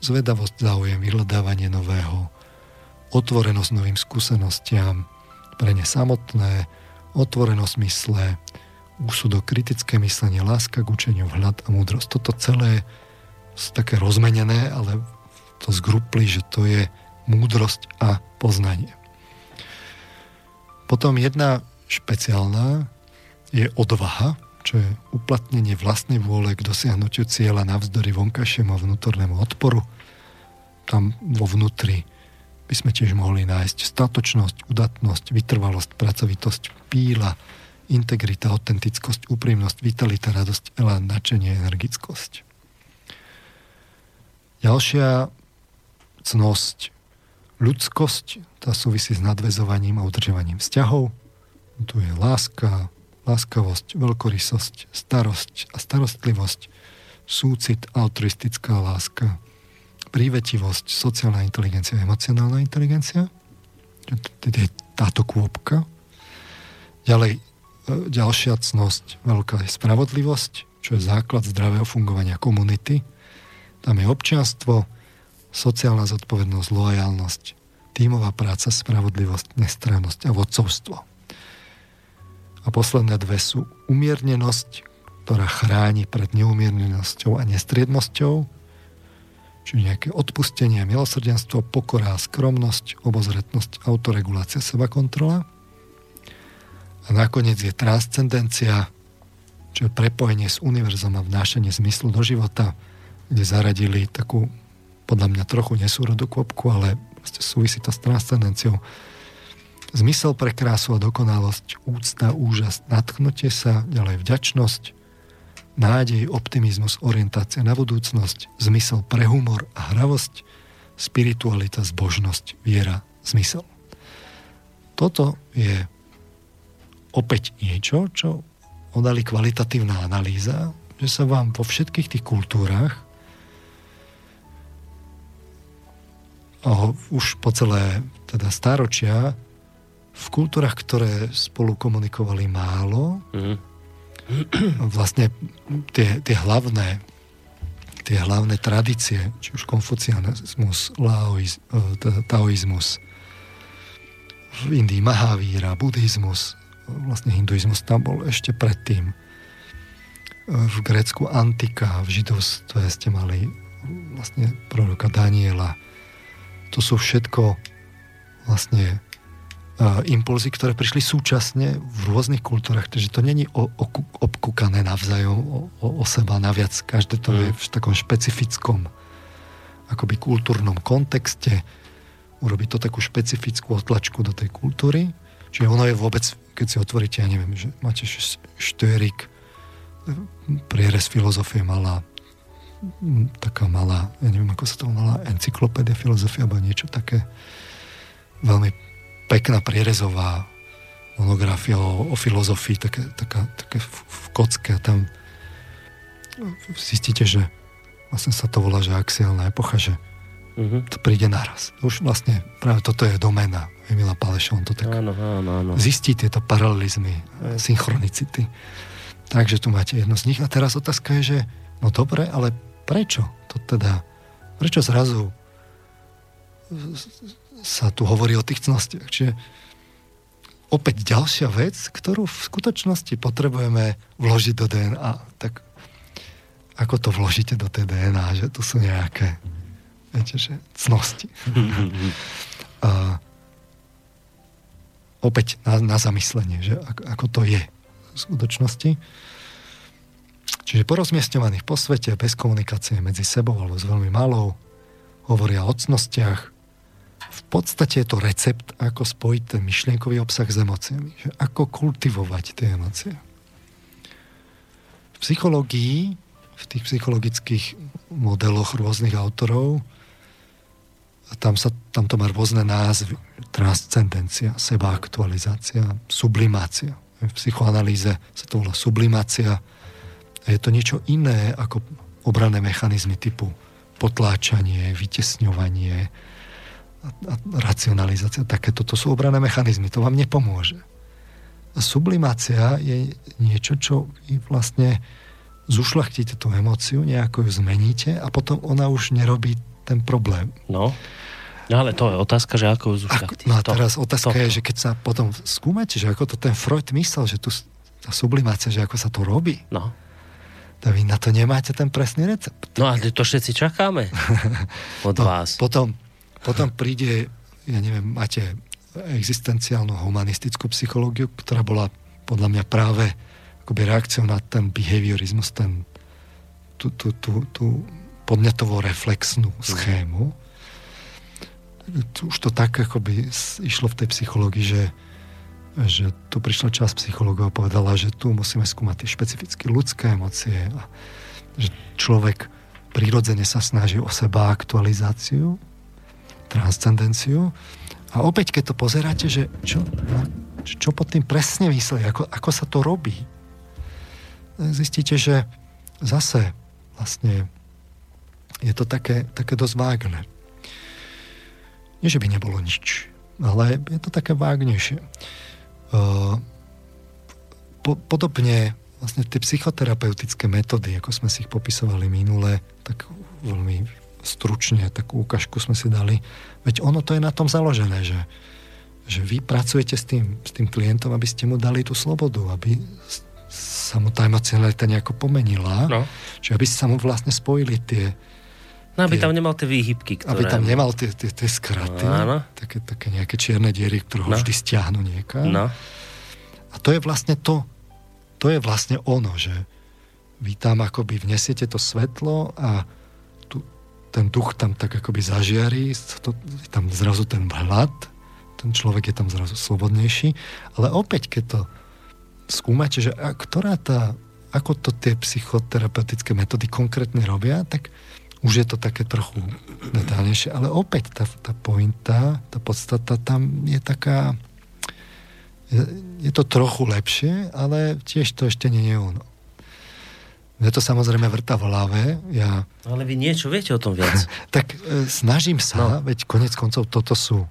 zvedavosť, záujem, vyhľadávanie nového, otvorenosť novým skúsenostiam, pre ne samotné, otvorenosť mysle, úsudok, kritické myslenie, láska k učeniu, vhľad a múdrosť. Toto celé sú také rozmenené, ale to zgrupli, že to je múdrosť a poznanie. Potom jedna špeciálna je odvaha, čo je uplatnenie vlastnej vôle k dosiahnutiu cieľa navzdory vonkajšiemu a vnútornému odporu. Tam vo vnútri by sme tiež mohli nájsť statočnosť, udatnosť, vytrvalosť, pracovitosť, píla, integrita, autentickosť, úprimnosť, vitalita, radosť, elán, načenie, energickosť. Ďalšia cnosť, ľudskosť, tá súvisí s nadvezovaním a udržovaním vzťahov. Tu je láska, láskavosť, veľkorysosť, starosť a starostlivosť, súcit, altruistická láska, prívetivosť, sociálna inteligencia, emocionálna inteligencia, táto kôpka. Ďalej, ďalšia cnosť, veľká je spravodlivosť, čo je základ zdravého fungovania komunity, tam je občianstvo, sociálna zodpovednosť, lojalnosť, tímová práca, spravodlivosť, nestrannosť a vodcovstvo. A posledné dve sú umiernenosť, ktorá chráni pred neumiernenosťou a nestriednosťou, čiže nejaké odpustenie, milosrdenstvo, pokora, skromnosť, obozretnosť, autoregulácia, seba kontrola. A nakoniec je transcendencia, čo je prepojenie s univerzom a vnášanie zmyslu do života, kde zaradili takú podľa mňa trochu nesúrodú kvopku, ale súvisí to s transcendenciou. Zmysel pre krásu a dokonalosť, úcta, úžas, natknutie sa, ďalej vďačnosť, nádej, optimizmus, orientácia na budúcnosť, zmysel pre humor a hravosť, spiritualita, zbožnosť, viera, zmysel. Toto je opäť niečo, čo odali kvalitatívna analýza, že sa vám vo všetkých tých kultúrach už po celé teda stáročia v kultúrach, ktoré spolu komunikovali málo, mm. vlastne tie, tie hlavné tie hlavné tradície, či už konfucianizmus, laoiz, e, taoizmus, v Indii Mahavíra, buddhizmus, vlastne hinduizmus tam bol ešte predtým. E, v Grécku antika, v židovstve ste mali vlastne proroka Daniela. To sú všetko vlastne impulzy, ktoré prišli súčasne v rôznych kultúrach, takže to není o, o, obkúkané navzájom o, o, o seba naviac. Každé to mm. je v takom špecifickom akoby kultúrnom kontexte, urobiť to takú špecifickú otlačku do tej kultúry. Čiže ono je vôbec, keď si otvoríte, ja neviem, že máte štérik, prierez filozofie mala taká malá, ja neviem, ako sa to malá encyklopédia filozofie, alebo niečo také. Veľmi pekná prierezová monografia o, o filozofii, také, taká, také v, v kocke a tam zistíte, že vlastne sa to volá, že axiálna epocha, že uh-huh. to príde naraz. Už vlastne práve toto je domena Emila Paleša, on to tak áno, áno, áno. zistí tieto paralelizmy, synchronicity. Takže tu máte jedno z nich. A teraz otázka je, že no dobre, ale prečo to teda, prečo zrazu sa tu hovorí o tých cnostiach. Čiže opäť ďalšia vec, ktorú v skutočnosti potrebujeme vložiť do DNA. Tak ako to vložíte do tej DNA, že tu sú nejaké viete, že cnosti. a opäť na, na zamyslenie, že ako, ako to je v skutočnosti. Čiže porozmiestňovaných po svete, bez komunikácie medzi sebou alebo s veľmi malou, hovoria o cnostiach, v podstate je to recept, ako spojiť ten myšlienkový obsah s emóciami. Že ako kultivovať tie emócie. V psychológii, v tých psychologických modeloch rôznych autorov, tam, sa, tam to má rôzne názvy. Transcendencia, sebaaktualizácia, sublimácia. V psychoanalýze sa to volá sublimácia. A je to niečo iné ako obranné mechanizmy typu potláčanie, vytesňovanie, a racionalizácia, takéto to sú obrané mechanizmy, to vám nepomôže. A sublimácia je niečo, čo vy vlastne zušlachtíte tú emóciu, nejako ju zmeníte a potom ona už nerobí ten problém. No, no ale to je otázka, že ako ju zušlachtíte. No a teraz otázka to, je, že keď sa potom skúmate, že ako to ten Freud myslel, že tu tá sublimácia, že ako sa to robí. No. To vy na to nemáte ten presný recept. No a to všetci čakáme od no, vás. Potom potom príde, ja neviem, máte existenciálnu humanistickú psychológiu, ktorá bola podľa mňa práve akoby reakciou na ten behaviorizmus, ten, tú, tú, tú, tú podnetovo reflexnú mhm. schému. Už to tak akoby išlo v tej psychológii, že, že tu prišla časť psychológov a povedala, že tu musíme skúmať tie špecifické ľudské emócie a že človek prirodzene sa snaží o seba aktualizáciu transcendenciu. A opäť, keď to pozeráte, že čo, čo pod tým presne myslí, ako, ako sa to robí, zistíte, že zase vlastne je to také, také dosť vágne. Nie, že by nebolo nič, ale je to také vágnejšie. Po, podobne vlastne tie psychoterapeutické metódy, ako sme si ich popisovali minule, tak veľmi stručne takú ukážku sme si dali. Veď ono to je na tom založené, že, že vy pracujete s tým, s tým klientom, aby ste mu dali tú slobodu, aby sa mu tá emocionalita nejako pomenila. No. Čiže aby sa mu vlastne spojili tie... No, aby tie, tam nemal tie výhybky, ktoré... Aby tam nemal tie, tie, tie skraty, no, také, také nejaké čierne diery, ktoré ho no. vždy stiahnu niekam. No. A to je vlastne to, to je vlastne ono, že vy tam akoby vnesiete to svetlo a ten duch tam tak akoby zažiari, to, tam zrazu ten vhľad, to ten človek je tam zrazu slobodnejší, ale opäť, keď to skúmate, že a ktorá tá, ako to tie psychoterapeutické metódy konkrétne robia, tak už je to také trochu detálnejšie, ale opäť tá, tá pointa, tá podstata tam je taká, je, je to trochu lepšie, ale tiež to ešte nie je ono. Mne to samozrejme vrta v hlave. Ja... Ale vy niečo viete o tom viac. tak e, snažím sa, no. veď konec koncov toto sú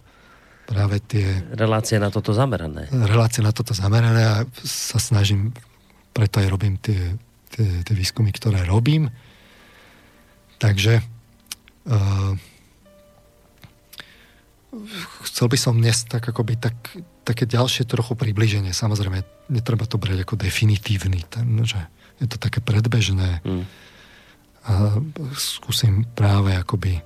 práve tie... Relácie na toto zamerané. Relácie na toto zamerané a sa snažím, preto aj robím tie, tie, tie výskumy, ktoré robím. Takže e, chcel by som dnes tak akoby tak, také ďalšie trochu približenie. Samozrejme, netreba to brať ako definitívny, ten, že je to také predbežné. Mm. A skúsim práve akoby e,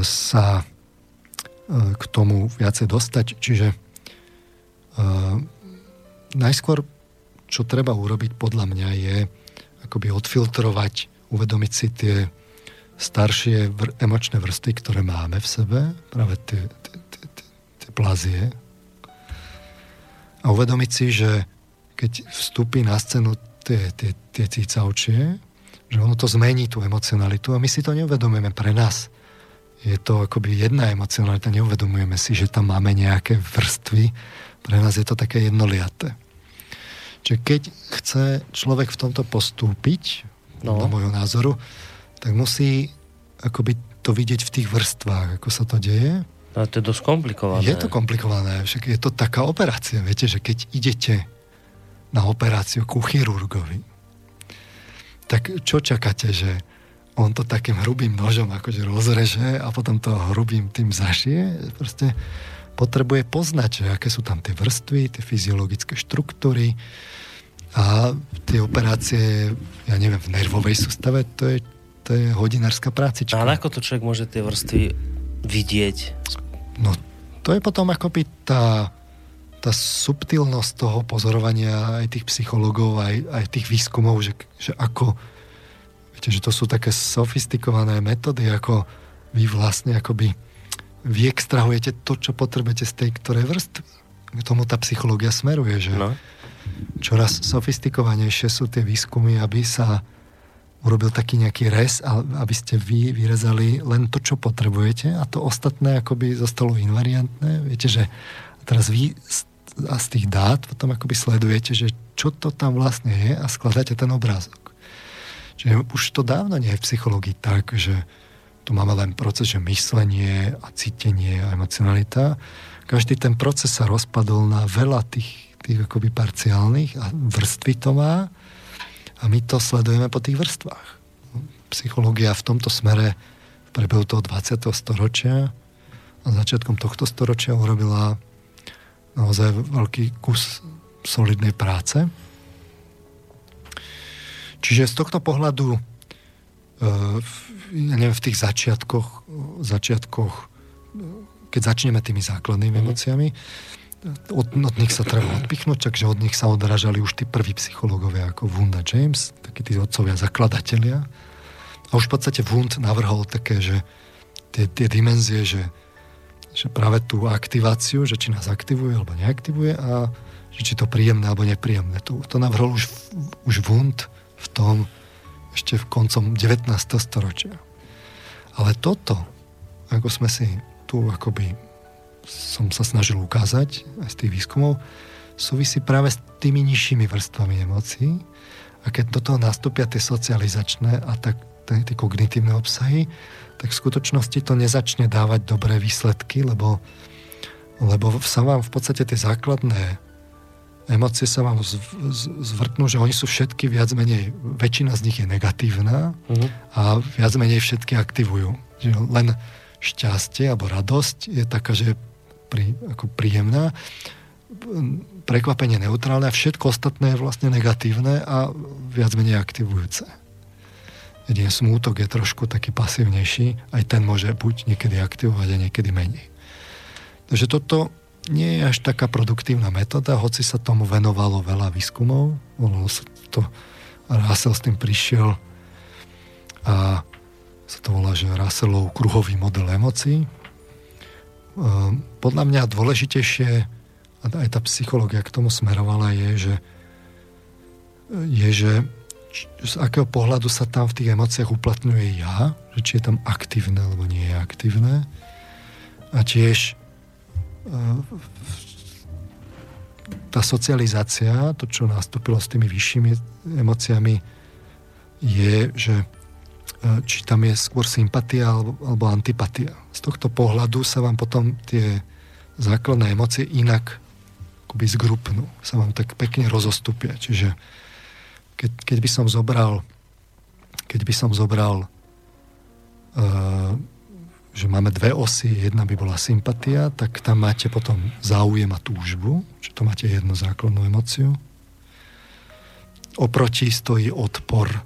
sa e, k tomu viacej dostať. Čiže uh, najskôr, čo treba urobiť podľa mňa je akoby odfiltrovať, uvedomiť si tie staršie vr- emočné vrstvy, ktoré máme v sebe, práve tie, tie, tie, tie plazie. A uvedomiť si, že keď vstúpi na scénu tie, tie, tie cícavčie, že ono to zmení tú emocionalitu a my si to neuvedomujeme pre nás. Je to akoby jedna emocionalita, neuvedomujeme si, že tam máme nejaké vrstvy. Pre nás je to také jednoliaté. Čiže keď chce človek v tomto postúpiť, no. na môjho názoru, tak musí akoby to vidieť v tých vrstvách, ako sa to deje. No, to je dosť komplikované. Je to komplikované, však je to taká operácia. Viete, že keď idete na operáciu ku chirurgovi, tak čo čakáte, že on to takým hrubým nožom akože rozreže a potom to hrubým tým zašije? Proste potrebuje poznať, že aké sú tam tie vrstvy, tie fyziologické štruktúry a tie operácie, ja neviem, v nervovej sústave, to je, to je hodinárska prácička. Ale ako to človek môže tie vrstvy vidieť? No, to je potom akoby tá tá subtilnosť toho pozorovania aj tých psychológov, aj, aj tých výskumov, že, že ako, viete, že to sú také sofistikované metódy, ako vy vlastne akoby vy extrahujete to, čo potrebujete z tej ktorej vrstvy. K tomu tá psychológia smeruje, že no. čoraz sofistikovanejšie sú tie výskumy, aby sa urobil taký nejaký res, aby ste vy vyrezali len to, čo potrebujete a to ostatné akoby zostalo invariantné. Viete, že teraz vy a z tých dát potom akoby sledujete, že čo to tam vlastne je a skladáte ten obrázok. Čiže už to dávno nie je v psychológii tak, že tu máme len proces, že myslenie a cítenie a emocionalita. Každý ten proces sa rozpadol na veľa tých, tých akoby parciálnych a vrstvy to má a my to sledujeme po tých vrstvách. Psychológia v tomto smere v priebehu toho 20. storočia a začiatkom tohto storočia urobila naozaj veľký kus solidnej práce. Čiže z tohto pohľadu e, ja neviem, v tých začiatkoch, začiatkoch keď začneme tými základnými mm. emóciami, od, od nich sa treba odpichnúť, takže od nich sa odrážali už tí prví psychológovia ako Wunda James, takí tí otcovia, zakladatelia. A už v podstate Wund navrhol také, že tie, tie dimenzie, že že práve tú aktiváciu, že či nás aktivuje alebo neaktivuje a že či to príjemné alebo nepríjemné. To, to navrhol už, už Wundt v tom ešte v koncom 19. storočia. Ale toto, ako sme si tu akoby som sa snažil ukázať aj z tých výskumov, súvisí práve s tými nižšími vrstvami emócií a keď do toho nastúpia tie socializačné a tak tie kognitívne obsahy, tak v skutočnosti to nezačne dávať dobré výsledky, lebo, lebo sa vám v podstate tie základné emócie sa vám zvrtnú, že oni sú všetky viac menej, väčšina z nich je negatívna uh-huh. a viac menej všetky aktivujú. Že len šťastie alebo radosť je taká, že pri, ako príjemná, prekvapenie neutrálne a všetko ostatné je vlastne negatívne a viac menej aktivujúce. Jedine smútok je trošku taký pasívnejší, aj ten môže buď niekedy aktivovať a niekedy menej. Takže toto nie je až taká produktívna metóda, hoci sa tomu venovalo veľa výskumov. Ono sa to, Russell s tým prišiel a sa to volá, že Russellov kruhový model emócií. Podľa mňa dôležitejšie, a aj tá psychológia k tomu smerovala, je, že, je, že z akého pohľadu sa tam v tých emóciách uplatňuje ja, že či je tam aktívne alebo nie je aktívne. A tiež tá socializácia, to, čo nastúpilo s tými vyššími emóciami, je, že E, či tam je skôr sympatia alebo, alebo antipatia. Z tohto pohľadu sa vám potom tie základné emócie inak akoby zgrupnú, sa vám tak pekne rozostupia. Čiže keď, keď by som zobral keď by som zobral uh, že máme dve osy, jedna by bola sympatia, tak tam máte potom záujem a túžbu, že to máte jednu základnú emociu. Oproti stojí odpor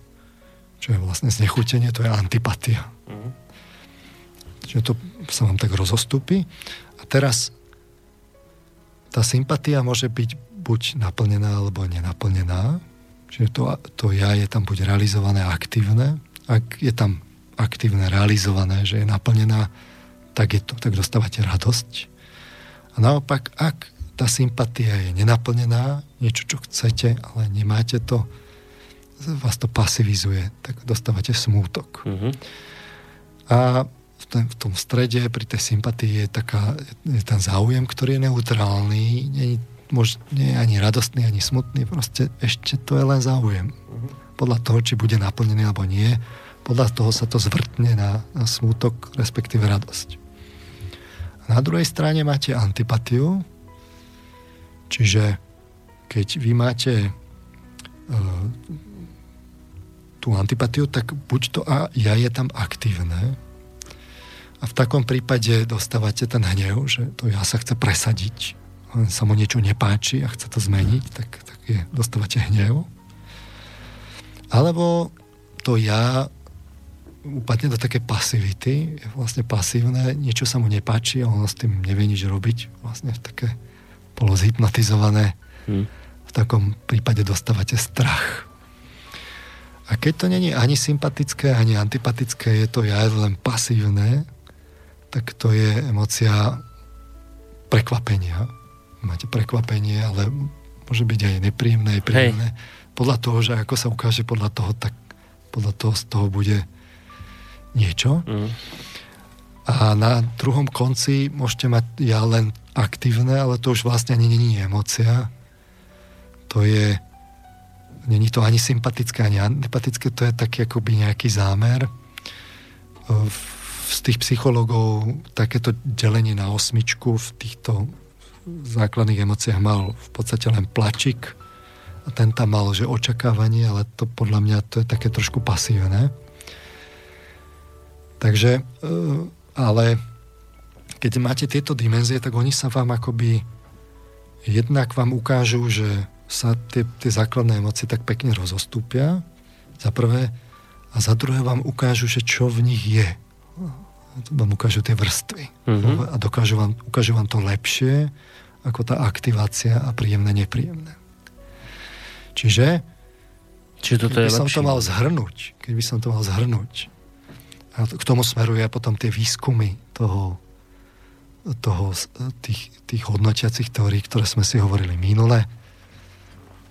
čo je vlastne znechutenie, to je antipatia. Mm. Čiže to sa vám tak rozostupí. A teraz tá sympatia môže byť buď naplnená alebo nenaplnená. Čiže to, to ja je tam buď realizované aktívne. Ak je tam aktívne realizované, že je naplnená, tak, je to, tak dostávate radosť. A naopak, ak tá sympatia je nenaplnená, niečo, čo chcete, ale nemáte to, vás to pasivizuje, tak dostávate smútok. Mm-hmm. A v, ten, v tom strede, pri tej sympatii je, taká, je ten záujem, ktorý je neutrálny, nie, mož, nie je ani radostný, ani smutný, proste ešte to je len záujem. Mm-hmm. Podľa toho, či bude naplnený alebo nie, podľa toho sa to zvrtne na, na smútok, respektíve radosť. Na druhej strane máte antipatiu, čiže keď vy máte uh, tú antipatiu, tak buď to a ja je tam aktívne a v takom prípade dostávate ten hnev, že to ja sa chce presadiť, len sa mu niečo nepáči a chce to zmeniť, tak, tak je, dostávate hnev. Alebo to ja upadne do také pasivity, je vlastne pasívne, niečo sa mu nepáči a on s tým nevie nič robiť, vlastne také polozhypnotizované. Hmm. V takom prípade dostávate strach. A keď to není ani sympatické, ani antipatické, je to ja len pasívne, tak to je emocia prekvapenia. Máte prekvapenie, ale môže byť aj nepríjemné, aj príjemné. Hej. Podľa toho, že ako sa ukáže podľa toho, tak podľa toho z toho bude niečo. Mm. A na druhom konci môžete mať ja len aktívne, ale to už vlastne ani není emocia. To je není to ani sympatické, ani antipatické, to je taký akoby nejaký zámer. Z tých psychologov takéto delenie na osmičku v týchto základných emóciách mal v podstate len plačik a ten tam mal, že očakávanie, ale to podľa mňa to je také trošku pasívne. Takže, e, ale keď máte tieto dimenzie, tak oni sa vám akoby jednak vám ukážu, že sa tie, tie základné emócie tak pekne rozostúpia, za prvé, a za druhé vám ukážu, že čo v nich je. Vám ukážu tie vrstvy. Mm-hmm. A dokážu vám, ukážu vám to lepšie, ako tá aktivácia a príjemné, nepríjemné. Čiže, Čiže toto keby je som lepšie. to mal zhrnúť, keby som to mal zhrnúť, a k tomu smeruje potom tie výskumy toho, toho tých, tých hodnotiacich teórií, ktoré sme si hovorili minule,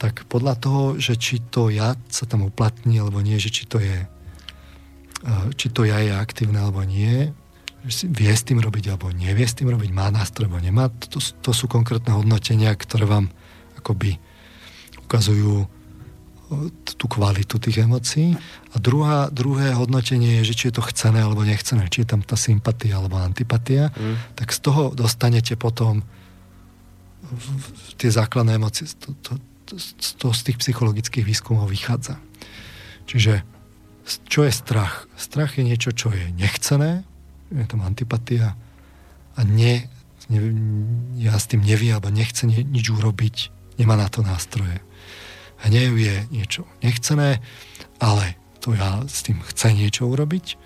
tak podľa toho, že či to ja sa tam uplatní alebo nie, že či to je eh, či to ja je aktívne alebo nie, vie s tým robiť alebo nevie s tým robiť, má nástroj alebo nemá, to, to sú konkrétne hodnotenia, ktoré vám akoby ukazujú eh, tú kvalitu tých emócií. A druhá, druhé hodnotenie je, že či je to chcené alebo nechcené, či je tam tá sympatia alebo antipatia, mm. tak z toho dostanete potom tie základné emócie. To, to, to z tých psychologických výskumov vychádza. Čiže čo je strach? Strach je niečo, čo je nechcené, je tam antipatia a ne, ne, ja s tým nevie alebo nechce ni, nič urobiť, nemá na to nástroje. Hnev je niečo nechcené, ale to ja s tým chce niečo urobiť.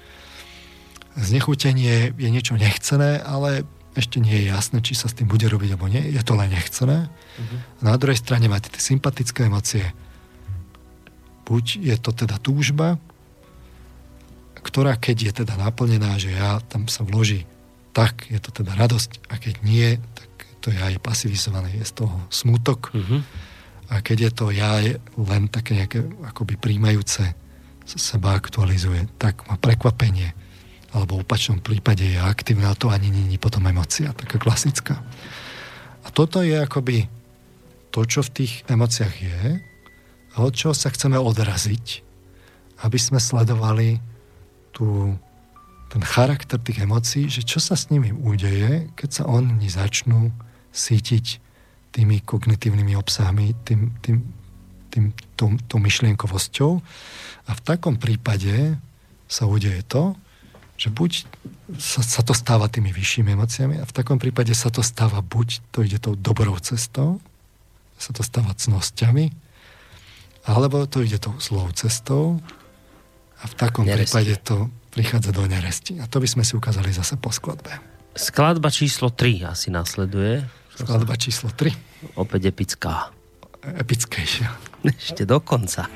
Znechutenie je niečo nechcené, ale ešte nie je jasné, či sa s tým bude robiť alebo nie. Je to len nechcené. Uh-huh. Na druhej strane máte tie sympatické emócie. Buď je to teda túžba, ktorá keď je teda naplnená, že ja tam sa vloží tak je to teda radosť a keď nie, tak to je aj pasivizované, je z toho smutok. Uh-huh. A keď je to ja len také nejaké akoby príjmajúce seba aktualizuje, tak má prekvapenie alebo v opačnom prípade je aktívna, to ani není potom emocia, taká klasická. A toto je akoby to, čo v tých emóciách je a od čoho sa chceme odraziť, aby sme sledovali tú, ten charakter tých emócií, že čo sa s nimi udeje, keď sa oni začnú sítiť tými kognitívnymi obsahmi, tým, tým, tým, tou, tou myšlienkovosťou. A v takom prípade sa udeje to, že buď sa, sa to stáva tými vyššími emóciami a v takom prípade sa to stáva buď to ide tou dobrou cestou, sa to stáva cnosťami, alebo to ide tou zlou cestou a v takom neresti. prípade to prichádza do neresti. A to by sme si ukázali zase po skladbe. Skladba číslo 3 asi nasleduje. Skladba číslo 3. Opäť epická. Epickejšia. Ešte do konca.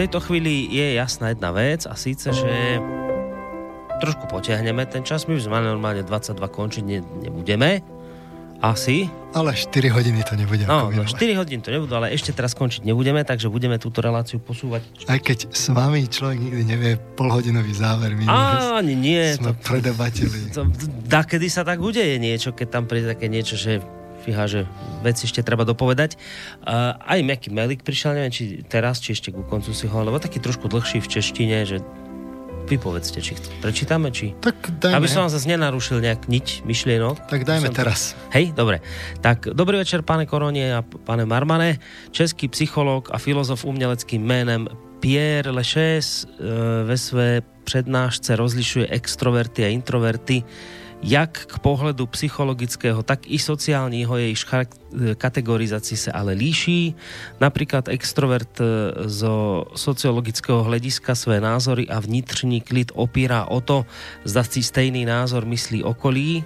Tejto chvíli je jasná jedna vec a síce, že trošku potiahneme ten čas. My už sme normálne 22 končiť ne, nebudeme. Asi. Ale 4 hodiny to nebude. No, no 4 hodiny to nebudú, ale ešte teraz skončiť nebudeme, takže budeme túto reláciu posúvať. Aj keď s vami človek nikdy nevie polhodinový záver. My Ani nie. Sme to, predebatili. To, da, kedy sa tak udeje niečo, keď tam príde také niečo, že fíha, že veci ešte treba dopovedať. Uh, aj Meky Melik prišiel, neviem, či teraz, či ešte ku koncu si ho, lebo taký trošku dlhší v češtine, že Vypovedzte, či prečítame, či... Tak dajme. Aby som vám zase nenarušil nejak niť myšlienok. Tak dajme som... teraz. Hej, dobre. Tak dobrý večer, pane Koronie a pane Marmane. Český psycholog a filozof umeleckým jménem Pierre Leches e, ve své přednášce rozlišuje extroverty a introverty jak k pohledu psychologického, tak i sociálního jejich kategorizací se ale líší. Například extrovert e, zo sociologického hlediska své názory a vnitřní klid opírá o to, zda si stejný názor myslí okolí,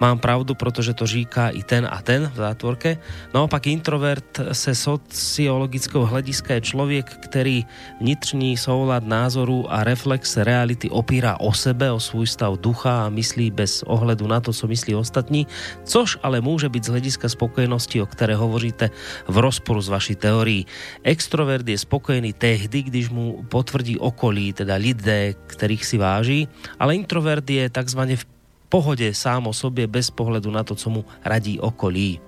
mám pravdu, protože to říká i ten a ten v zátvorke. Naopak introvert se sociologického hlediska je člověk, který vnitřní soulad názoru a reflex reality opírá o sebe, o svůj stav ducha a myslí bez ohledu na to, co myslí ostatní, což ale může být z hlediska spokojenosti, o které hovoříte, v rozporu s vaší teorií. Extrovert je spokojený tehdy, když mu potvrdí okolí, teda lidé, kterých si váží, ale introvert je takzvaně v pohode sám o sobě bez pohledu na to, co mu radí okolí.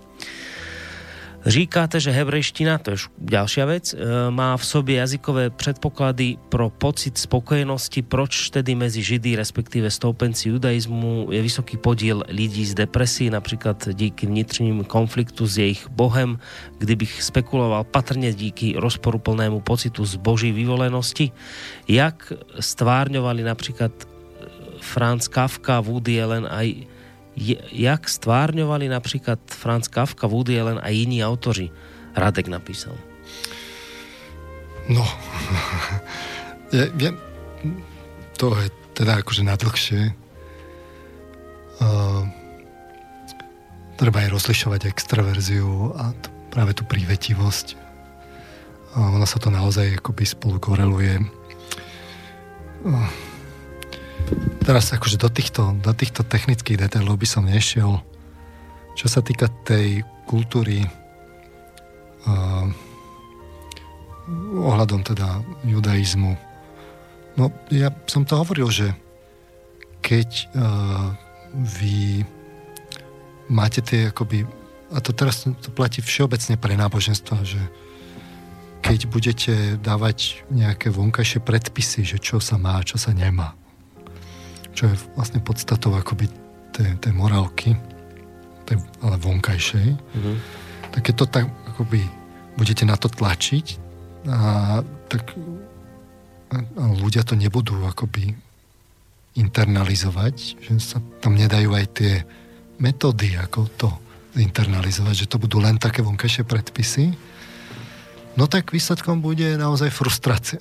Říkáte, že hebrejština, to je ďalšia vec, e, má v sobě jazykové předpoklady pro pocit spokojenosti, proč tedy mezi Židy, respektíve stoupenci judaizmu je vysoký podíl lidí z depresí, například díky vnitřním konfliktu s jejich bohem, kdybych spekuloval patrně díky rozporuplnému pocitu z boží vyvolenosti, jak stvárňovali například Franz Kafka, Woody Allen aj jak stvárňovali napríklad Franz Kafka, Woody Allen a iní autoři. Radek napísal. No, ja, ja, to je teda akože nadlhšie. Uh, treba aj rozlišovať extraverziu a t- práve tú prívetivosť. Uh, ona sa to naozaj akoby spolu koreluje. Uh, Teraz akože do týchto, do týchto technických detailov by som nešiel. Čo sa týka tej kultúry uh, ohľadom teda judaizmu, no ja som to hovoril, že keď uh, vy máte tie akoby, a to teraz to platí všeobecne pre náboženstva, že keď budete dávať nejaké vonkajšie predpisy, že čo sa má, čo sa nemá, čo je vlastne podstatou akoby tej, tej morálky, tej, ale vonkajšej, mm-hmm. tak keď to tak akoby budete na to tlačiť, a, tak a ľudia to nebudú akoby internalizovať, že sa tam nedajú aj tie metódy, ako to internalizovať, že to budú len také vonkajšie predpisy, no tak výsledkom bude naozaj frustrácia.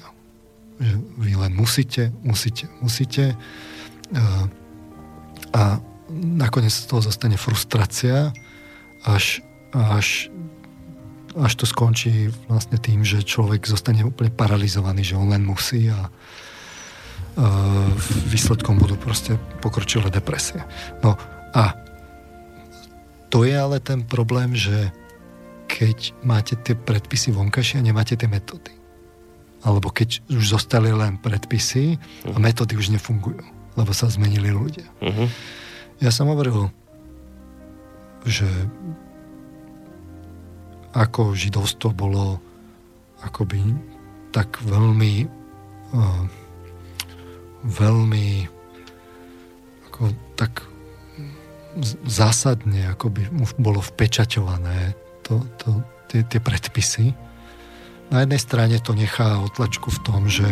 Že vy len musíte, musíte, musíte a nakoniec z toho zostane frustrácia, až, až, až to skončí vlastne tým, že človek zostane úplne paralizovaný, že on len musí a výsledkom budú proste pokročilé depresie. No a to je ale ten problém, že keď máte tie predpisy vonkajšie a nemáte tie metódy. Alebo keď už zostali len predpisy a mhm. metódy už nefungujú lebo sa zmenili ľudia. Uh-huh. Ja som hovoril, že ako židovstvo bolo akoby tak veľmi uh, veľmi ako tak zásadne akoby bolo vpečaťované to, to, tie, tie predpisy. Na jednej strane to nechá otlačku v tom, že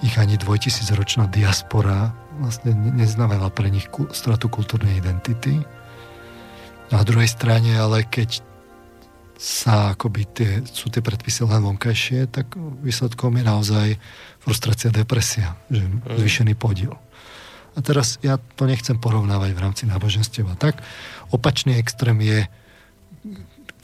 ich ani dvojtisícročná diaspora vlastne neznamená pre nich stratu kultúrnej identity. Na druhej strane, ale keď sa akoby tie, sú tie predpisy len vonkajšie, tak výsledkom je naozaj frustrácia, depresia, že mm. zvýšený podiel. A teraz ja to nechcem porovnávať v rámci náboženstiev. tak opačný extrém je,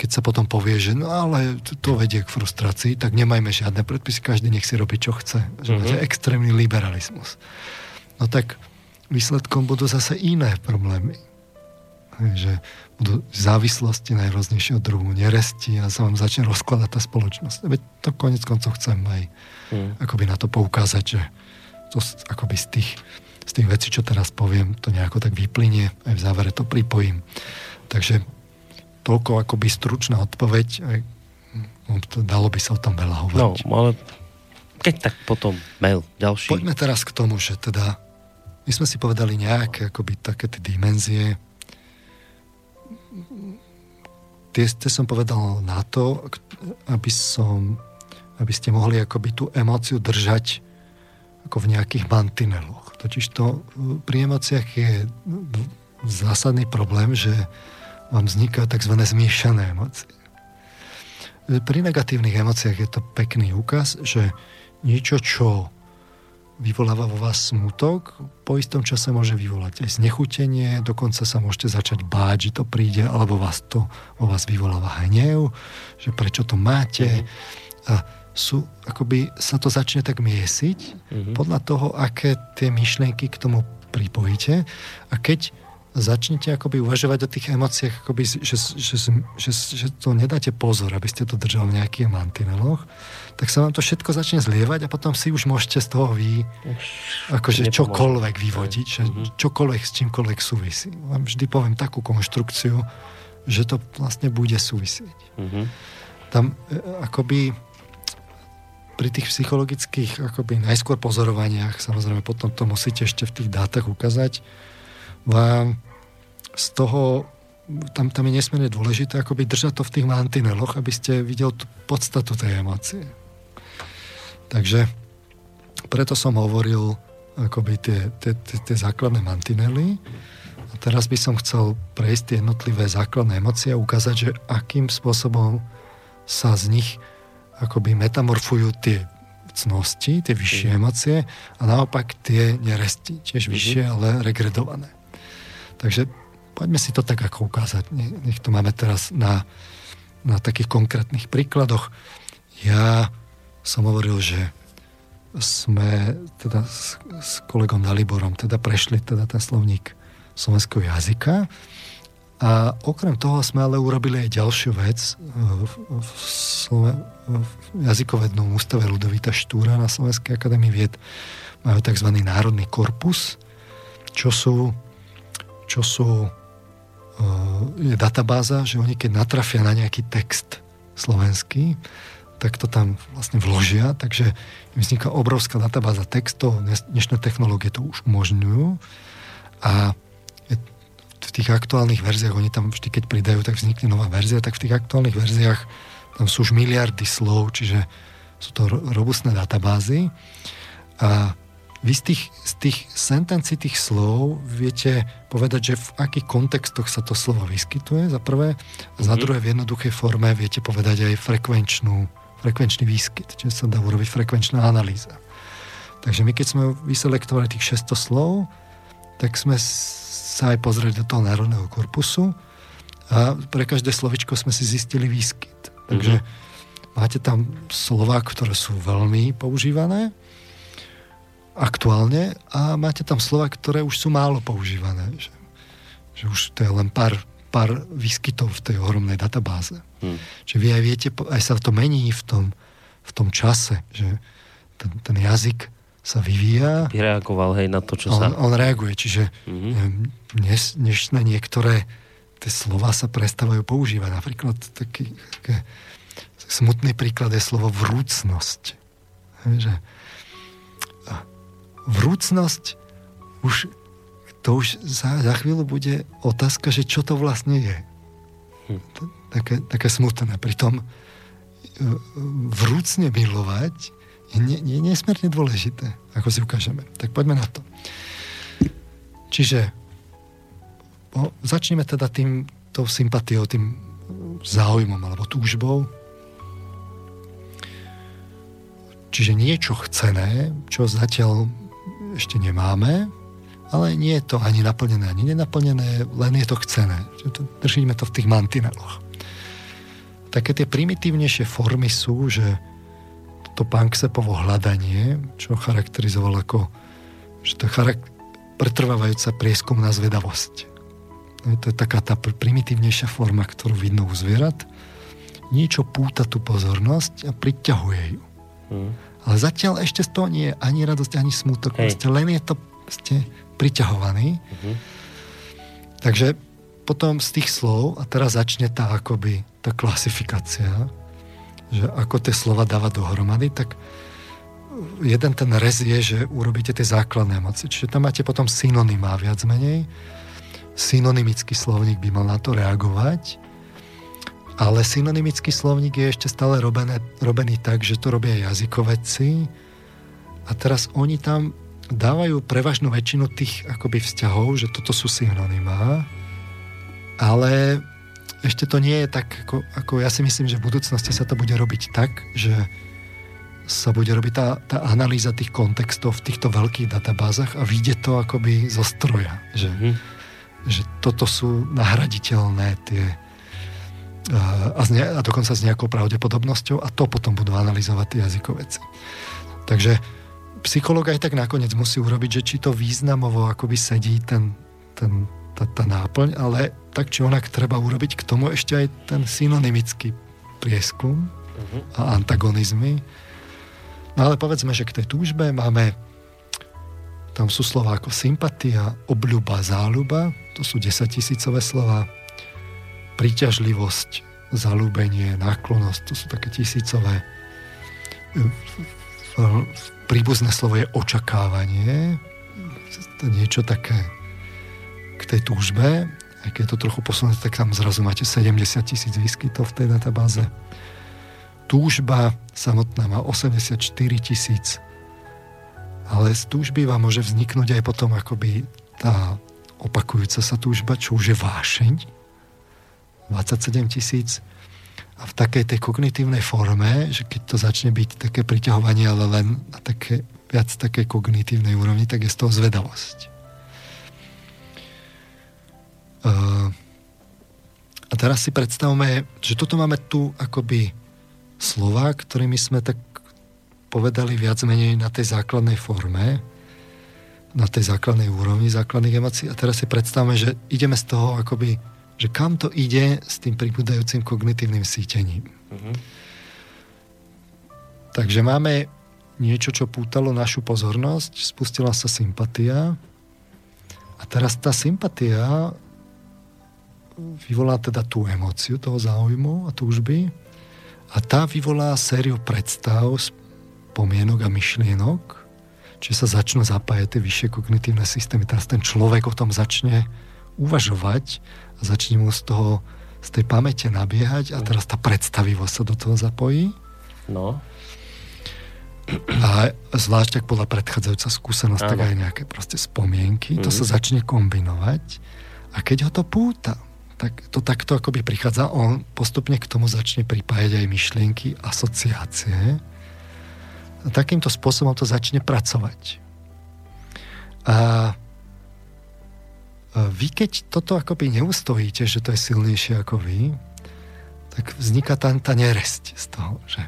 keď sa potom povie, že no ale to vedie k frustrácii, tak nemajme žiadne predpisy, každý nech si robí, čo chce. Že mm-hmm. extrémny liberalizmus no tak výsledkom budú zase iné problémy. Že budú závislosti najrôznejšieho druhu, neresti a sa vám začne rozkladať tá spoločnosť. Veď to konec koncov chcem aj hmm. akoby na to poukázať, že to akoby z tých, z tých vecí, čo teraz poviem, to nejako tak vyplynie, aj v závere to pripojím. Takže toľko akoby stručná odpoveď, aj, no, dalo by sa o tom veľa hovoriť. No, ale keď tak potom mail ďalší. Poďme teraz k tomu, že teda my sme si povedali nejaké akoby také tie dimenzie, tie, tie som povedal na to, aby som, aby ste mohli akoby tú emóciu držať ako v nejakých mantineloch. Totiž to pri emóciách je zásadný problém, že vám vznikajú tzv. zmiešané emócie. Pri negatívnych emóciách je to pekný úkaz, že niečo, čo vyvoláva vo vás smutok, po istom čase môže vyvolať aj znechutenie, dokonca sa môžete začať báť, že to príde, alebo vás to vo vás vyvoláva hnev, že prečo to máte. Mm-hmm. A sú, akoby sa to začne tak miesiť mm-hmm. podľa toho, aké tie myšlienky k tomu pripojíte. A keď začnete akoby uvažovať o tých emóciách, akoby, že, že, že, že to nedáte pozor, aby ste to držali v nejakých mantineloch, tak sa vám to všetko začne zlievať a potom si už môžete z toho vy akože čokoľvek vyvodiť, že mhm. čokoľvek s čímkoľvek súvisí. Vám vždy poviem takú konštrukciu, že to vlastne bude súvisieť. Mm-hmm. Tam e, akoby pri tých psychologických akoby najskôr pozorovaniach, samozrejme potom to musíte ešte v tých dátach ukázať, vám z toho tam, tam je nesmierne dôležité akoby držať to v tých mantineloch, aby ste videl tú podstatu tej emócie. Takže preto som hovoril akoby tie, tie, tie, tie základné mantinely. A teraz by som chcel prejsť tie jednotlivé základné emócie a ukázať, že akým spôsobom sa z nich akoby metamorfujú tie cnosti, tie vyššie mm. emócie a naopak tie neresti, tiež mm-hmm. vyššie, ale regredované. Takže poďme si to tak ako ukázať. Nech to máme teraz na, na takých konkrétnych príkladoch. Ja som hovoril, že sme teda s, s kolegom Daliborom teda prešli teda ten slovník slovenského jazyka a okrem toho sme ale urobili aj ďalšiu vec v, v, Slove, v jazykovednom ústave Ludovita Štúra na Slovenskej akadémii vied majú tzv. národný korpus, čo sú čo sú, eh, je databáza, že oni keď natrafia na nejaký text slovenský, tak to tam vlastne vložia, takže vzniká obrovská databáza textov, dnešné technológie to už umožňujú a v tých aktuálnych verziách, oni tam vždy, keď pridajú, tak vznikne nová verzia, tak v tých aktuálnych verziách tam sú už miliardy slov, čiže sú to robustné databázy a vy z tých, z tých sentencií tých slov viete povedať, že v akých kontextoch sa to slovo vyskytuje, za prvé. Za mhm. druhé, v jednoduchej forme viete povedať aj frekvenčnú, frekvenčný výskyt, čiže sa dá urobiť frekvenčná analýza. Takže my keď sme vyselektovali tých 600 slov, tak sme sa aj pozreli do toho národného korpusu a pre každé slovičko sme si zistili výskyt. Takže mm-hmm. máte tam slova, ktoré sú veľmi používané aktuálne a máte tam slova, ktoré už sú málo používané. Že, že už to je len pár, pár výskytov v tej ohromnej databáze. Hmm. Že vy aj viete, aj sa to mení v tom, v tom čase, že ten, ten jazyk sa vyvíja. Reagoval hej na to, čo on, sa... On reaguje, čiže mm-hmm. dnes, dnešné niektoré tie slova sa prestávajú používať. Napríklad taký, taký smutný príklad je slovo vrúcnosť. Že, vrúcnosť už to už za, za chvíľu bude otázka, že čo to vlastne je. Hm. Také, také smutné. Pritom e, vrúcne milovať je, ne, je nesmierne dôležité, ako si ukážeme. Tak poďme na to. Čiže po, začneme teda tým, tou sympatiou, tým záujmom alebo túžbou. Čiže niečo chcené, čo zatiaľ ešte nemáme, ale nie je to ani naplnené, ani nenaplnené, len je to chcené. Držíme to v tých mantineloch. Také tie primitívnejšie formy sú, že to Panksepovo hľadanie, čo charakterizoval ako že to charak- pretrvávajúca prieskumná zvedavosť. To je taká tá primitívnejšia forma, ktorú vidno u zvierat. Niečo púta tú pozornosť a priťahuje ju. Hmm. Ale zatiaľ ešte z toho nie je ani radosť, ani smutok. Proste len je to ste priťahovaný. Hmm. Takže potom z tých slov, a teraz začne tá akoby tá klasifikácia, že ako tie slova dáva dohromady, tak jeden ten rez je, že urobíte tie základné emócie. Čiže tam máte potom synonymá viac menej. Synonymický slovník by mal na to reagovať, ale synonymický slovník je ešte stále robené, robený tak, že to robia jazykovedci a teraz oni tam dávajú prevažnú väčšinu tých akoby vzťahov, že toto sú synonymá, ale ešte to nie je tak, ako, ako ja si myslím, že v budúcnosti sa to bude robiť tak, že sa bude robiť tá, tá analýza tých kontextov v týchto veľkých databázach a vyjde to akoby zo stroja. Že, mm. že toto sú nahraditeľné tie a, a, ne, a dokonca s nejakou pravdepodobnosťou a to potom budú analyzovať tie jazykoveci. Takže psychológ aj tak nakoniec musí urobiť, že či to významovo akoby sedí ten, ten, tá, tá náplň, ale tak či onak treba urobiť k tomu ešte aj ten synonymický prieskum uh-huh. a antagonizmy No ale povedzme, že k tej túžbe máme tam sú slova ako sympatia, obľuba, záľuba, to sú desatisícové slova, príťažlivosť, zalúbenie, náklonosť, to sú také tisícové. Príbuzné slovo je očakávanie, niečo také k tej túžbe, aj keď to trochu posunete, tak tam zrazu máte 70 tisíc výskytov v tej databáze túžba samotná má 84 tisíc. Ale z túžby vám môže vzniknúť aj potom akoby tá opakujúca sa túžba, čo už je vášeň. 27 tisíc. A v takej tej kognitívnej forme, že keď to začne byť také priťahovanie, ale len na také, viac takej kognitívnej úrovni, tak je z toho zvedavosť. Uh, a teraz si predstavme, že toto máme tu akoby slova, ktorými sme tak povedali viac menej na tej základnej forme, na tej základnej úrovni základných emócií. A teraz si predstavme, že ideme z toho akoby, že kam to ide s tým pribúdajúcim kognitívnym sítením. Mm-hmm. Takže máme niečo, čo pútalo našu pozornosť, spustila sa sympatia a teraz tá sympatia vyvolá teda tú emóciu toho záujmu a túžby a tá vyvolá sériu predstav, spomienok a myšlienok, čiže sa začnú zapájať tie vyššie kognitívne systémy. Teraz ten človek o tom začne uvažovať a začne mu z toho z tej pamäte nabiehať a teraz tá predstavivosť sa do toho zapojí. No. A zvlášť ak bola predchádzajúca skúsenosť, tak aj nejaké proste spomienky, mm. to sa mhm. začne kombinovať a keď ho to púta, tak to takto akoby prichádza. On postupne k tomu začne pripájať aj myšlienky, asociácie. A takýmto spôsobom to začne pracovať. A vy keď toto akoby neustojíte, že to je silnejšie ako vy, tak vzniká tá, tá neresť z toho, že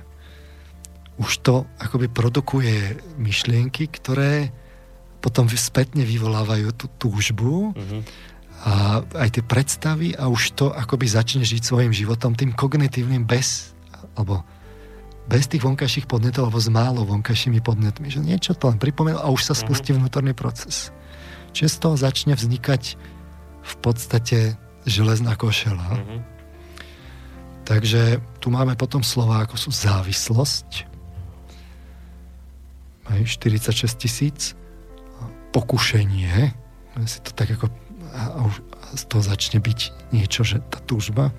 už to akoby produkuje myšlienky, ktoré potom spätne vyvolávajú tú túžbu mm-hmm a aj tie predstavy a už to akoby začne žiť svojim životom tým kognitívnym bez, alebo bez tých vonkajších podnetov alebo s málo vonkajšími podnetmi. Že niečo to len pripomenul a už sa spustí mhm. vnútorný proces. Čiže z toho začne vznikať v podstate železná košela. Mm-hmm. Takže tu máme potom slova ako sú závislosť, aj 46 tisíc, pokušenie, si to tak ako a už z toho začne byť niečo, že tá túžba,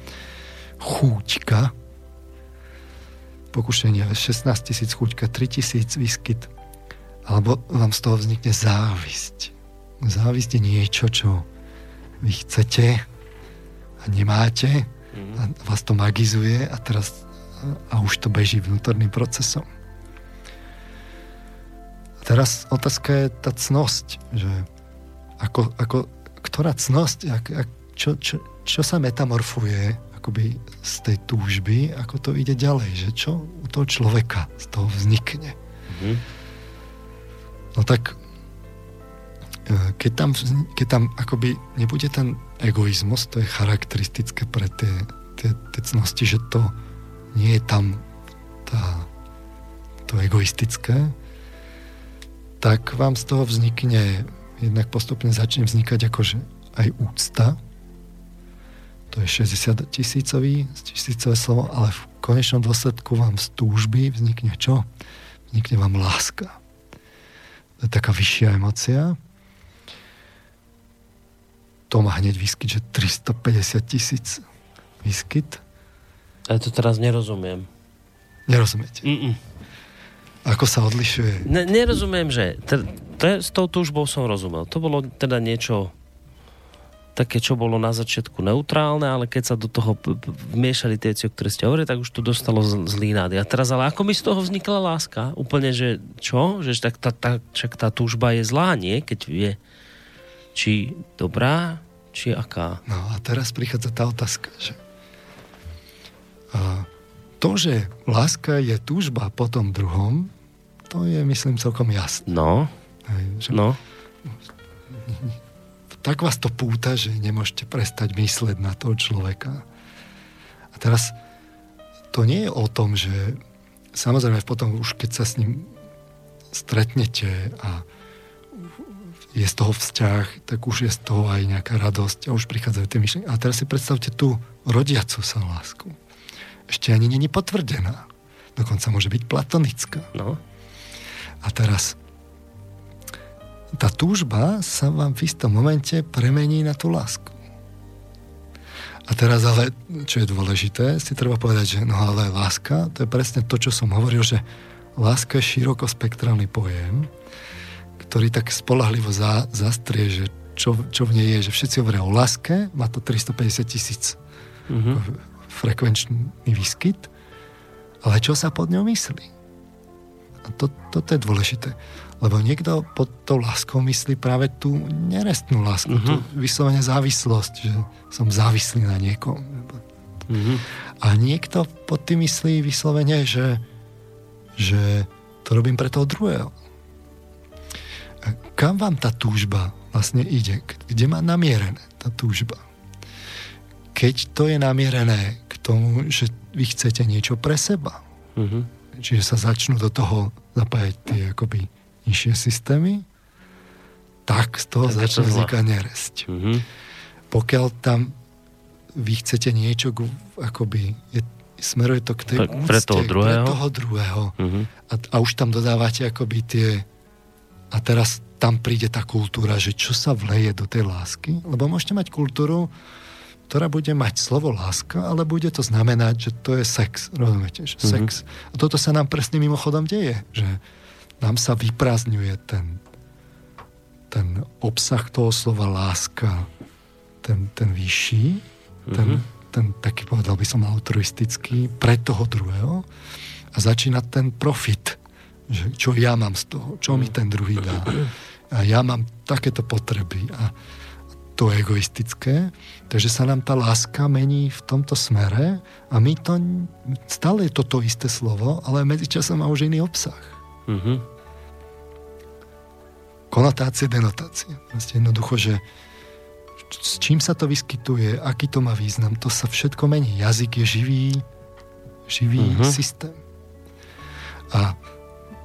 chúťka, pokušenie 16 tisíc chúťka, 3 tisíc výskyt, alebo vám z toho vznikne závisť. Závisť je niečo, čo vy chcete a nemáte a vás to magizuje a teraz a už to beží vnútorným procesom. Teraz otázka je tá cnosť, že ako, ako ktorá cnosť, ak, ak, čo, čo, čo sa metamorfuje akoby z tej túžby, ako to ide ďalej, že čo u toho človeka z toho vznikne. Mm-hmm. No tak keď tam, keď tam akoby nebude ten egoizmus, to je charakteristické pre tie, tie, tie cnosti, že to nie je tam tá, to egoistické, tak vám z toho vznikne, jednak postupne začne vznikať akože aj úcta, to je 60 tisícový, tisícové slovo, ale v konečnom dôsledku vám z túžby vznikne čo? Vznikne vám láska. To je taká vyššia emocia. To má hneď výskyt, že 350 tisíc výskyt. Ja to teraz nerozumiem. Nerozumiete? Mm-mm. Ako sa odlišuje? Ne, nerozumiem, že t- t- s tou túžbou som rozumel. To bolo teda niečo také, čo bolo na začiatku neutrálne, ale keď sa do toho vmiešali tie veci, o ktoré ste hovorili, tak už to dostalo zlý nádej. A teraz, ale ako mi z toho vznikla láska? Úplne, že čo? Že tak tá, tá, však tá túžba je zlá, nie? Keď je či dobrá, či aká. No a teraz prichádza tá otázka, že a to, že láska je túžba po tom druhom, to je, myslím, celkom jasné. No. Hej, že No tak vás to púta, že nemôžete prestať mysleť na toho človeka. A teraz to nie je o tom, že samozrejme potom už keď sa s ním stretnete a je z toho vzťah, tak už je z toho aj nejaká radosť a už prichádzajú tie myšlienky. A teraz si predstavte tú rodiacu sa lásku. Ešte ani není potvrdená. Dokonca môže byť platonická. No. A teraz tá túžba sa vám v istom momente premení na tú lásku. A teraz ale, čo je dôležité, si treba povedať, že no ale láska, to je presne to, čo som hovoril, že láska je širokospektrálny pojem, ktorý tak spolahlivo za, zastrie, že čo, čo v nej je, že všetci hovoria o láske, má to 350 tisíc mm-hmm. frekvenčný výskyt, ale čo sa pod ňou myslí? A to, toto je dôležité. Lebo niekto pod tou láskou myslí práve tú nerestnú lásku, uh-huh. tú vyslovene závislosť, že som závislý na niekom. Uh-huh. A niekto pod tým myslí vyslovene, že, že to robím pre toho druhého. A kam vám tá túžba vlastne ide? Kde má namierené tá túžba? Keď to je namierené k tomu, že vy chcete niečo pre seba, uh-huh. čiže sa začnú do toho zapájať tie akoby nižšie systémy, tak z toho tak začne vznikať neresť. Mm-hmm. Pokiaľ tam vy chcete niečo, akoby je, smeruje to k tej pre, úcte, pre toho druhého, pre toho druhého mm-hmm. a, a už tam dodávate akoby tie a teraz tam príde tá kultúra, že čo sa vleje do tej lásky, lebo môžete mať kultúru, ktorá bude mať slovo láska, ale bude to znamenať, že to je sex, rozumiete? Že mm-hmm. sex. A toto sa nám presne mimochodom deje, že nám sa vyprázdňuje ten, ten obsah toho slova láska, ten, ten vyšší, mm-hmm. ten, mhm. ten taký povedal by som altruistický, pre toho druhého a začína ten profit, že čo ja mám z toho, čo mi ten druhý dá. A ja mám takéto potreby a to egoistické, takže sa nám tá láska mení v tomto smere a my to, stále je toto isté slovo, ale medzičasom má už iný obsah. Mm-hmm. Konotácie, denotácie. Vlastne jednoducho, že s čím sa to vyskytuje, aký to má význam, to sa všetko mení. Jazyk je živý, živý mm-hmm. systém. A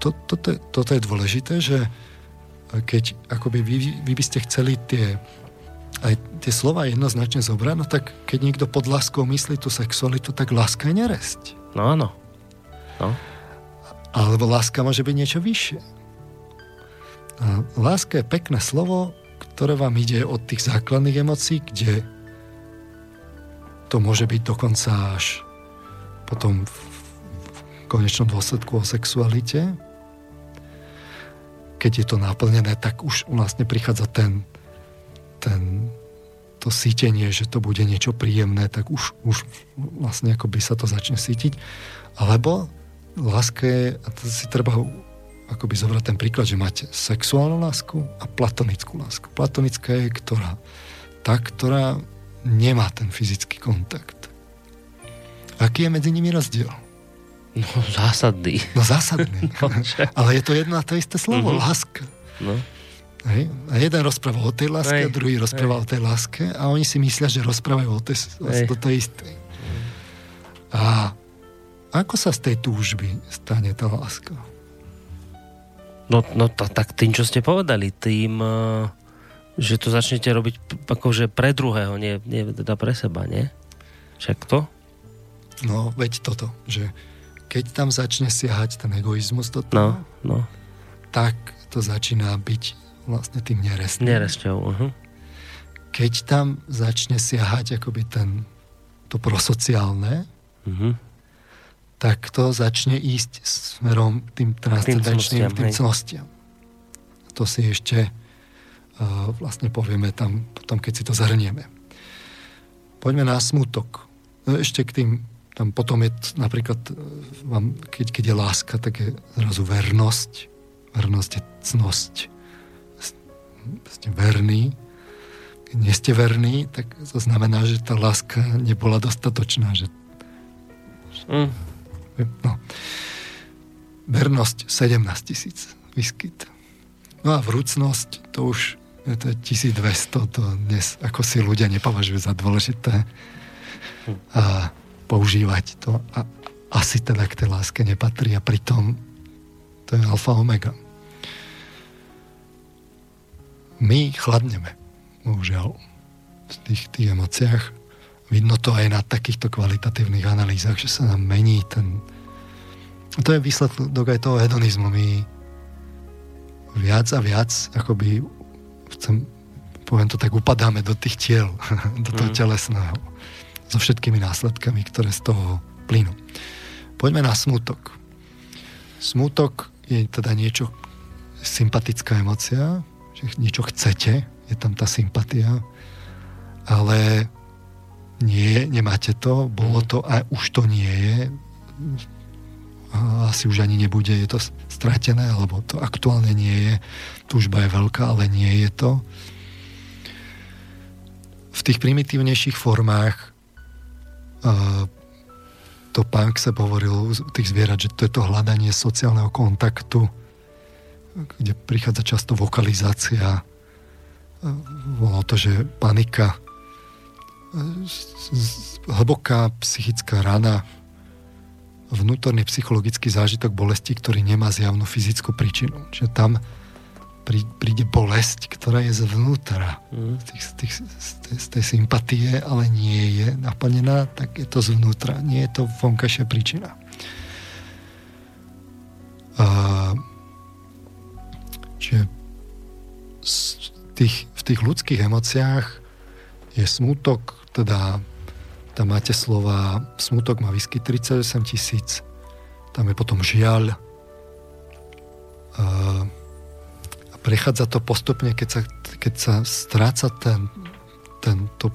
to, toto, toto je dôležité, že keď akoby vy, vy by ste chceli tie aj tie slova jednoznačne zobrať, no tak keď niekto pod láskou myslí tú sexualitu, tak láska je neresť. No áno. No. Alebo láska môže byť niečo vyššie. A láska je pekné slovo, ktoré vám ide od tých základných emócií, kde to môže byť dokonca až potom v konečnom dôsledku o sexualite. Keď je to naplnené, tak už vlastne prichádza ten, ten to sítenie, že to bude niečo príjemné, tak už, už vlastne ako by sa to začne sítiť. Alebo láska je, a to si treba akoby zobrať ten príklad, že máte sexuálnu lásku a platonickú lásku. Platonická je ktorá? Tá, ktorá nemá ten fyzický kontakt. Aký je medzi nimi rozdiel? No, zásadný. No, zásadný. no, Ale je to jedno a to isté slovo, mm-hmm. láska. No. Hej? A jeden rozpráva o tej láske, Hej. a druhý rozpráva Hej. o tej láske a oni si myslia, že rozprávajú o tej, o tej istej. A ako sa z tej túžby stane tá láska? No, no to, tak tým, čo ste povedali, tým, eh, že to začnete robiť akože pre druhého, nie, nie teda pre seba, nie? Však to? No, veď toto, že keď tam začne siahať ten egoizmus do toho, no, no. tak to začína byť vlastne tým nerestným. Neresťou, uh-huh. Keď tam začne siahať akoby ten, to prosociálne, uh-huh. Tak to začne ísť smerom tým transcendenčným, tým cnostiam. To si ešte uh, vlastne povieme tam, potom keď si to zhrnieme. Poďme na smutok. No, ešte k tým, tam potom je napríklad, e, vám, keď, keď je láska, tak je zrazu vernosť. Vernosť je cnosť ste verní. Keď nie ste verní, tak to znamená, že tá láska nebola dostatočná. Že... Mm. No. Vernosť 17 tisíc vyskyt. No a vrúcnosť, to už je to 1200, to dnes ako si ľudia nepovažujú za dôležité a používať to. A asi teda k tej láske nepatrí a pritom to je alfa omega my chladneme, bohužiaľ, v tých, tých emóciách. Vidno to aj na takýchto kvalitatívnych analýzach, že sa nám mení ten... A to je výsledok aj toho hedonizmu. My viac a viac, akoby chcem, poviem to tak, upadáme do tých tiel, do toho mm. telesného. So všetkými následkami, ktoré z toho plynú. Poďme na smutok. Smutok je teda niečo, sympatická emocia, že niečo chcete, je tam tá sympatia, ale nie, nemáte to, bolo to a už to nie je, asi už ani nebude, je to stratené, alebo to aktuálne nie je, túžba je veľká, ale nie je to. V tých primitívnejších formách to pán sa hovoril tých zvierat, že to je to hľadanie sociálneho kontaktu, kde prichádza často vokalizácia. Bolo to, že panika, hlboká psychická rana, vnútorný psychologický zážitok bolesti, ktorý nemá zjavnú fyzickú príčinu. Čiže tam príde bolesť, ktorá je zvnútra, mm. z, tých, z, tých, z, tej, z tej sympatie, ale nie je naplnená, tak je to zvnútra, nie je to vonkajšia príčina. Uh, Čiže tých, v tých ľudských emóciách je smútok, teda tam máte slova, smútok má whisky 38 tisíc, tam je potom žiaľ a, a prechádza to postupne, keď sa, keď sa stráca ten, ten, to,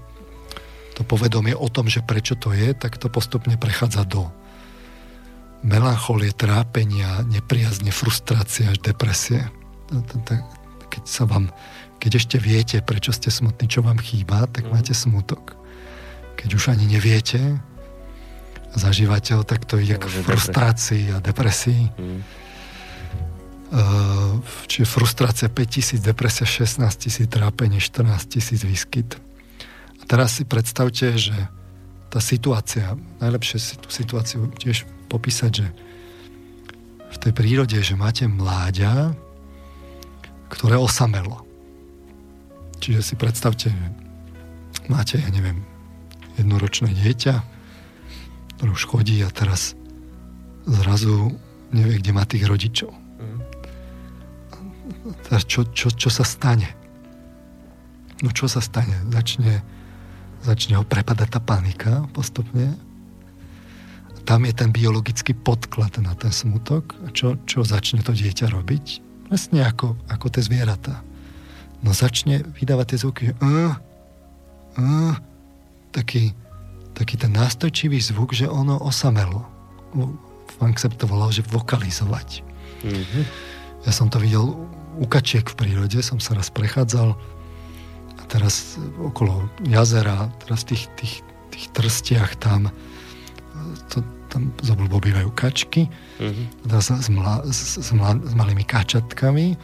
to povedomie o tom, že prečo to je, tak to postupne prechádza do melancholie, trápenia, nepriazne, frustrácie až depresie keď sa vám, keď ešte viete, prečo ste smutní, čo vám chýba, tak mhm. máte smutok. Keď už ani neviete zažívate ho, tak to je k frustrácii a depresii. Mm. Uh, čiže frustrácia 5000, depresia 16 tisíc, trápenie 14 tisíc výskyt. A teraz si predstavte, že tá situácia, najlepšie si tú situáciu tiež popísať, že v tej prírode, že máte mláďa, ktoré osamelo. Čiže si predstavte, že máte, ja neviem, jednoročné dieťa, ktoré už chodí a teraz zrazu nevie, kde má tých rodičov. Mm. Teraz čo, čo, čo sa stane? No čo sa stane? Začne, začne ho prepadať tá panika postupne. Tam je ten biologický podklad na ten smutok. A čo, čo začne to dieťa robiť? Presne ako, ako tie zvieratá. No začne vydávať tie zvuky, uh, uh, taký, taký ten nástojčivý zvuk, že ono osamelo. Funk to volal, že vokalizovať. Mm-hmm. Ja som to videl u kačiek v prírode, som sa raz prechádzal a teraz okolo jazera, teraz v tých, tých, tých trstiach tam to, tam zoblbo bývajú kačky, mm-hmm. s, mla, s, s, mla, s malými kačatkami,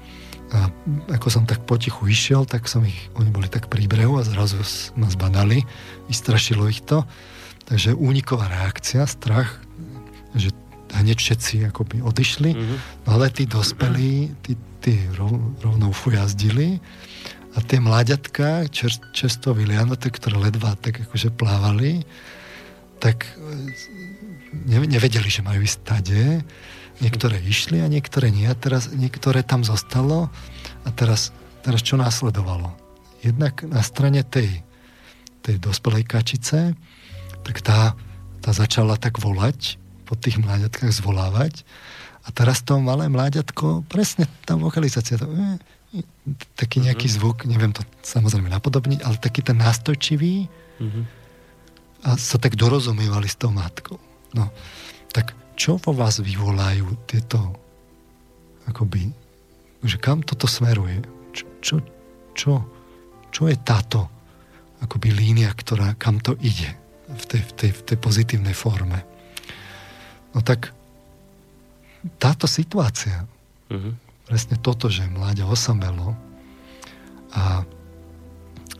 A ako som tak potichu išiel, tak som ich, oni boli tak pri brehu a zrazu ma zbadali, vystrašilo ich to. Takže úniková reakcia, strach, že hneď všetci akoby odišli, mm-hmm. ale tí dospelí, tí, tí rov, rovnou fujazdili a tie mláďatka, čer, čerstvo vylianoté, ktoré ledva tak akože plávali, tak e, nevedeli, že majú ísť tade, Niektoré išli a niektoré nie. A teraz niektoré tam zostalo. A teraz, teraz čo následovalo? Jednak na strane tej, tej dospelej kačice, tak tá, tá začala tak volať, po tých mláďatkách zvolávať. A teraz to malé mláďatko, presne tá vokalizácia, to, e, taký nejaký mm-hmm. zvuk, neviem to samozrejme napodobniť, ale taký ten nástojčivý mm-hmm. a sa tak dorozumievali s tou matkou. No, tak čo vo vás vyvolajú tieto akoby, že kam toto smeruje? Čo, čo, čo, čo je táto akoby línia, ktorá, kam to ide v tej, v tej, v tej pozitívnej forme? No tak táto situácia, uh-huh. presne toto, že mláďa osamelo a,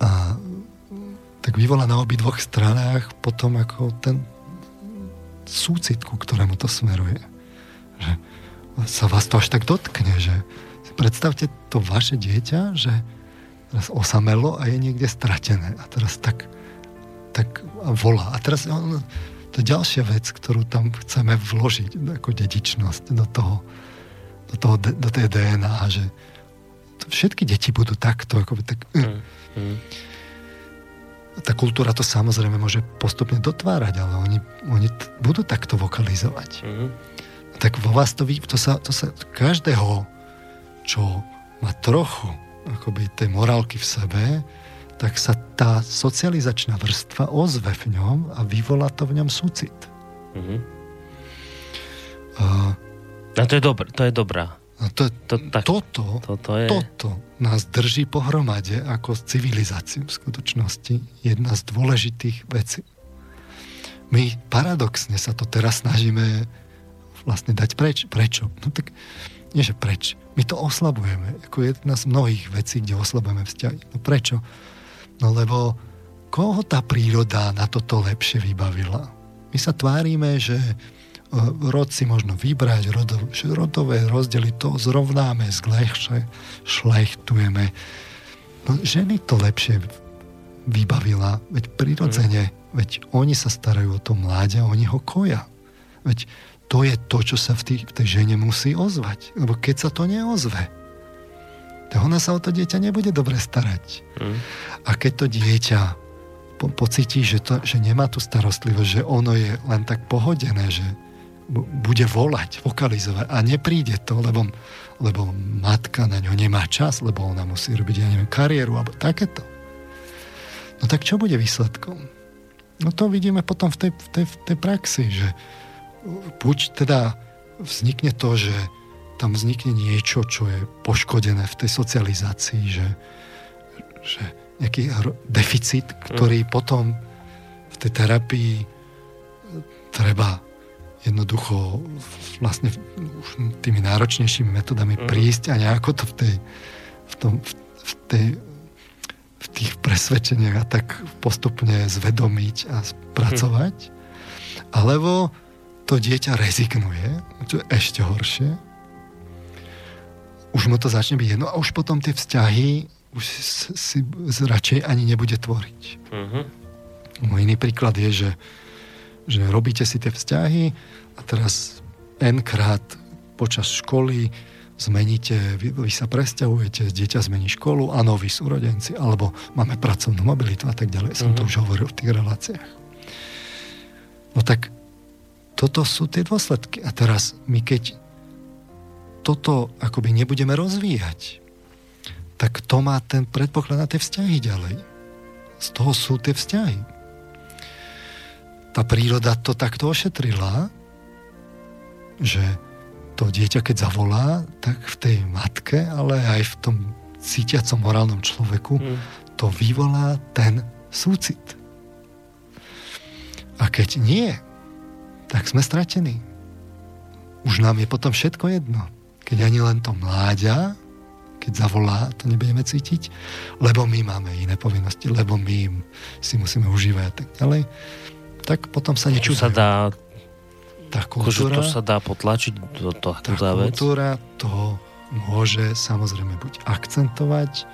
a tak vyvolá na obidvoch stranách potom ako ten, súcit, ku ktorému to smeruje. Že sa vás to až tak dotkne, že predstavte to vaše dieťa, že teraz osamelo a je niekde stratené a teraz tak, tak volá. A teraz on, to je ďalšia vec, ktorú tam chceme vložiť ako dedičnosť do toho, do, toho, do tej DNA, že všetky deti budú takto, ako tak... Mm, mm tá kultúra to samozrejme môže postupne dotvárať, ale oni, oni t- budú takto vokalizovať. Mm-hmm. Tak vo vás to, to, sa, to sa každého, čo má trochu akoby tej morálky v sebe, tak sa tá socializačná vrstva ozve v ňom a vyvolá to v ňom súcit. Mm-hmm. A to je, dobré, to je dobrá No to, to, tak, toto, toto, je... toto nás drží pohromade ako civilizáciu v skutočnosti. Jedna z dôležitých vecí. My paradoxne sa to teraz snažíme vlastne dať preč. Prečo? No tak nie, že preč. My to oslabujeme. Ako jedna z mnohých vecí, kde oslabujeme vzťahy. No prečo? No lebo koho tá príroda na toto lepšie vybavila? My sa tvárime, že rod si možno vybrať, rodov, rodové rozdiely to zrovnáme, zlehšie, šlechtujeme. No, ženy to lepšie vybavila, veď prirodzene, mm. veď oni sa starajú o to mláďa, oni ho koja. Veď to je to, čo sa v, tých, v tej žene musí ozvať. Lebo keď sa to neozve, tak ona sa o to dieťa nebude dobre starať. Mm. A keď to dieťa po, pocíti, že, to, že nemá tú starostlivosť, že ono je len tak pohodené, že bude volať, vokalizovať a nepríde to, lebo, lebo matka na ňo nemá čas, lebo ona musí robiť, ja neviem, kariéru alebo takéto. No tak čo bude výsledkom? No to vidíme potom v tej, v tej, v tej praxi, že buď teda vznikne to, že tam vznikne niečo, čo je poškodené v tej socializácii, že, že nejaký deficit, ktorý mm. potom v tej terapii treba jednoducho vlastne už tými náročnejšími metodami mm. prísť a nejako to v tej, v, tom, v, v, tej, v tých presvedčeniach a tak postupne zvedomiť a spracovať. Mm. Alebo to dieťa rezignuje, čo je ešte horšie. Už mu to začne byť jedno a už potom tie vzťahy už si, si radšej ani nebude tvoriť. Mm-hmm. Môj iný príklad je, že že robíte si tie vzťahy a teraz n krát počas školy zmeníte, vy, vy sa presťahujete, dieťa zmení školu a noví súrodenci, alebo máme pracovnú mobilitu a tak ďalej. Som mm-hmm. to mhm. už hovoril v tých reláciách. No tak toto sú tie dôsledky. A teraz my keď toto akoby nebudeme rozvíjať, tak to má ten predpoklad na tie vzťahy ďalej. Z toho sú tie vzťahy tá príroda to takto ošetrila, že to dieťa, keď zavolá, tak v tej matke, ale aj v tom cítiacom morálnom človeku, mm. to vyvolá ten súcit. A keď nie, tak sme stratení. Už nám je potom všetko jedno. Keď ani len to mláďa keď zavolá, to nebudeme cítiť, lebo my máme iné povinnosti, lebo my si musíme užívať a tak ďalej, tak potom sa niečo sa dá tá kultúra, to sa dá potlačiť do toho, tá kultúra to môže samozrejme buď akcentovať,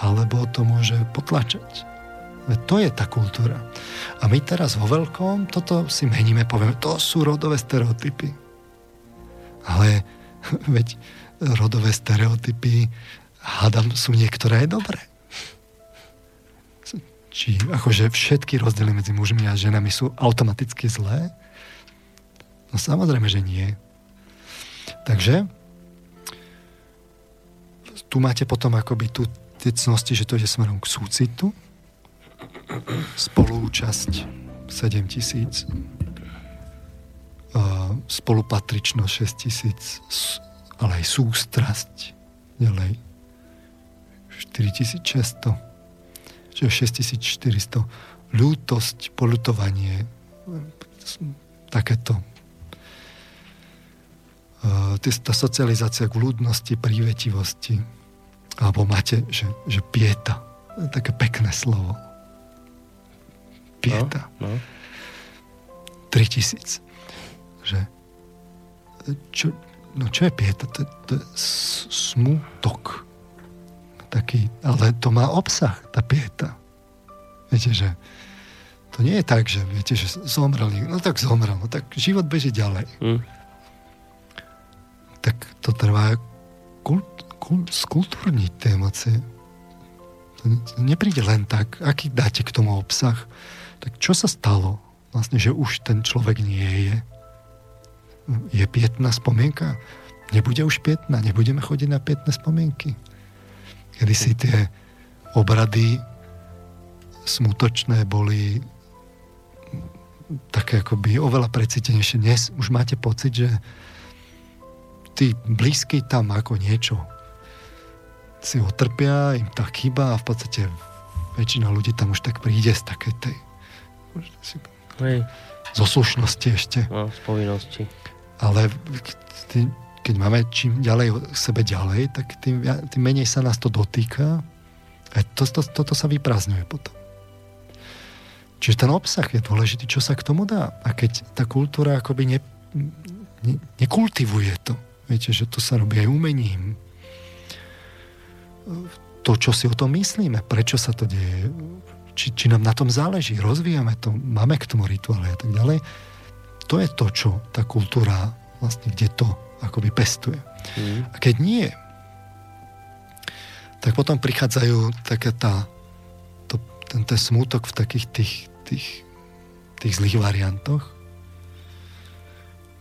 alebo to môže potlačať. Veď to je tá kultúra. A my teraz vo veľkom toto si meníme, povieme, to sú rodové stereotypy. Ale veď rodové stereotypy hádam sú niektoré aj dobré. Či akože všetky rozdiely medzi mužmi a ženami sú automaticky zlé? No samozrejme, že nie. Takže tu máte potom akoby tú tecnosti, že to ide smerom k súcitu, spolúčasť 7 tisíc, spolupatričnosť 6 tisíc, ale aj sústrasť. Ďalej 4600, čiže 6400, ľútosť, polutovanie, takéto tá socializácia k ľudnosti, prívetivosti, alebo máte, že, že pieta, také pekné slovo. Pieta. No, no. 3000. Že, čo, no čo je pieta? To, to je smutok. Taký, ale to má obsah, tá pieta. Viete, že to nie je tak, že viete, že zomrel no tak zomrel, no tak život beží ďalej. Mm. Tak to trvá kult, kult, skultúrniť tie emócie. To nepríde len tak, aký dáte k tomu obsah. Tak čo sa stalo? Vlastne, že už ten človek nie je je pietná spomienka? Nebude už pietná, nebudeme chodiť na pietné spomienky. Kedy si tie obrady smutočné boli také akoby oveľa precítenejšie. Dnes už máte pocit, že tí blízky tam ako niečo si otrpia, im tá chyba a v podstate väčšina ľudí tam už tak príde z takej tej Hej. zo slušnosti ešte. No, z povinnosti ale keď máme čím ďalej k sebe ďalej, tak tým, tým menej sa nás to dotýka a to, to, toto sa vyprázdňuje potom. Čiže ten obsah je dôležitý, čo sa k tomu dá. A keď tá kultúra akoby ne, ne, nekultivuje to, viete, že to sa robí aj umením, to, čo si o tom myslíme, prečo sa to deje, či, či nám na tom záleží, rozvíjame to, máme k tomu rituály a tak ďalej, to je to, čo tá kultúra vlastne, kde to akoby pestuje. Mm. A keď nie, tak potom prichádzajú také tá, to, ten, ten smútok v takých tých, tých, tých zlých variantoch.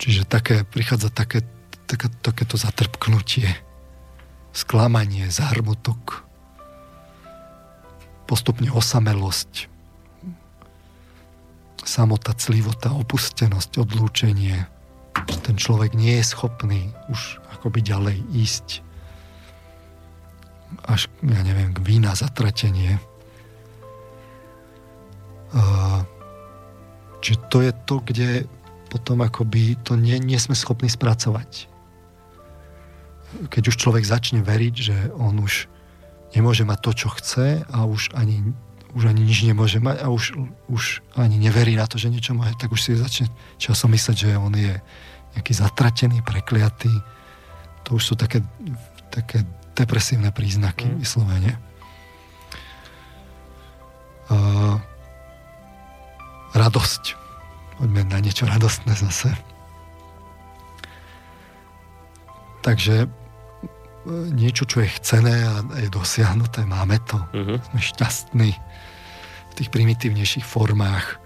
Čiže také, prichádza také, také, takéto zatrpknutie, sklamanie, zármutok, postupne osamelosť, samota, clivota, opustenosť, odlúčenie. Že ten človek nie je schopný už akoby ďalej ísť až, ja neviem, k vína, zatratenie. čiže to je to, kde potom akoby to nie, nie sme schopní spracovať. Keď už človek začne veriť, že on už nemôže mať to, čo chce a už ani už ani nič nemôže mať a už, už ani neverí na to, že niečo môže, tak už si začne časom mysleť, že on je nejaký zatratený, prekliatý. To už sú také, také depresívne príznaky mm. vyslovene. Uh, radosť. Poďme na niečo radostné zase. Takže niečo, čo je chcené a je dosiahnuté, máme to. Uh-huh. Sme šťastní tých primitívnejších formách.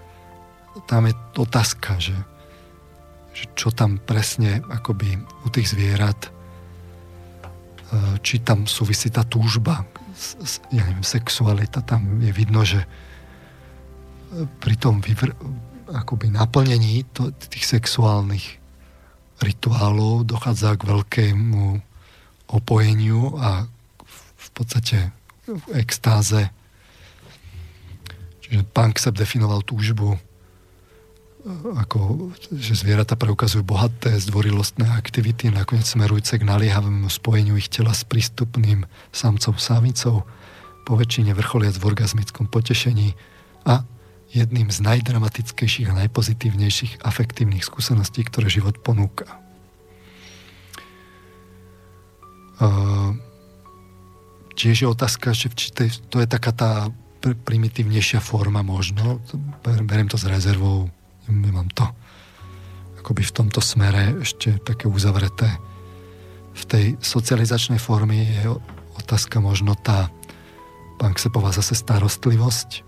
Tam je otázka, že, že čo tam presne akoby u tých zvierat e, či tam súvisí tá túžba, ja neviem, sexualita, tam je vidno, že pri tom vyvr, akoby naplnení to, tých sexuálnych rituálov dochádza k veľkému opojeniu a v podstate v extáze. Čiže pán Ksep definoval túžbu ako, že zvieratá preukazujú bohaté zdvorilostné aktivity, nakoniec smerujúce k naliehavému spojeniu ich tela s prístupným samcov samicou, po väčšine vrcholiac v orgazmickom potešení a jedným z najdramatickejších a najpozitívnejších afektívnych skúseností, ktoré život ponúka. Tiež je otázka, že či to je taká tá primitívnejšia forma možno, beriem to s rezervou, nemám to akoby v tomto smere ešte také uzavreté. V tej socializačnej forme je otázka možno tá pán Ksepová zase starostlivosť,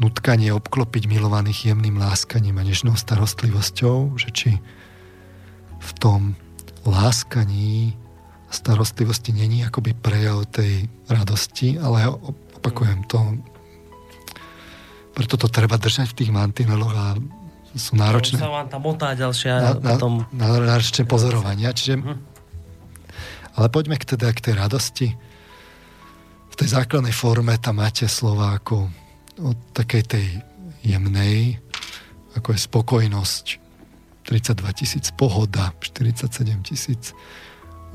nutkanie obklopiť milovaných jemným láskaním a nežnou starostlivosťou, že či v tom láskaní starostlivosti není akoby prejav tej radosti, ale opakujem to preto to treba držať v tých mantineloch a sú náročné. Sa vám tam motá ďalšia na, potom... na, náročné pozorovania. Čiže, uh-huh. Ale poďme k, teda, k tej radosti. V tej základnej forme tam máte slova ako o takej tej jemnej, ako je spokojnosť, 32 tisíc pohoda, 47 tisíc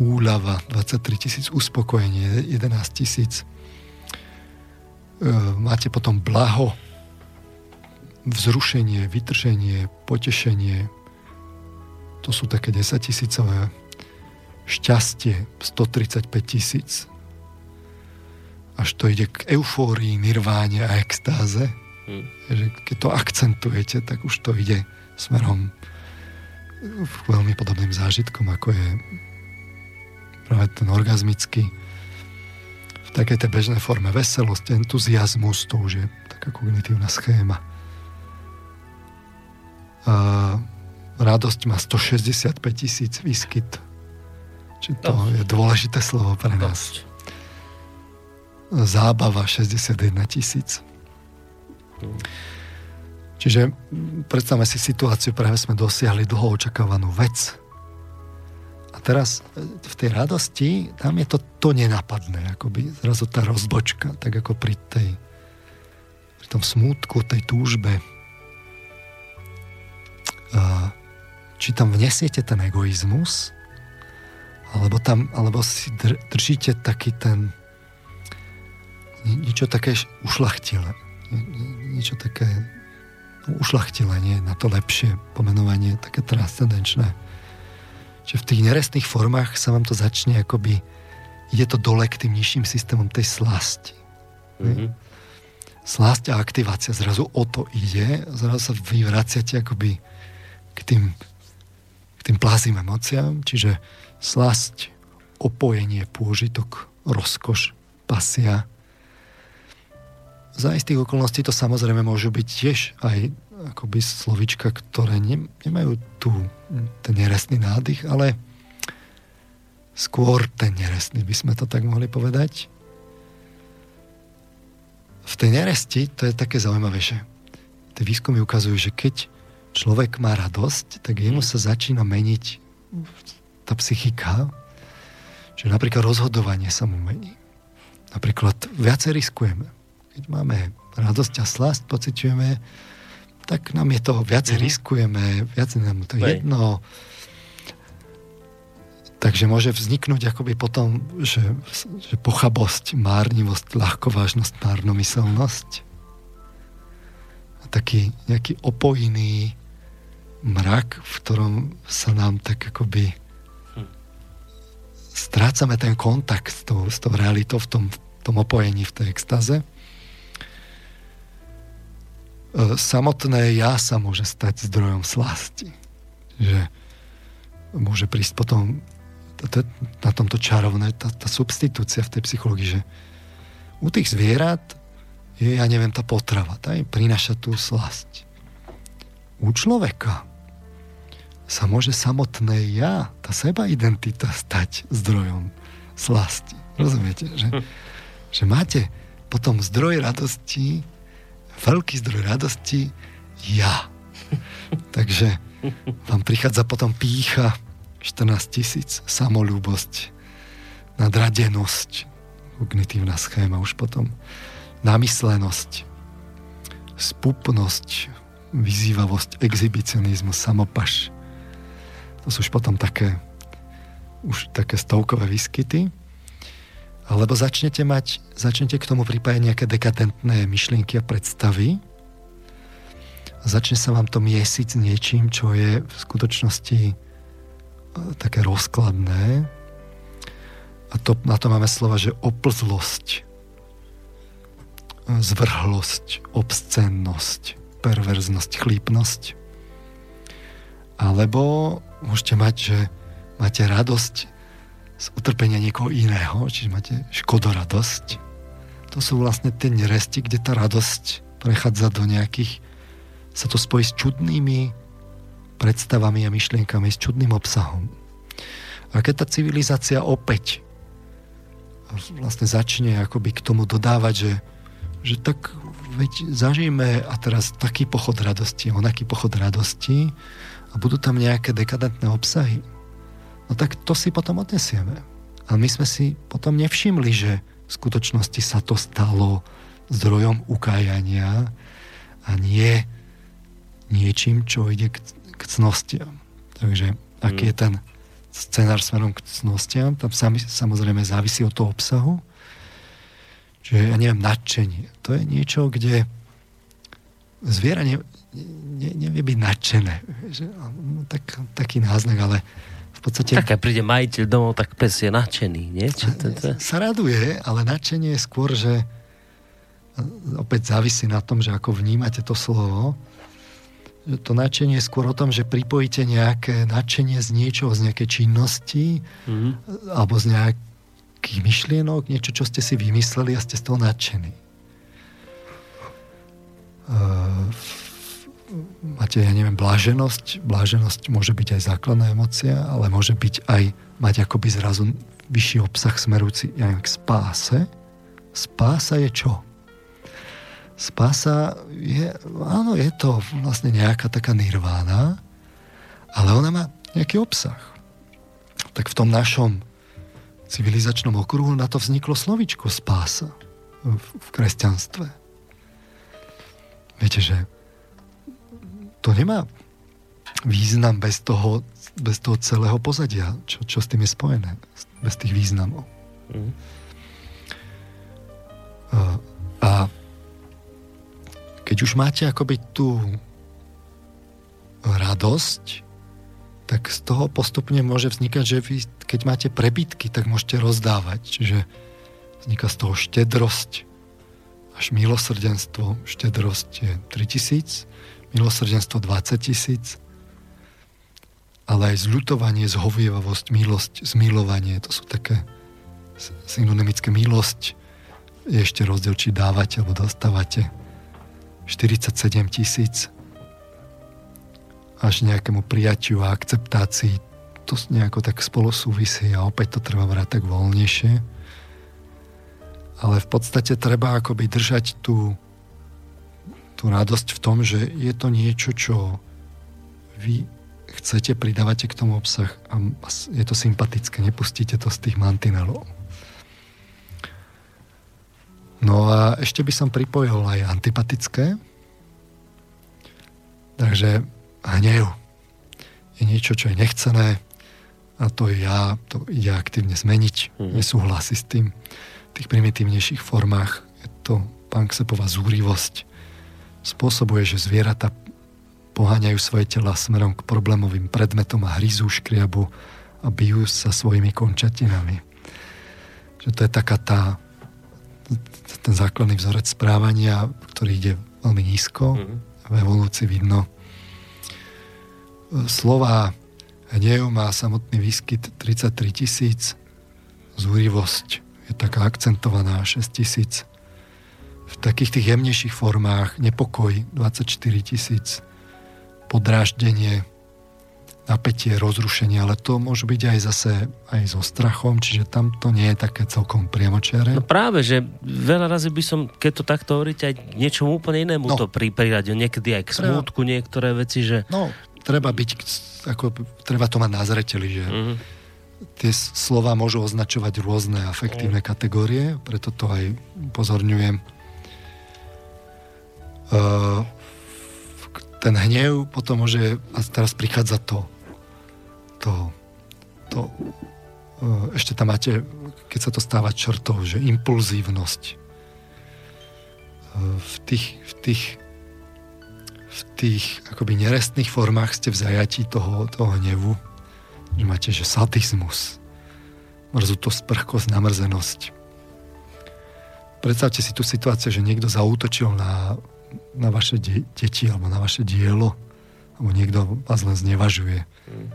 úľava, 23 tisíc uspokojenie, 11 tisíc. E, máte potom blaho, vzrušenie, vytrženie, potešenie. To sú také 10 tisícové. Šťastie 135 tisíc. Až to ide k eufórii, nirváne a extáze. Hmm. Že keď to akcentujete, tak už to ide smerom k veľmi podobným zážitkom, ako je práve ten orgazmický v takej tej bežnej forme veselosť, entuziasmus, to už je taká kognitívna schéma radosť má 165 tisíc výskyt. Čiže to no. je dôležité slovo pre nás. Zábava 61 tisíc. Čiže predstavme si situáciu, práve sme dosiahli dlho očakávanú vec. A teraz e, v tej radosti, tam je to, to nenapadné, akoby zrazu tá rozbočka, tak ako pri tej pri tom smútku, tej túžbe, či tam vnesiete ten egoizmus, alebo, tam, alebo si držíte taký ten niečo také ušlachtilé. Niečo také no, ušlachtilé, nie na to lepšie pomenovanie, také transcendenčné. Čiže v tých nerestných formách sa vám to začne akoby ide to dole k tým nižším systémom tej slasti. Mm-hmm. Slasť a aktivácia, zrazu o to ide, zrazu sa vy vraciate akoby k tým, k tým plazím emóciám, čiže slasť, opojenie, pôžitok, rozkoš, pasia. Za istých okolností to samozrejme môžu byť tiež aj akoby slovička, ktoré ne, nemajú tu ten nerestný nádych, ale skôr ten nerestný, by sme to tak mohli povedať. V tej neresti to je také zaujímavejšie. Tie výskumy ukazujú, že keď človek má radosť, tak jemu sa začína meniť tá psychika, že napríklad rozhodovanie sa mu mení. Napríklad viacej riskujeme. Keď máme radosť a slasť, pociťujeme, tak nám je to, viacej mm-hmm. riskujeme, viacej nám to je jedno. Takže môže vzniknúť akoby potom, že, že pochabosť, márnivosť, ľahkovážnosť, márnomyselnosť. A taký nejaký opojný mrak, v ktorom sa nám tak akoby hm. strácame ten kontakt s tou, s tou realitou v tom, v tom opojení, v tej extaze. E, samotné ja sa môže stať zdrojom slasti. Že môže prísť potom na tomto čarovné, tá, tá substitúcia v tej psychológii, že u tých zvierat je, ja neviem, tá potrava, tá im prináša tú slasť. U človeka sa môže samotné ja, tá seba identita stať zdrojom slasti. Rozumiete? Že, hm. že máte potom zdroj radosti, veľký zdroj radosti ja. Takže vám prichádza potom pícha, 14 tisíc, samolúbosť, nadradenosť, kognitívna schéma už potom, namyslenosť, spupnosť, vyzývavosť, exhibicionizmus, samopaš. To sú už potom také už také stovkové výskyty. Alebo začnete mať, začnete k tomu pripájať nejaké dekadentné myšlienky a predstavy. Začne sa vám to miesiť s niečím, čo je v skutočnosti e, také rozkladné. A to, na to máme slova, že oplzlosť, e, zvrhlosť, obscennosť, perverznosť, chlípnosť. Alebo môžete mať, že máte radosť z utrpenia niekoho iného, čiže máte škodoradosť. To sú vlastne tie neresti, kde tá radosť prechádza do nejakých, sa to spojí s čudnými predstavami a myšlienkami, s čudným obsahom. A keď tá civilizácia opäť vlastne začne akoby k tomu dodávať, že, že tak veď zažijeme a teraz taký pochod radosti, onaký pochod radosti a budú tam nejaké dekadentné obsahy, no tak to si potom odnesieme. A my sme si potom nevšimli, že v skutočnosti sa to stalo zdrojom ukájania a nie niečím, čo ide k, k cnostiam. Takže aký je ten scenár smerom k cnostiam, tam sami, samozrejme závisí od toho obsahu. Čiže ja neviem, nadšenie. To je niečo, kde zviera ne, ne, nevie byť nadšené. Že, no, tak, taký náznak, ale v podstate... Tak príde majiteľ domov, tak pes je nadšený, nie? Čo to, to... Sa raduje, ale nadšenie je skôr, že opäť závisí na tom, že ako vnímate to slovo, to nadšenie je skôr o tom, že pripojíte nejaké nadšenie z niečoho, z nejakej činnosti mm-hmm. alebo z nejakých myšlienok, niečo, čo ste si vymysleli a ste z toho nadšení. Uh, máte, ja neviem, bláženosť. Bláženosť môže byť aj základná emocia, ale môže byť aj mať akoby zrazu vyšší obsah smerujúci ja neviem, k spáse. Spása je čo? Spása je, áno, je to vlastne nejaká taká nirvána, ale ona má nejaký obsah. Tak v tom našom civilizačnom okruhu na to vzniklo slovičko spása v, v kresťanstve. Viete, že to nemá význam bez toho, bez toho celého pozadia, čo, čo s tým je spojené, bez tých významov. Mm. A keď už máte akoby tú radosť, tak z toho postupne môže vznikať, že vy, keď máte prebytky, tak môžete rozdávať. Čiže vzniká z toho štedrosť až milosrdenstvo. Štedrosť je 3000 milosrdenstvo 20 tisíc, ale aj zľutovanie, zhovievavosť, milosť, zmilovanie, to sú také synonymické. Milosť, je ešte rozdiel, či dávate alebo dostávate. 47 tisíc až nejakému prijatiu a akceptácii. To nejako tak spolu súvisí a opäť to treba brať tak voľnejšie. Ale v podstate treba akoby držať tú tú radosť v tom, že je to niečo, čo vy chcete, pridávate k tomu obsah a je to sympatické, nepustíte to z tých mantinelov. No a ešte by som pripojil aj antipatické. Takže hnev je niečo, čo je nechcené a to ja, to ide aktívne zmeniť. Mm-hmm. Nesúhlasí s tým. V tých primitívnejších formách je to panksepová zúrivosť, spôsobuje, že zvieratá poháňajú svoje tela smerom k problémovým predmetom a hryzú škriabu a bijú sa svojimi končatinami. Že to je taká tá, ten základný vzorec správania, ktorý ide veľmi nízko. Mm-hmm. V evolúcii vidno. Slova hnev má samotný výskyt 33 tisíc, zúrivosť je taká akcentovaná 6 tisíc v takých tých jemnejších formách, nepokoj 24 tisíc, podráždenie, napätie, rozrušenie, ale to môže byť aj zase aj so strachom, čiže tam to nie je také celkom priamočiare. No práve, že veľa razy by som, keď to takto hovoríte, aj niečomu úplne inému no. to priprirať, niekedy aj k smútku niektoré veci, že... No, treba byť, ako, treba to mať na zreteli, že mm-hmm. tie slova môžu označovať rôzne afektívne mm. kategórie, preto to aj upozorňujem ten hnev potom môže, a teraz prichádza to, to, to e, ešte tam máte, keď sa to stáva črtou, že impulzívnosť. E, v tých, v tých, v tých akoby nerestných formách ste v zajatí toho, toho hnevu, že máte, že sadizmus, mrzutosť, sprchkosť, namrzenosť. Predstavte si tú situáciu, že niekto zaútočil na na vaše de- deti alebo na vaše dielo, alebo niekto vás len znevažuje. Mm.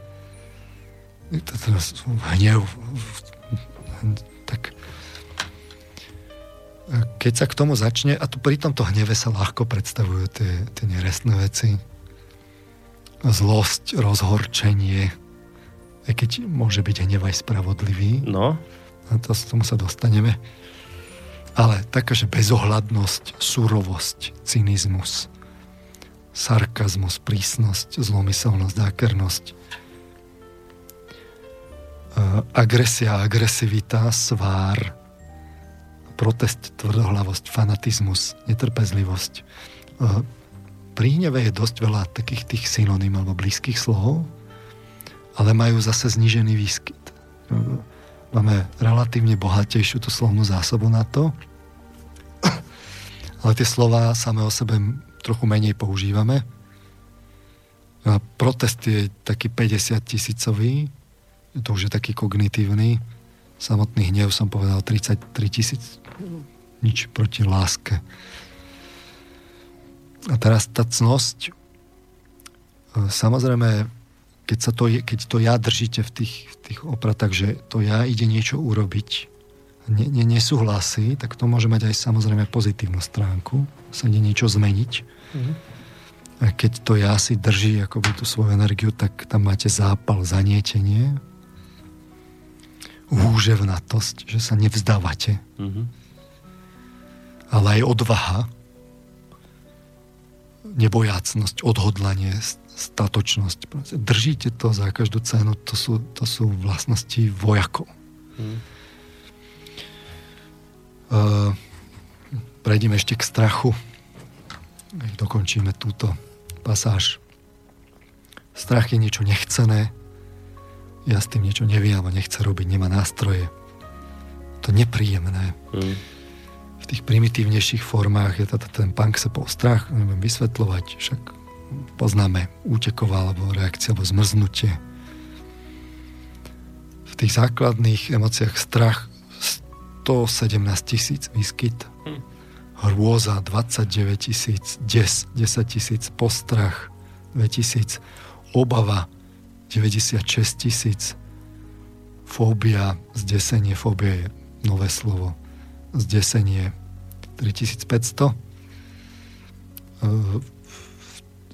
To teraz hnev. Tak keď sa k tomu začne, a tu pri tomto hneve sa ľahko predstavujú tie, tie nerestné veci, zlosť, rozhorčenie, aj keď môže byť hnev aj spravodlivý. No. A to, tomu sa dostaneme ale taká, že bezohľadnosť, surovosť, cynizmus, sarkazmus, prísnosť, zlomyselnosť, zákernosť, e, agresia, agresivita, svár, protest, tvrdohlavosť, fanatizmus, netrpezlivosť. E, pri hneve je dosť veľa takých tých synonym alebo blízkych slov, ale majú zase znížený výskyt. E, máme relatívne bohatejšiu tú slovnú zásobu na to, ale tie slova samé o sebe trochu menej používame. A protest je taký 50 tisícový, to už je taký kognitívny. Samotný hnev som povedal 33 tisíc. Nič proti láske. A teraz tá cnosť, samozrejme, keď, sa to, keď to ja držíte v tých, v tých opratách, že to ja ide niečo urobiť, ne, ne, nesúhlasí, tak to môže mať aj samozrejme pozitívnu stránku, sa ide niečo zmeniť. Mm-hmm. A keď to ja si drží akoby tú svoju energiu, tak tam máte zápal, zanietenie, húževnatosť, že sa nevzdávate. Mm-hmm. Ale aj odvaha, nebojácnosť, odhodlanie, statočnosť. Držíte to za každú cenu, to sú, to sú vlastnosti vojakov. Mm. Uh, ešte k strachu. Dokončíme túto pasáž. Strach je niečo nechcené. Ja s tým niečo neviem, alebo nechce robiť, nemá nástroje. To nepríjemné. Mm. V tých primitívnejších formách je to ten punk sepov strach, neviem vysvetľovať, však poznáme úteková alebo reakcia alebo zmrznutie. V tých základných emóciách strach 117 tisíc výskyt, hm. hrôza 29 tisíc, des 10 tisíc, postrach 2000, obava 96 tisíc, fóbia, zdesenie, fóbia je nové slovo, zdesenie 3500,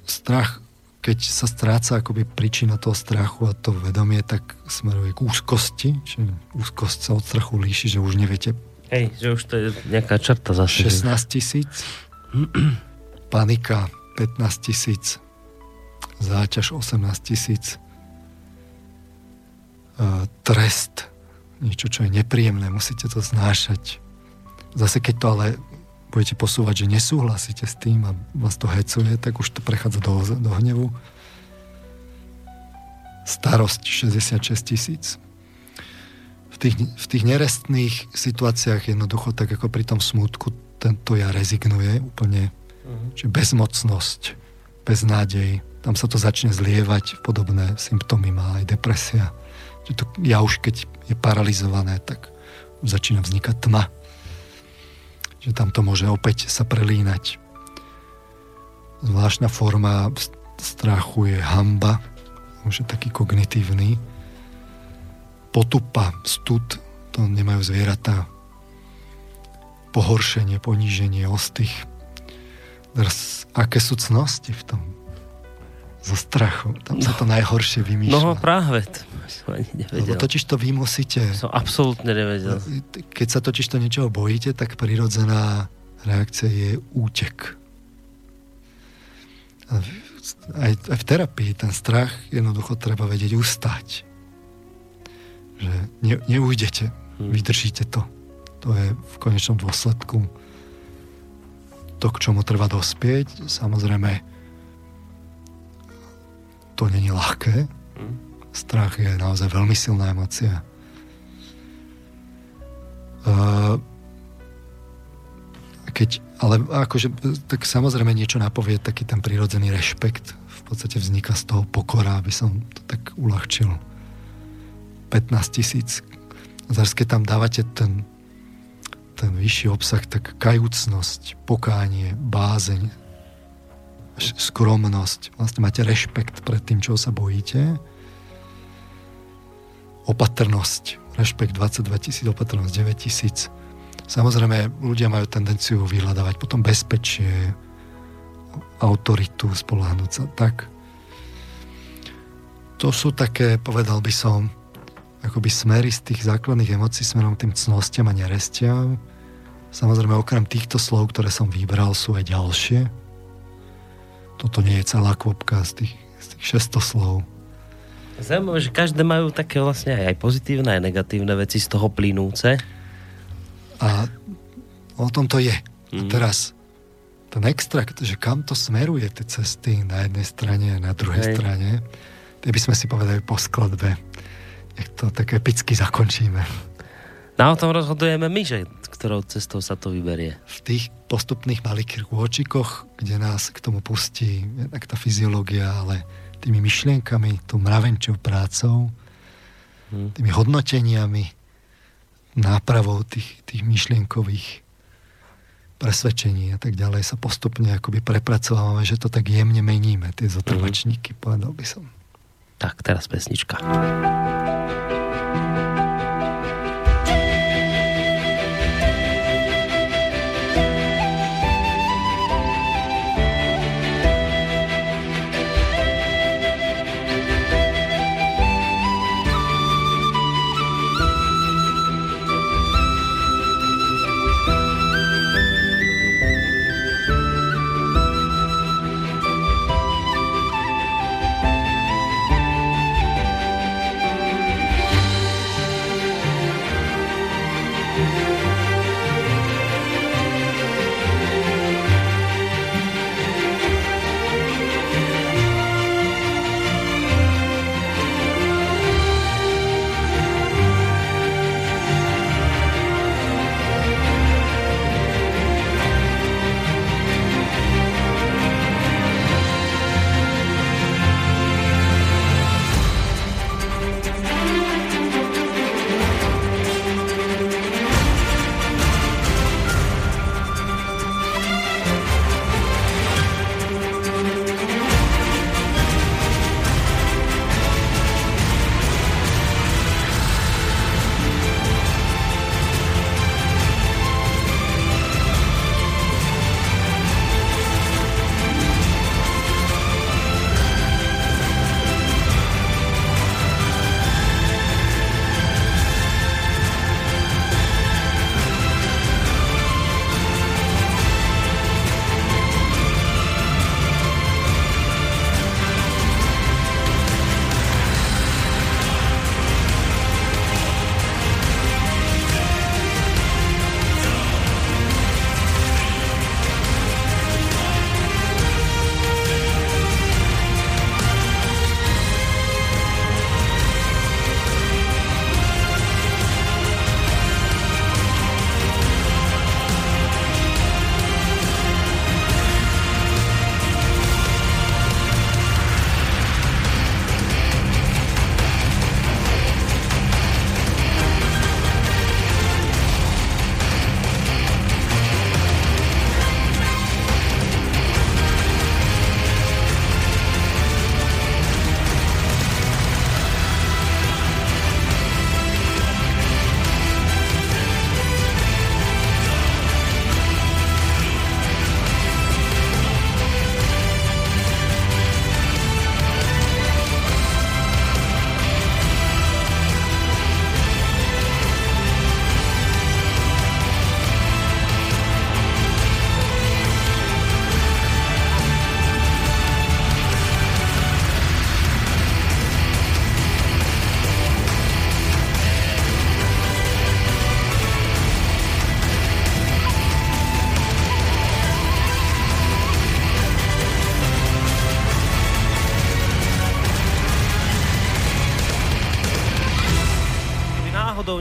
strach keď sa stráca akoby príčina toho strachu a to vedomie, tak smeruje k úzkosti. Čiže úzkosť sa od strachu líši, že už neviete. Hej, že už to je nejaká črta zase. 16 tisíc. Panika 15 tisíc. Záťaž 18 tisíc. E, trest. Niečo, čo je nepríjemné. Musíte to znášať. Zase keď to ale budete posúvať, že nesúhlasíte s tým a vás to hecuje, tak už to prechádza do, do hnevu. Starosť 66 tisíc. V tých, v tých nerestných situáciách jednoducho, tak ako pri tom smutku, tento ja rezignuje úplne. Uh-huh. Čiže bezmocnosť, beznádej, tam sa to začne zlievať, podobné symptómy má aj depresia. Čiže to ja už keď je paralizované, tak začína vznikať tma že tam to môže opäť sa prelínať. Zvláštna forma strachu je hamba, už je taký kognitívny. Potupa, stud, to nemajú zvieratá. Pohoršenie, poníženie, ostých. Aké sú cnosti v tom? Zo strachu. Tam sa to no. najhoršie vymýšľa. No práve. Lebo totiž to vy musíte... Som absolútne nevedel. Keď sa totiž to niečoho bojíte, tak prirodzená reakcia je útek. Aj, aj v terapii ten strach jednoducho treba vedieť ustať. Že ne, neujdete, hmm. vydržíte to. To je v konečnom dôsledku to, k čomu treba dospieť. Samozrejme, to není ľahké. Strach je naozaj veľmi silná emocia. Uh, keď, ale akože, tak samozrejme niečo napovie taký ten prirodzený rešpekt. V podstate vzniká z toho pokora, aby som to tak uľahčil. 15 tisíc. Zase keď tam dávate ten, ten vyšší obsah, tak kajúcnosť, pokánie, bázeň, skromnosť, vlastne máte rešpekt pred tým, čo sa bojíte opatrnosť, rešpekt 22 tisíc, opatrnosť 9 tisíc. Samozrejme, ľudia majú tendenciu vyhľadávať potom bezpečie, autoritu, spolahnúť sa tak. To sú také, povedal by som, akoby smery z tých základných emócií smerom tým cnostiam a nerestiam. Samozrejme, okrem týchto slov, ktoré som vybral, sú aj ďalšie. Toto nie je celá kvopka z tých, z tých 600 slov. Zaujímavé, že každé majú také vlastne aj pozitívne, aj negatívne veci z toho plynúce. A o tom to je. Mm. A mhm. teraz ten extrakt, že kam to smeruje tie cesty na jednej strane a na druhej Hej. strane, tie by sme si povedali po skladbe. Nech to tak epicky zakončíme. No o tom rozhodujeme my, že ktorou cestou sa to vyberie. V tých postupných malých krôčikoch, kde nás k tomu pustí jednak tá fyziológia, ale tými myšlienkami, tou mravenčou prácou, hmm. tými hodnoteniami, nápravou tých, tých myšlienkových presvedčení a tak ďalej sa postupne akoby prepracovávame, že to tak jemne meníme, tie zotrvačníky, hmm. povedal by som. Tak, teraz pesnička. náhodou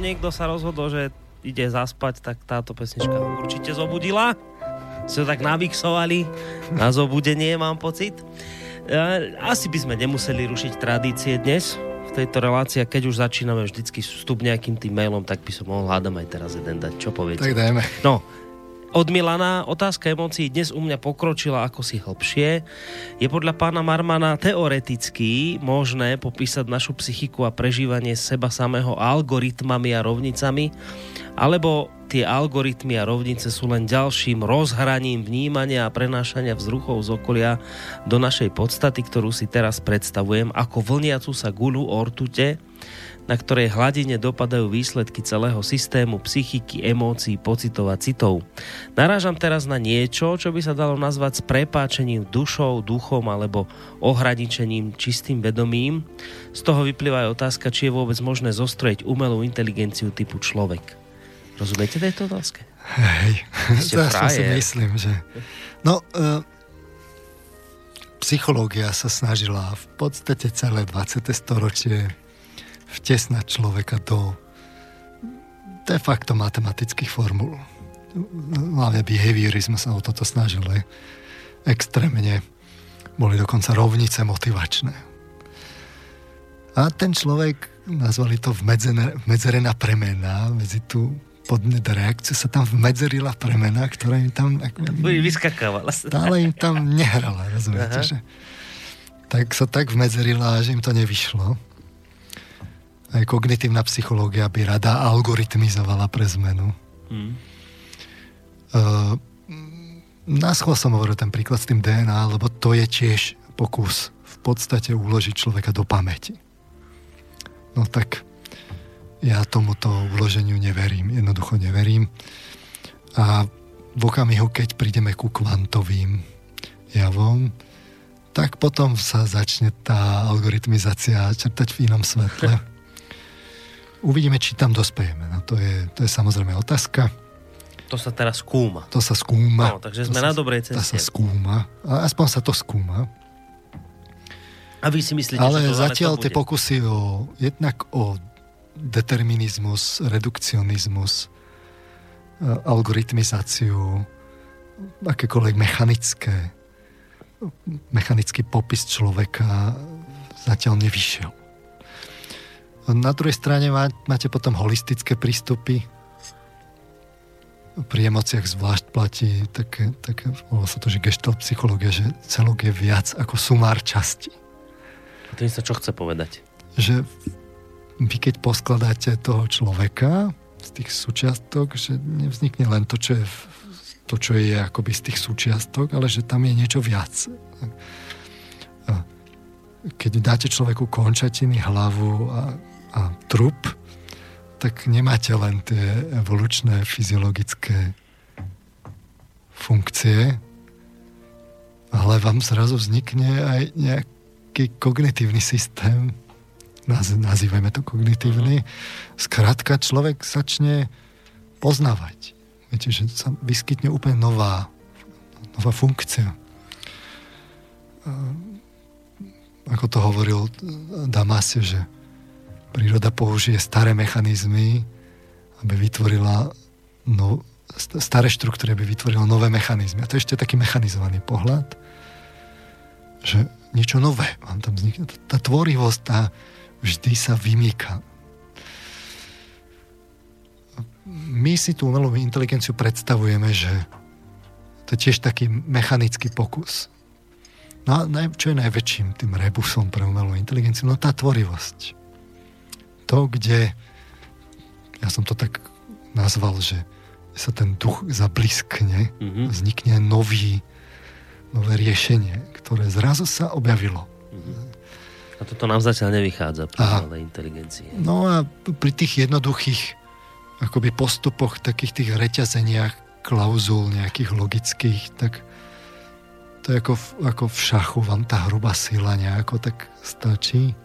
niekto sa rozhodol, že ide zaspať, tak táto pesnička určite zobudila. Si ho tak navixovali na zobudenie, mám pocit. E, asi by sme nemuseli rušiť tradície dnes v tejto relácii, keď už začíname vždycky vstup nejakým tým mailom, tak by som mohol hádam aj teraz jeden dať. Čo poviete? Tak dajme. No, od Milana, otázka emócií dnes u mňa pokročila ako si hlbšie. Je podľa pána Marmana teoreticky možné popísať našu psychiku a prežívanie seba samého algoritmami a rovnicami, alebo tie algoritmy a rovnice sú len ďalším rozhraním vnímania a prenášania vzruchov z okolia do našej podstaty, ktorú si teraz predstavujem ako vlniacu sa gulu ortute, na ktorej hladine dopadajú výsledky celého systému psychiky, emócií, pocitov a citov. Narážam teraz na niečo, čo by sa dalo nazvať s prepáčením dušou, duchom alebo ohraničením čistým vedomím. Z toho vyplýva aj otázka, či je vôbec možné zostrojiť umelú inteligenciu typu človek. Rozumiete tejto otázke? Hej, to si myslím, že... No, uh, psychológia sa snažila v podstate celé 20. storočie vtesnať človeka do de facto matematických formul. Hlavne behaviorizmus sa o toto snažili. Extrémne boli dokonca rovnice motivačné. A ten človek, nazvali to vmedzerená premena, medzi tú podnet reakciu sa tam vmedzerila premena, ktorá im tam... Vyskakávala. Stále im tam nehrala, rozumiete, že? Tak sa tak vmedzerila, že im to nevyšlo kognitívna psychológia by rada algoritmizovala pre zmenu. Hmm. Uh, Naschval som hovoril ten príklad s tým DNA, lebo to je tiež pokus v podstate uložiť človeka do pamäti. No tak ja tomuto uloženiu neverím, jednoducho neverím. A v okamihu, keď prídeme ku kvantovým javom, tak potom sa začne tá algoritmizácia črtať v inom svetle. Uvidíme, či tam dospejeme. No to, je, to je samozrejme otázka. To sa teraz skúma. To sa skúma. No, takže sme to na dobrej ceste. To sa skúma. Aspoň sa to skúma. A vy si myslíte, Ale že to zatiaľ to tie pokusy o, jednak o determinizmus, redukcionizmus, e, algoritmizáciu, akékoľvek mechanické, mechanický popis človeka zatiaľ nevyšiel. Na druhej strane máte potom holistické prístupy. Pri emóciách zvlášť platí také, také volá sa to, že gestalt psychológia, že celok je viac ako sumár časti. A tým sa čo chce povedať? Že vy keď poskladáte toho človeka z tých súčiastok, že nevznikne len to, čo je, to, čo je akoby z tých súčiastok, ale že tam je niečo viac. Keď dáte človeku končatiny, hlavu a a trup, tak nemáte len tie evolučné fyziologické funkcie, ale vám zrazu vznikne aj nejaký kognitívny systém, nazývajme to kognitívny. Skrátka, človek začne poznávať. Viete, že sa vyskytne úplne nová, nová funkcia. Ako to hovoril Damasio, že príroda použije staré mechanizmy, aby vytvorila no, staré štruktúry, aby vytvorila nové mechanizmy. A to je ešte taký mechanizovaný pohľad, že niečo nové vám tam vznikne. Tá tvorivosť tá vždy sa vymýka. My si tú umelú inteligenciu predstavujeme, že to je tiež taký mechanický pokus. No a čo je najväčším tým rebusom pre umelú inteligenciu? No tá tvorivosť to, kde ja som to tak nazval, že sa ten duch zabliskne, mm-hmm. vznikne nový, nové riešenie, ktoré zrazu sa objavilo. Mm-hmm. A toto nám zatiaľ nevychádza pri umelej inteligencii. No a pri tých jednoduchých akoby postupoch, takých tých reťazeniach klauzul nejakých logických, tak to je ako v, ako v šachu, vám tá hrubá sila nejako tak stačí.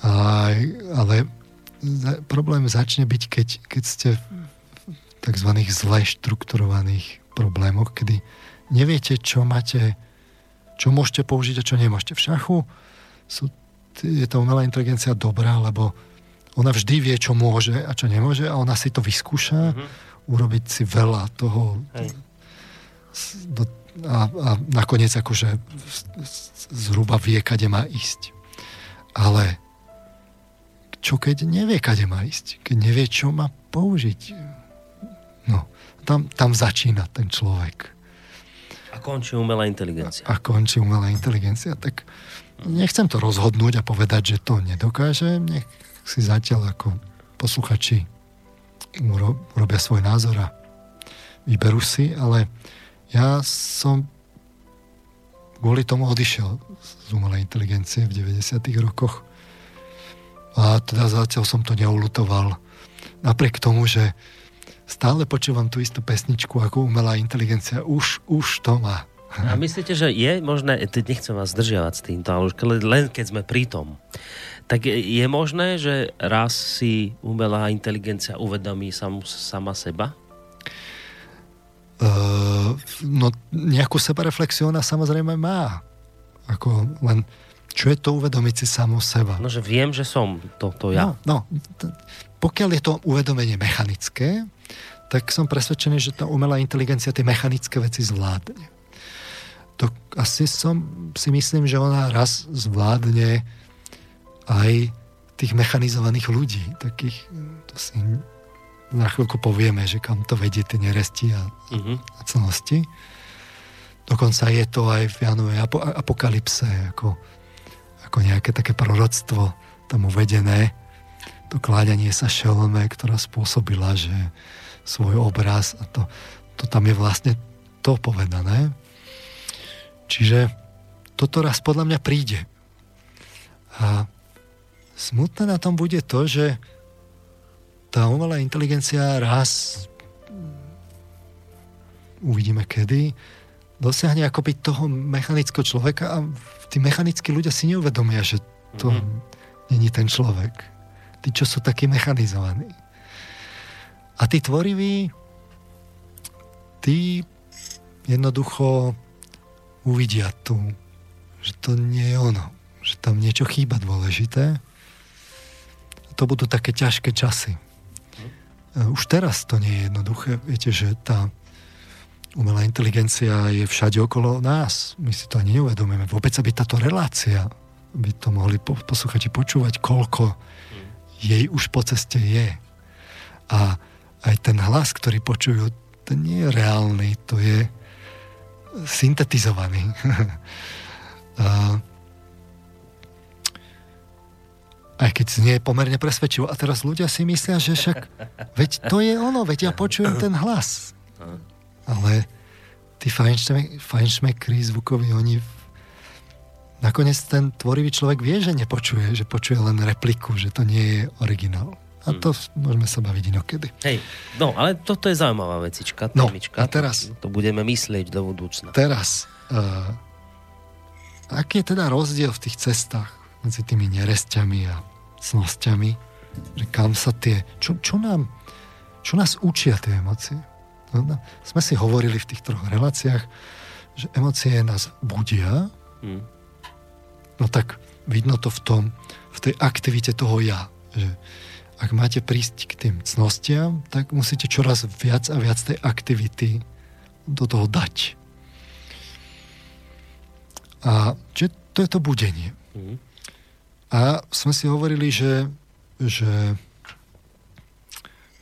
A, ale problém začne byť, keď, keď ste v tzv. zle štrukturovaných problémoch, kedy neviete, čo máte, čo môžete použiť a čo nemôžete. V šachu sú, je tá umelá inteligencia dobrá, lebo ona vždy vie, čo môže a čo nemôže a ona si to vyskúša, mm-hmm. urobiť si veľa toho do, a, a nakoniec akože zhruba vie, kade má ísť. Ale čo keď nevie, kade má ísť? Keď nevie, čo má použiť? No, tam, tam začína ten človek. A končí umelá inteligencia. A, a končí umelá inteligencia. Tak nechcem to rozhodnúť a povedať, že to nedokáže. Nech si zatiaľ ako posluchači robia svoj názor a vyberú si, ale ja som kvôli tomu odišiel z umelej inteligencie v 90. rokoch a teda zatiaľ som to neulutoval. Napriek tomu, že stále počúvam tú istú pesničku ako umelá inteligencia, už, už to má. A myslíte, že je možné, teď nechcem vás zdržiavať s týmto, ale už len keď sme pri tom, tak je možné, že raz si umelá inteligencia uvedomí sam, sama seba? Uh, no nejakú sebareflexiu ona samozrejme má. Ako len čo je to uvedomiť si samo seba? No, že viem, že som to, to ja. No, no t- pokiaľ je to uvedomenie mechanické, tak som presvedčený, že tá umelá inteligencia tie mechanické veci zvládne. To asi som si myslím, že ona raz zvládne aj tých mechanizovaných ľudí. Takých, to si na chvíľku povieme, že kam to vedie tie neresti a, uh-huh. a celnosti. Dokonca je to aj v Janovej apokalypse ako, ako nejaké také proroctvo tam uvedené. To kláďanie sa šelme, ktorá spôsobila, že svoj obraz a to, to tam je vlastne to povedané. Čiže toto raz podľa mňa príde. A Smutné na tom bude to, že tá umelá inteligencia raz uvidíme kedy, dosiahne akoby toho mechanického človeka a tí mechanickí ľudia si neuvedomia, že to mm-hmm. není ten človek. Tí, čo sú takí mechanizovaní. A tí tvoriví, tí jednoducho uvidia tu, že to nie je ono, že tam niečo chýba dôležité to budú také ťažké časy. E, už teraz to nie je jednoduché. Viete, že tá umelá inteligencia je všade okolo nás. My si to ani neuvedomujeme. Vôbec, aby táto relácia, by to mohli posluchači počúvať, koľko jej už po ceste je. A aj ten hlas, ktorý počujú, ten nie je reálny, to je syntetizovaný. a aj keď znie pomerne presvedčivo. A teraz ľudia si myslia, že však, veď to je ono, veď ja počujem ten hlas. Ale tí fajnšmekri zvukoví, oni nakoniec ten tvorivý človek vie, že nepočuje, že počuje len repliku, že to nie je originál. A to hmm. môžeme sa baviť inokedy. Hej, no ale toto je zaujímavá vecička, témička. No, a teraz... To, to budeme myslieť do budúcna. Teraz, uh, aký je teda rozdiel v tých cestách medzi tými neresťami a cnosťami, že kam sa tie, čo, čo nám, čo nás učia tie emócie. No, sme si hovorili v tých troch reláciách, že emócie nás budia, hmm. no tak vidno to v tom, v tej aktivite toho ja, že ak máte prísť k tým cnostiam, tak musíte čoraz viac a viac tej aktivity do toho dať. A že to je to budenie. Mm. A sme si hovorili, že, že,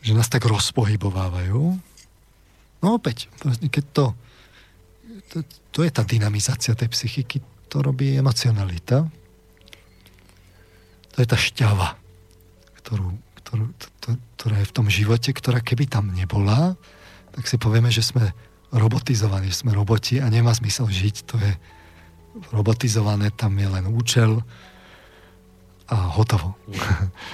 že nás tak rozpohybovávajú. No opäť, keď to, to, to je tá dynamizácia tej psychiky, to robí emocionalita. To je tá šťava, ktorú, ktorú, to, to, ktorá je v tom živote, ktorá keby tam nebola, tak si povieme, že sme robotizovaní, že sme roboti a nemá zmysel žiť. To je robotizované, tam je len účel, a hotovo.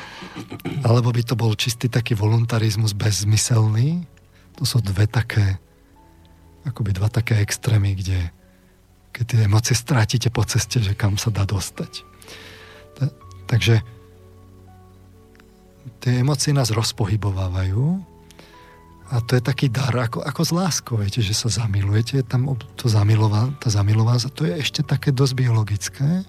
Alebo by to bol čistý taký voluntarizmus bezmyselný. To sú dve také, akoby dva také extrémy, kde keď tie emócie strátite po ceste, že kam sa dá dostať. takže tie emócie nás rozpohybovávajú a to je taký dar, ako, ako s láskou, viete, že sa zamilujete, tam to zamilová, tá zamilová, to je ešte také dosť biologické,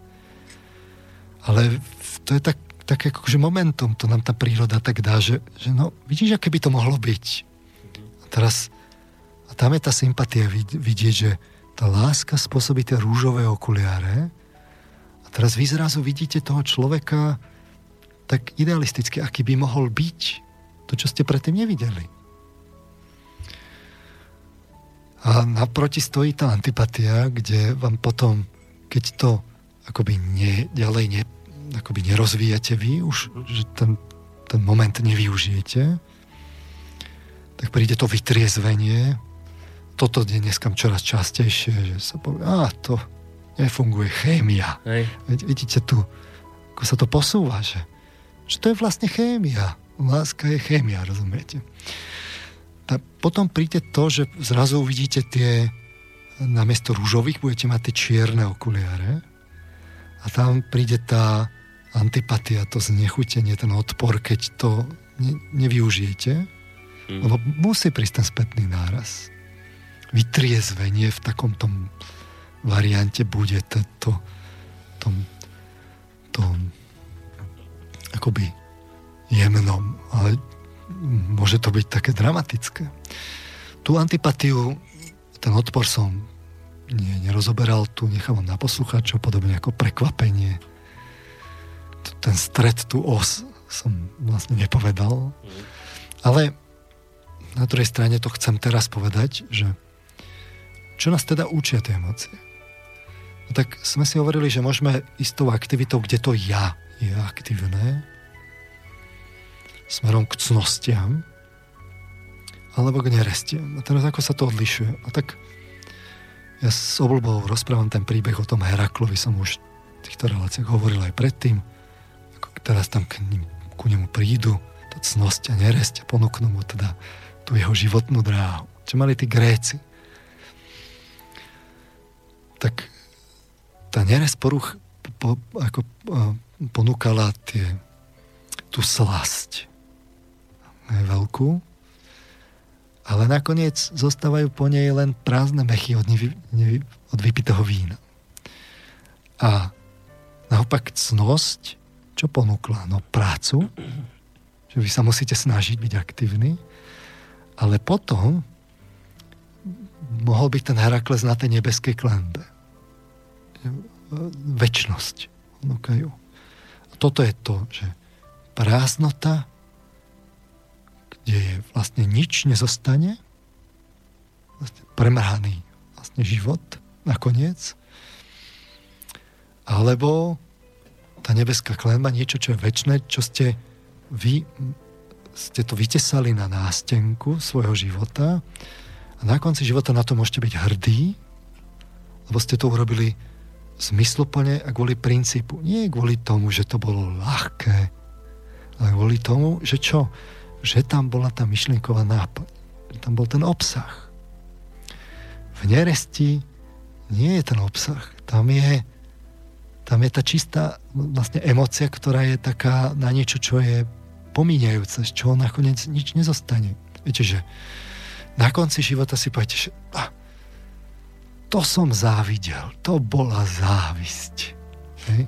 ale to je tak, tak akože momentum to nám tá príroda tak dá, že, že no, vidíš, aké by to mohlo byť. Teraz, a tam je tá sympatia vidieť, že tá láska spôsobí tie rúžové okuliare a teraz vy zrazu vidíte toho človeka tak idealisticky, aký by mohol byť. To, čo ste predtým nevideli. A naproti stojí tá antipatia, kde vám potom, keď to akoby ne, ďalej ne, akoby nerozvíjate vy už, že ten, ten moment nevyužijete, tak príde to vytriezvenie. Toto je dneska čoraz častejšie, že sa povie, a to nefunguje chémia. Hej. Vidíte tu, ako sa to posúva, že, že to je vlastne chémia. Láska je chémia, rozumiete? A potom príde to, že zrazu uvidíte tie, namiesto rúžových budete mať tie čierne okuliare a tam príde tá antipatia, to znechutenie, ten odpor, keď to ne, nevyužijete, mm. lebo musí prísť ten spätný náraz. Vytriezvenie v takom tom variante bude to, to, tom, tom akoby jemnom, ale môže to byť také dramatické. Tú antipatiu, ten odpor som nie, nerozoberal, tu nechávam na posluchačov, podobne ako prekvapenie. Ten stred, tu os som vlastne nepovedal. Ale na druhej strane to chcem teraz povedať, že čo nás teda učia tie emócie? No tak sme si hovorili, že môžeme istou aktivitou, kde to ja je aktívne, smerom k cnostiam alebo k nerestiam. A teraz ako sa to odlišuje? A tak ja s obľubou rozprávam ten príbeh o tom Heraklovi, som už v týchto reláciách hovoril aj predtým, ako teraz tam k ním, ku nemu prídu, tá cnosť a neresť a ponúknú mu teda tú jeho životnú dráhu. Čo mali tí Gréci? Tak tá neresť poruch po, ako, ponúkala tie, tú slasť veľkú, ale nakoniec zostávajú po nej len prázdne mechy od, nevy, nevy, od vypitého vína. A naopak cnosť, čo ponúkla? No prácu, že vy sa musíte snažiť byť aktívni, ale potom mohol byť ten Herakles na tej nebeskej klembe. Večnosť ponúkajú. A toto je to, že prázdnota kde je vlastne nič nezostane, vlastne premrhaný vlastne život nakoniec, alebo tá nebeská klenba, niečo, čo je väčšie, čo ste vy ste to vytesali na nástenku svojho života a na konci života na to môžete byť hrdí, lebo ste to urobili zmysluplne a kvôli princípu. Nie kvôli tomu, že to bolo ľahké, ale kvôli tomu, že čo? že tam bola tá myšlienková náplň. Že tam bol ten obsah. V neresti nie je ten obsah. Tam je, tam je tá čistá vlastne emocia, ktorá je taká na niečo, čo je pomíňajúce, z čoho nakoniec nič nezostane. Viete, že na konci života si poviete, že ah, to som závidel, to bola závisť. Hej?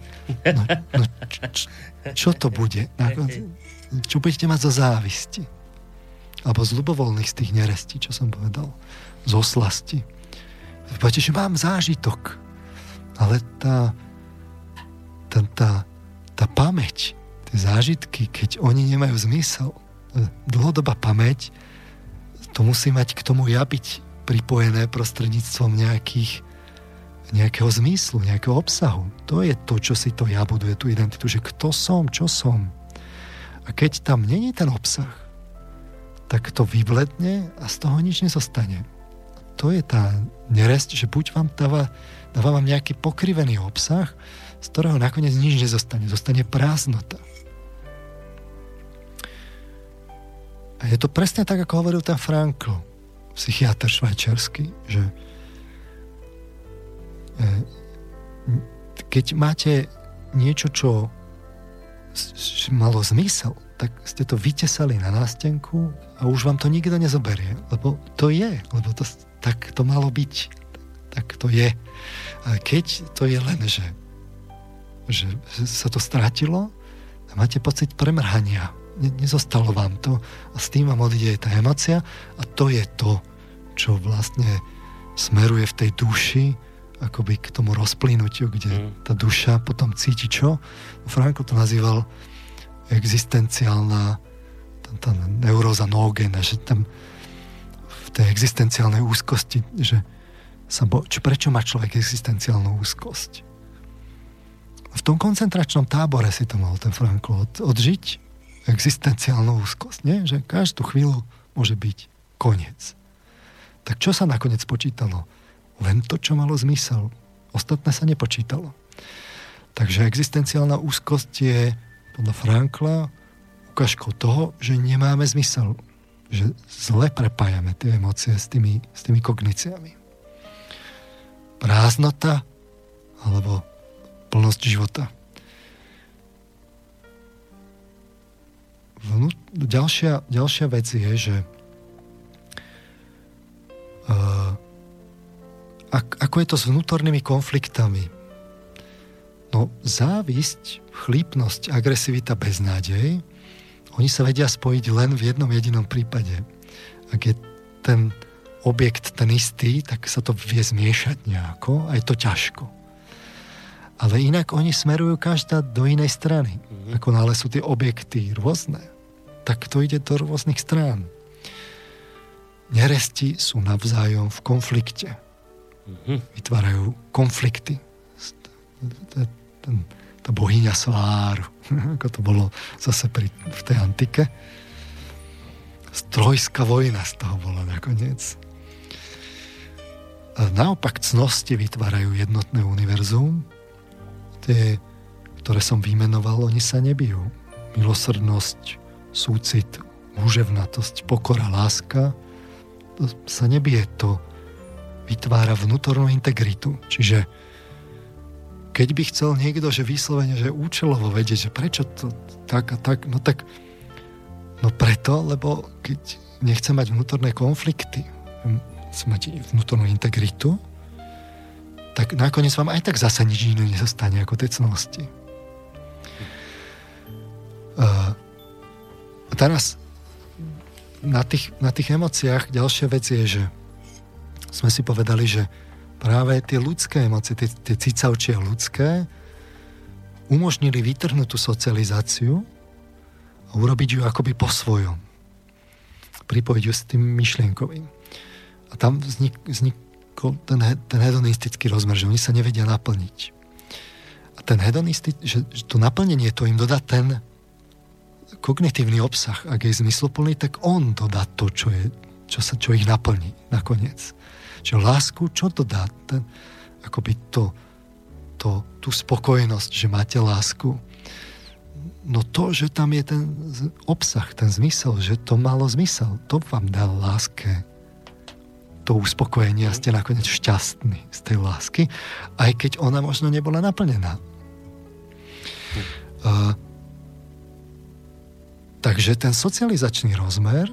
No, no, č, čo to bude? Na konci, čo budete mať zo závisti. Alebo z ľubovoľných z tých nerestí, čo som povedal. Z oslasti. Poviete, že mám zážitok. Ale tá, tá, tá, tá pamäť, tie zážitky, keď oni nemajú zmysel, dlhodobá pamäť, to musí mať k tomu ja byť pripojené prostredníctvom nejakých nejakého zmyslu, nejakého obsahu. To je to, čo si to ja buduje, tú identitu, že kto som, čo som. A keď tam není ten obsah, tak to vybledne a z toho nič nezostane. To je tá neresť, že buď vám dáva, dáva vám nejaký pokrivený obsah, z ktorého nakoniec nič nezostane. Zostane prázdnota. Je to presne tak, ako hovoril ten Frankl, psychiatr švajčiarsky, že e, keď máte niečo, čo malo zmysel, tak ste to vytesali na nástenku a už vám to nikto nezoberie, lebo to je, lebo to, tak to malo byť, tak to je. A keď to je len, že, že sa to stratilo, máte pocit premrhania. Ne, nezostalo vám to a s tým vám odíde tá emocia a to je to, čo vlastne smeruje v tej duši akoby k tomu rozplynutiu, kde mm. tá duša potom cíti čo? Franko to nazýval existenciálna tá, tá neuróza noogéna, že tam v tej existenciálnej úzkosti, že sa bo, či prečo má človek existenciálnu úzkosť? V tom koncentračnom tábore si to mal ten Frankl od, odžiť existenciálnu úzkosť, nie? že každú chvíľu môže byť koniec. Tak čo sa nakoniec počítalo? Len to, čo malo zmysel. Ostatné sa nepočítalo. Takže existenciálna úzkosť je podľa Frankla ukážkou toho, že nemáme zmysel. Že zle prepájame tie emócie s tými, s tými kogníciami. Prázdnota alebo plnosť života. Vnú, ďalšia, ďalšia vec je, že uh, ak, ako je to s vnútornými konfliktami. No závisť, chlípnosť, agresivita, beznádej, oni sa vedia spojiť len v jednom jedinom prípade. Ak je ten objekt ten istý, tak sa to vie zmiešať nejako a je to ťažko. Ale inak oni smerujú každá do inej strany. Mm-hmm. Ako nále sú tie objekty rôzne, tak to ide do rôznych strán. Neresti sú navzájom v konflikte. Mm-hmm. Vytvárajú konflikty. Tá bohyňa Svár, ako to bolo zase pri, v tej antike. Strojská vojna z toho bola nakoniec. A naopak cnosti vytvárajú jednotné univerzum, tie, ktoré som vymenoval, oni sa nebijú. Milosrdnosť, súcit, úževnatosť, pokora, láska, to sa nebije, to vytvára vnútornú integritu. Čiže keď by chcel niekto, že vyslovene, že účelovo vedieť, že prečo to tak a tak, no tak no preto, lebo keď nechce mať vnútorné konflikty, chce mať vnútornú integritu, tak nakoniec vám aj tak zase nič iné nezostane ako tie cnosti. A teraz na tých, na tých emóciách ďalšia vec je, že sme si povedali, že práve tie ľudské emócie, tie, tie cicavčie ľudské, umožnili vytrhnúť tú socializáciu a urobiť ju akoby po svojom. Pripojiť ju s tým myšlienkovým. A tam vznik, vznik, ten, ten hedonistický rozmer, že oni sa nevedia naplniť. A ten hedonistický, že to naplnenie to im dodá ten kognitívny obsah, ak je zmysloplný, tak on dodá to, čo, je, čo, sa, čo ich naplní nakoniec. Čiže lásku, čo to dá? Ten, akoby to, to, tú spokojnosť, že máte lásku. No to, že tam je ten obsah, ten zmysel, že to malo zmysel, to vám dá láske to uspokojenie a ste nakoniec šťastní z tej lásky, aj keď ona možno nebola naplnená. Uh, takže ten socializačný rozmer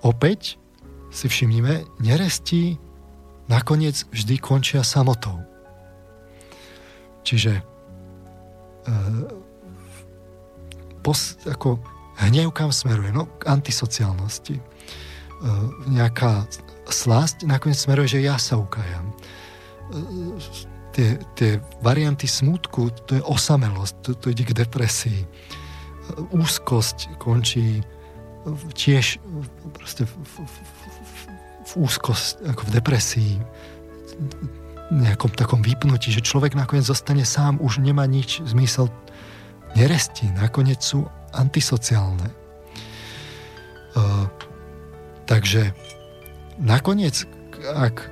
opäť si všimnime, nerestí nakoniec vždy končia samotou. Čiže uh, pos, ako hnev kam smeruje? No k antisociálnosti. Uh, nejaká slasť nakoniec smeruje, že ja sa ukájam. Tie, tie varianty smutku, to je osamelosť, to, to ide k depresii. Úzkosť končí tiež proste v, v, v, v úzkosť, ako v depresii, nejakom takom vypnutí, že človek nakoniec zostane sám, už nemá nič, zmysel neresti, nakoniec sú antisociálne. Uh, takže nakoniec, ak,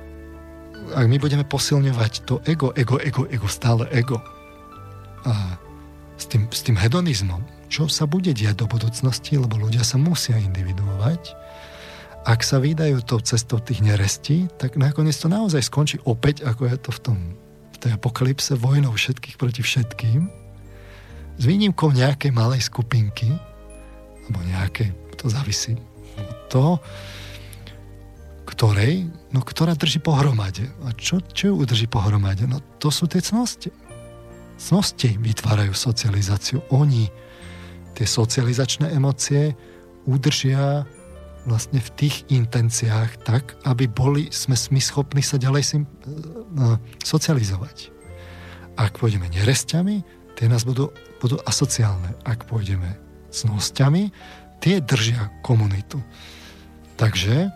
ak my budeme posilňovať to ego, ego, ego, ego, stále ego a s tým, s tým hedonizmom, čo sa bude diať do budúcnosti, lebo ľudia sa musia individuovať, ak sa vydajú tou cestou tých nerestí, tak nakoniec to naozaj skončí opäť, ako je to v, tom, v tej apokalypse, vojnou všetkých proti všetkým, s výnimkou nejakej malej skupinky, alebo nejakej, to závisí od toho, ktorej, no ktorá drží pohromade. A čo, čo ju udrží pohromade? No to sú tie cnosti. cnosti vytvárajú socializáciu. Oni tie socializačné emócie udržia vlastne v tých intenciách tak, aby boli, sme, my schopní sa ďalej sim, uh, socializovať. Ak pôjdeme neresťami, tie nás budú, budú asociálne. Ak pôjdeme cnosťami, tie držia komunitu. Takže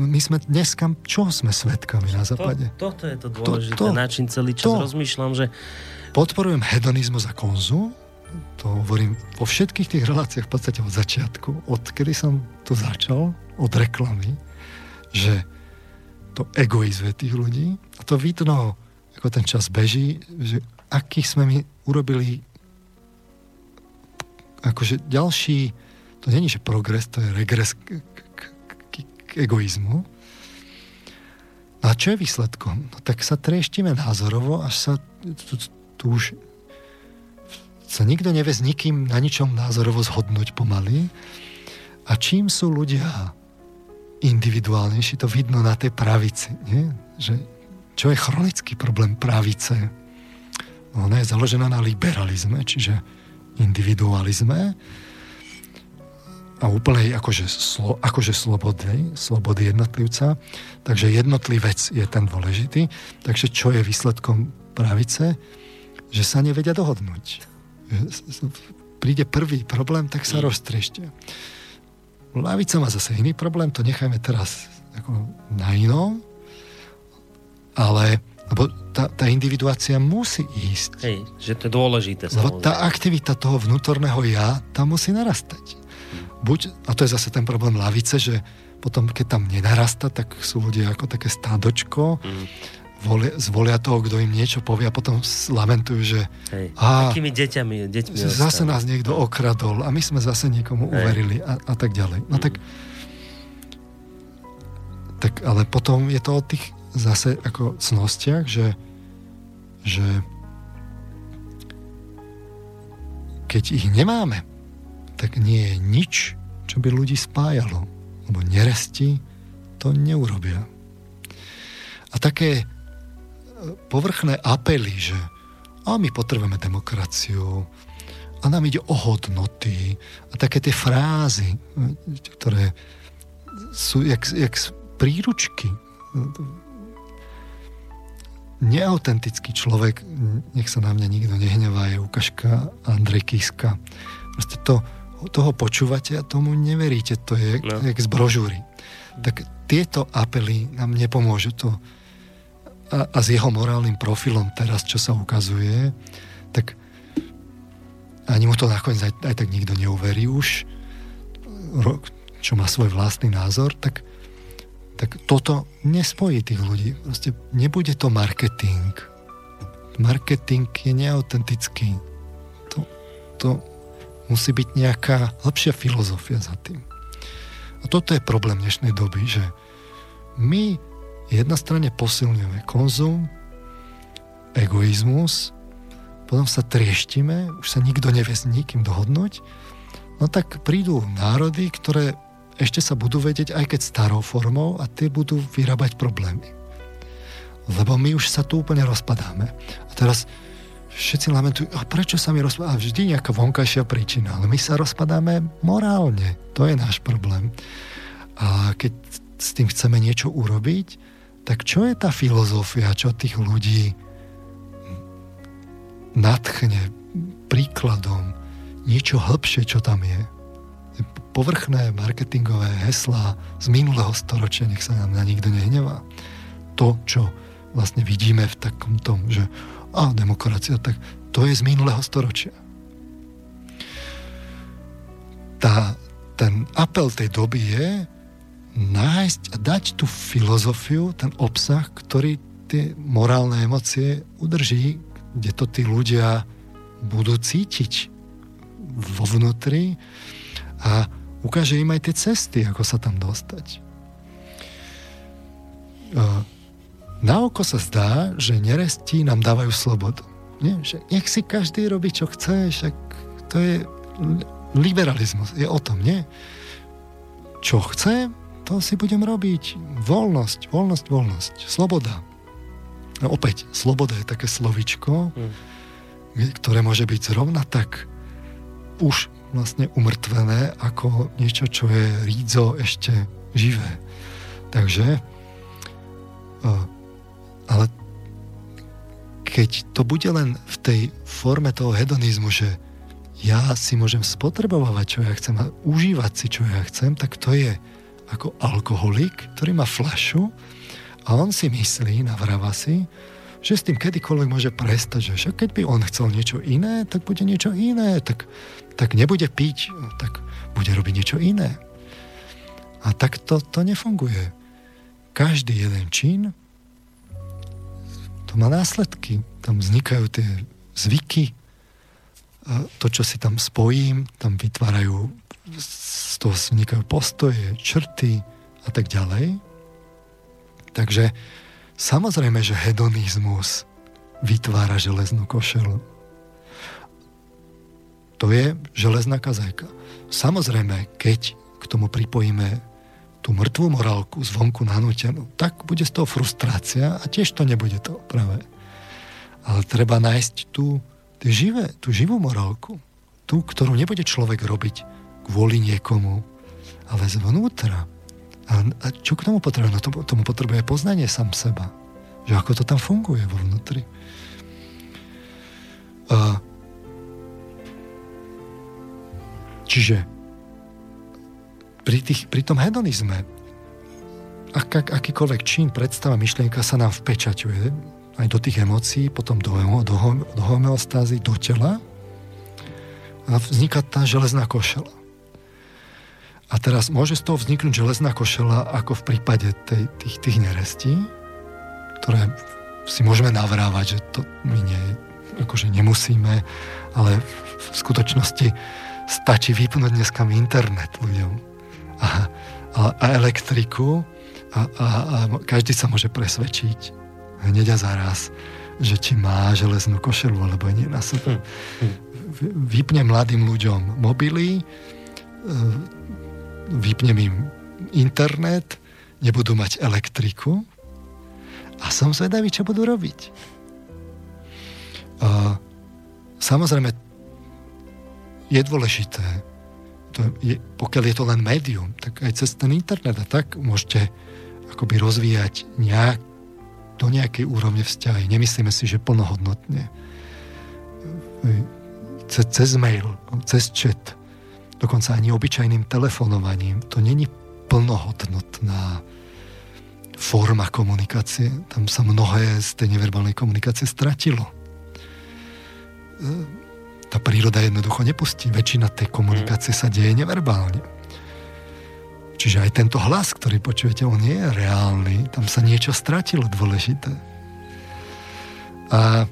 my sme dneska, čo sme svetkami na západe? To, toto je to dôležité, to, to, na čím celý čas to, rozmýšľam, že... Podporujem hedonizmus a konzum, to hovorím vo všetkých tých reláciách v podstate od začiatku, od kedy som tu začal, od reklamy, že to egoizuje tých ľudí. A to vidno, ako ten čas beží, že aký sme my urobili akože ďalší, to není, že progres, to je regres k, k, k, k egoizmu. A čo je výsledkom? No tak sa trieštime názorovo, až sa tu, už sa nikto nevie s nikým na ničom názorovo zhodnúť pomaly. A čím sú ľudia individuálnejší, to vidno na tej pravici. Nie? Že, čo je chronický problém pravice? Ona je založená na liberalizme, čiže individualizme a úplnej akože, slo, akože slobody, slobody jednotlivca. Takže jednotlivec je ten dôležitý. Takže čo je výsledkom pravice? Že sa nevedia dohodnúť príde prvý problém, tak sa mm. roztrieštia. Lavica má zase iný problém, to nechajme teraz ako na inom, ale lebo tá, tá individuácia musí ísť. Hej, že to je dôležité. Lebo tá aktivita toho vnútorného ja tam musí narastať. Buď, a to je zase ten problém lavice, že potom, keď tam nenarasta, tak sú ľudia ako také stádočko, mm volia, zvolia toho, kto im niečo povie a potom lamentujú, že Hej, a, takými deťami, deťmi zase nás niekto okradol a my sme zase niekomu Hej. uverili a, a tak ďalej. No mm. tak, tak ale potom je to o tých zase ako cnostiach, že, že keď ich nemáme, tak nie je nič, čo by ľudí spájalo. Lebo neresti to neurobia. A také povrchné apely, že a my potrebujeme demokraciu a nám ide o hodnoty a také tie frázy, ktoré sú jak, jak príručky. Neautentický človek, nech sa na mňa nikto nehnevá, je ukážka Andrej Kiska. Proste to, toho počúvate a tomu neveríte, to je no. jak z brožúry. Tak tieto apely nám nepomôžu. To, a, a s jeho morálnym profilom teraz, čo sa ukazuje, tak ani mu to nakoniec aj, aj tak nikto neuverí už, čo má svoj vlastný názor, tak, tak toto nespojí tých ľudí. Proste nebude to marketing. Marketing je neautentický. To, to musí byť nejaká lepšia filozofia za tým. A toto je problém dnešnej doby, že my jednostranne posilňujeme konzum, egoizmus, potom sa trieštime, už sa nikto nevie s nikým dohodnúť, no tak prídu národy, ktoré ešte sa budú vedieť aj keď starou formou a tie budú vyrábať problémy. Lebo my už sa tu úplne rozpadáme. A teraz všetci lamentujú, a prečo sa mi rozpadáme? Vždy nejaká vonkajšia príčina, ale my sa rozpadáme morálne. To je náš problém. A keď s tým chceme niečo urobiť, tak čo je tá filozofia, čo tých ľudí nadchne príkladom niečo hĺbšie, čo tam je. Povrchné marketingové heslá z minulého storočia, nech sa nám na nikto nehnevá. To, čo vlastne vidíme v takom tom, že a demokracia, tak to je z minulého storočia. Tá, ten apel tej doby je, nájsť a dať tú filozofiu, ten obsah, ktorý tie morálne emócie udrží, kde to tí ľudia budú cítiť vo vnútri a ukáže im aj tie cesty, ako sa tam dostať. Na oko sa zdá, že neresti nám dávajú slobodu. Nie? Že nech si každý robí, čo chce, však to je liberalizmus, je o tom, nie? Čo chce, to si budem robiť. Voľnosť, voľnosť, voľnosť, sloboda. opäť, sloboda je také slovičko, mm. ktoré môže byť zrovna tak už vlastne umrtvené ako niečo, čo je rídzo ešte živé. Takže, ale keď to bude len v tej forme toho hedonizmu, že ja si môžem spotrebovať, čo ja chcem a užívať si, čo ja chcem, tak to je ako alkoholik, ktorý má flašu a on si myslí, navráva si, že s tým kedykoľvek môže prestať, že keď by on chcel niečo iné, tak bude niečo iné, tak, tak nebude piť, tak bude robiť niečo iné. A tak to, to nefunguje. Každý jeden čin to má následky. Tam vznikajú tie zvyky, to, čo si tam spojím, tam vytvárajú, z toho vznikajú postoje, črty a tak ďalej. Takže samozrejme, že hedonizmus vytvára železnú košelu. To je železná kazajka. Samozrejme, keď k tomu pripojíme tú mŕtvú morálku zvonku nanútenú, tak bude z toho frustrácia a tiež to nebude to práve. Ale treba nájsť tú, tú, živé, tú živú morálku, tú, ktorú nebude človek robiť kvôli niekomu, ale zvnútra. A, a čo k tomu potrebuje? No to, tomu potrebuje poznanie sám seba. Že ako to tam funguje vo vnútri. A, čiže pri, tých, pri tom hedonizme ak, ak, akýkoľvek čin, predstava, myšlienka sa nám vpečaťuje aj do tých emócií, potom do, do, do homeostázy, do tela a vzniká tá železná košela. A teraz môže z toho vzniknúť železná košela ako v prípade tej, tých, tých nerestí, ktoré si môžeme navrávať, že to my nie, akože nemusíme, ale v skutočnosti stačí vypnúť dneska internet ľuďom a, a, a elektriku a, a, a každý sa môže presvedčiť hneď a zaraz, že či má železnú košelu alebo nie na sebe. Hm, hm. Vypnem mladým ľuďom mobily, e, vypnem im internet, nebudú mať elektriku a som zvedavý, čo budú robiť. A samozrejme, je dôležité, to je, pokiaľ je to len médium, tak aj cez ten internet a tak môžete akoby rozvíjať nejak, do nejakej úrovne vzťahy. Nemyslíme si, že plnohodnotne. Ce, cez mail, cez chat, dokonca ani obyčajným telefonovaním, to není plnohodnotná forma komunikácie. Tam sa mnohé z tej neverbálnej komunikácie stratilo tá príroda jednoducho nepustí. Väčšina tej komunikácie sa deje neverbálne. Čiže aj tento hlas, ktorý počujete, on nie je reálny. Tam sa niečo stratilo dôležité. A,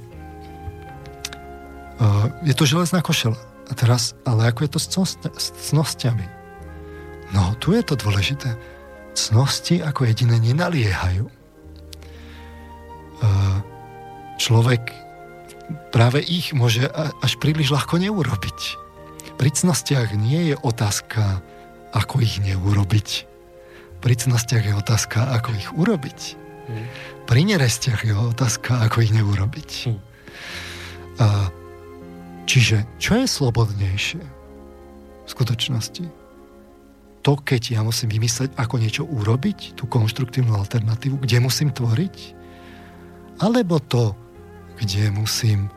a je to železná košela. A teraz, ale ako je to s, s cnostiami? No, tu je to dôležité. Cnosti ako jediné nenaliehajú. Človek práve ich môže až príliš ľahko neurobiť. Pri cnostiach nie je otázka, ako ich neurobiť. Pri cnostiach je otázka, ako ich urobiť. Hmm. Pri nerestiach je otázka, ako ich neurobiť. Hmm. A, čiže, čo je slobodnejšie v skutočnosti? To, keď ja musím vymysleť, ako niečo urobiť, tú konštruktívnu alternatívu, kde musím tvoriť? Alebo to, kde musím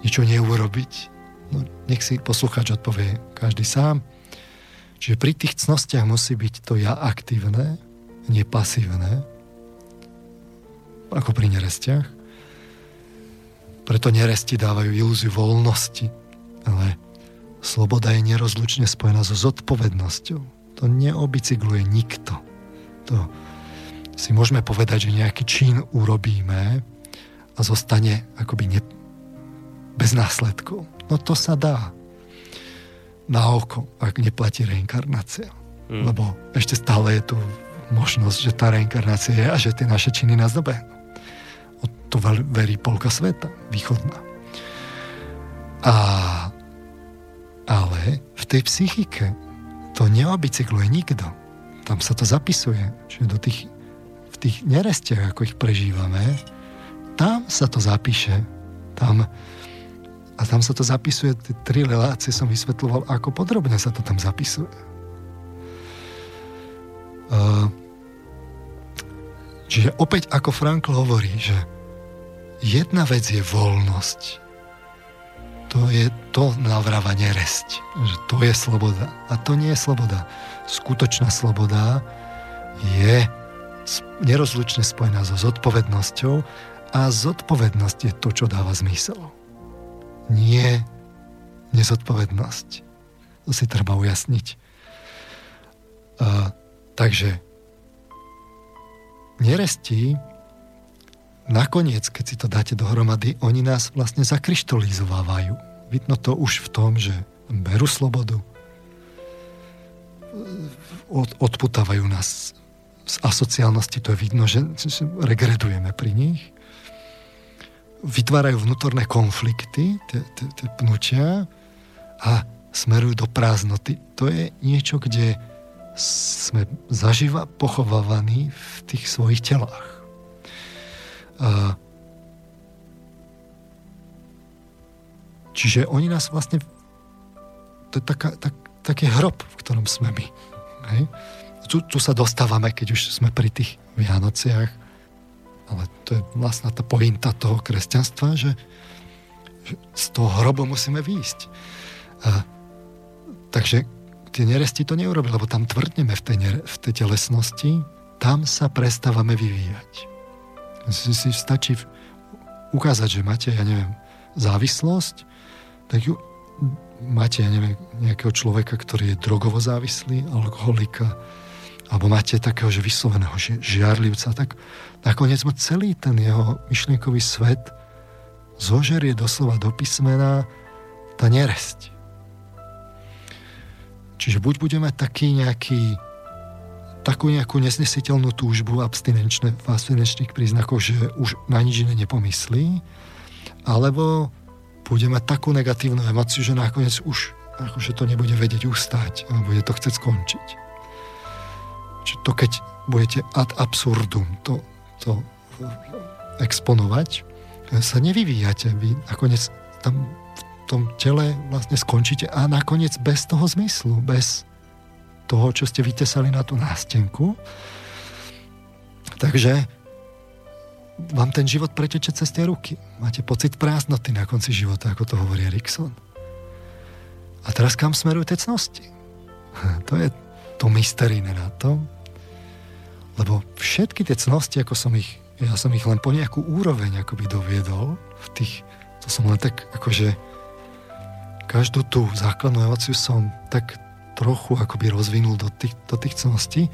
niečo neurobiť. No, nech si poslucháč odpovie každý sám. Čiže pri tých cnostiach musí byť to ja aktívne, nepasívne, ako pri nerestiach. Preto neresti dávajú ilúziu voľnosti, ale sloboda je nerozlučne spojená so zodpovednosťou. To neobicykluje nikto. To si môžeme povedať, že nejaký čin urobíme, a zostane akoby ne, bez následkov. No to sa dá na oko, ak neplatí reinkarnácia. Mm. Lebo ešte stále je tu možnosť, že tá reinkarnácia je a že tie naše činy nás dobehnú. To verí polka sveta, východná. A, ale v tej psychike to neobicykluje nikto. Tam sa to zapisuje, že do tých, v tých nerestiach, ako ich prežívame, tam sa to zapíše. Tam, a tam sa to zapisuje, tie tri relácie som vysvetľoval, ako podrobne sa to tam zapisuje. Uh, čiže opäť ako Frankl hovorí, že jedna vec je voľnosť. To je to navráva neresť. Že to je sloboda. A to nie je sloboda. Skutočná sloboda je nerozlučne spojená so zodpovednosťou a zodpovednosť je to, čo dáva zmysel. Nie nezodpovednosť. To si treba ujasniť. Uh, takže neresti nakoniec, keď si to dáte dohromady, oni nás vlastne zakryštalizovávajú. Vidno to už v tom, že berú slobodu, od, odputávajú nás z asociálnosti, to je vidno, že, regredujeme pri nich. Vytvárajú vnútorné konflikty, tie pnutia a smerujú do prázdnoty. To je niečo, kde sme zaživa pochovávaní v tých svojich telách. Čiže oni nás vlastne... To je taká, tak, taký hrob, v ktorom sme my. Hej? Tu, tu sa dostávame, keď už sme pri tých Vianociach, ale to je vlastná tá pointa toho kresťanstva, že, že z toho hrobu musíme výjsť. A, takže tie neresti to neurobi, lebo tam tvrdneme v tej, v tej telesnosti, tam sa prestávame vyvíjať si, si stačí ukázať, že máte, ja neviem, závislosť, tak ju máte, ja neviem, nejakého človeka, ktorý je drogovo závislý, alkoholika, alebo máte takého, že vysloveného žiarlivca, tak nakoniec mu celý ten jeho myšlienkový svet zožerie doslova do písmena tá neresť. Čiže buď budeme taký nejaký takú nejakú nesnesiteľnú túžbu abstinenčné, v abstinenčných príznakoch, že už na nič iné nepomyslí, alebo bude mať takú negatívnu emociu, že nakoniec už akože to nebude vedieť ustať a bude to chcieť skončiť. Čiže to, keď budete ad absurdum to, to exponovať, sa nevyvíjate. Vy nakoniec tam v tom tele vlastne skončíte a nakoniec bez toho zmyslu, bez toho, čo ste vytesali na tú nástenku. Takže vám ten život preteče cez tie ruky. Máte pocit prázdnoty na konci života, ako to hovorí Erikson. A teraz kam smerujú tie cnosti? To je to mysteríne na to, lebo všetky tie cnosti, ako som ich, ja som ich len po nejakú úroveň akoby doviedol, v tých, to som len tak akože každú tú základnú emociu som tak trochu akoby rozvinul do tých, do tých cností.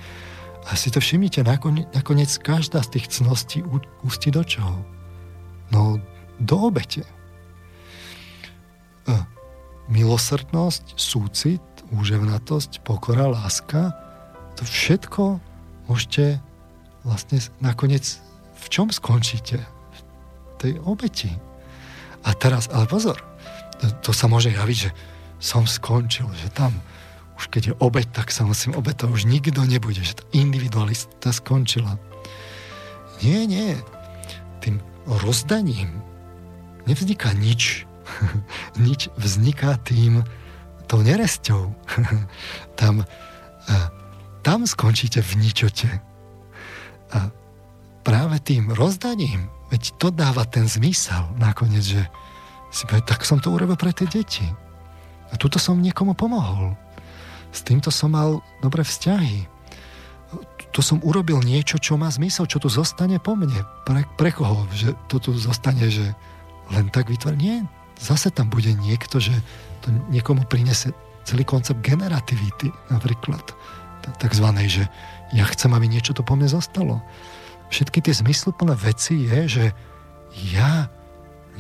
A si to všimnite, nakoniec, nakoniec každá z tých cností ústi do čoho? No, do obete. E, milosrdnosť, súcit, úževnatosť, pokora, láska, to všetko môžete vlastne nakoniec v čom skončíte? V tej obeti. A teraz, ale pozor, to, to sa môže javiť, že som skončil, že tam už keď je obeď, tak sa musím obetovať. Už nikto nebude, že tá individualista skončila. Nie, nie. Tým rozdaním nevzniká nič. nič vzniká tým tou neresťou. tam, tam skončíte v ničote. A práve tým rozdaním, veď to dáva ten zmysel nakoniec, že si povie, tak som to urobil pre tie deti. A tuto som niekomu pomohol s týmto som mal dobré vzťahy. To som urobil niečo, čo má zmysel, čo tu zostane po mne. Pre, pre koho? Že to tu zostane, že len tak vytvorí? Nie. Zase tam bude niekto, že to niekomu prinese celý koncept generativity napríklad. Takzvanej, že ja chcem, aby niečo to po mne zostalo. Všetky tie zmysluplné veci je, že ja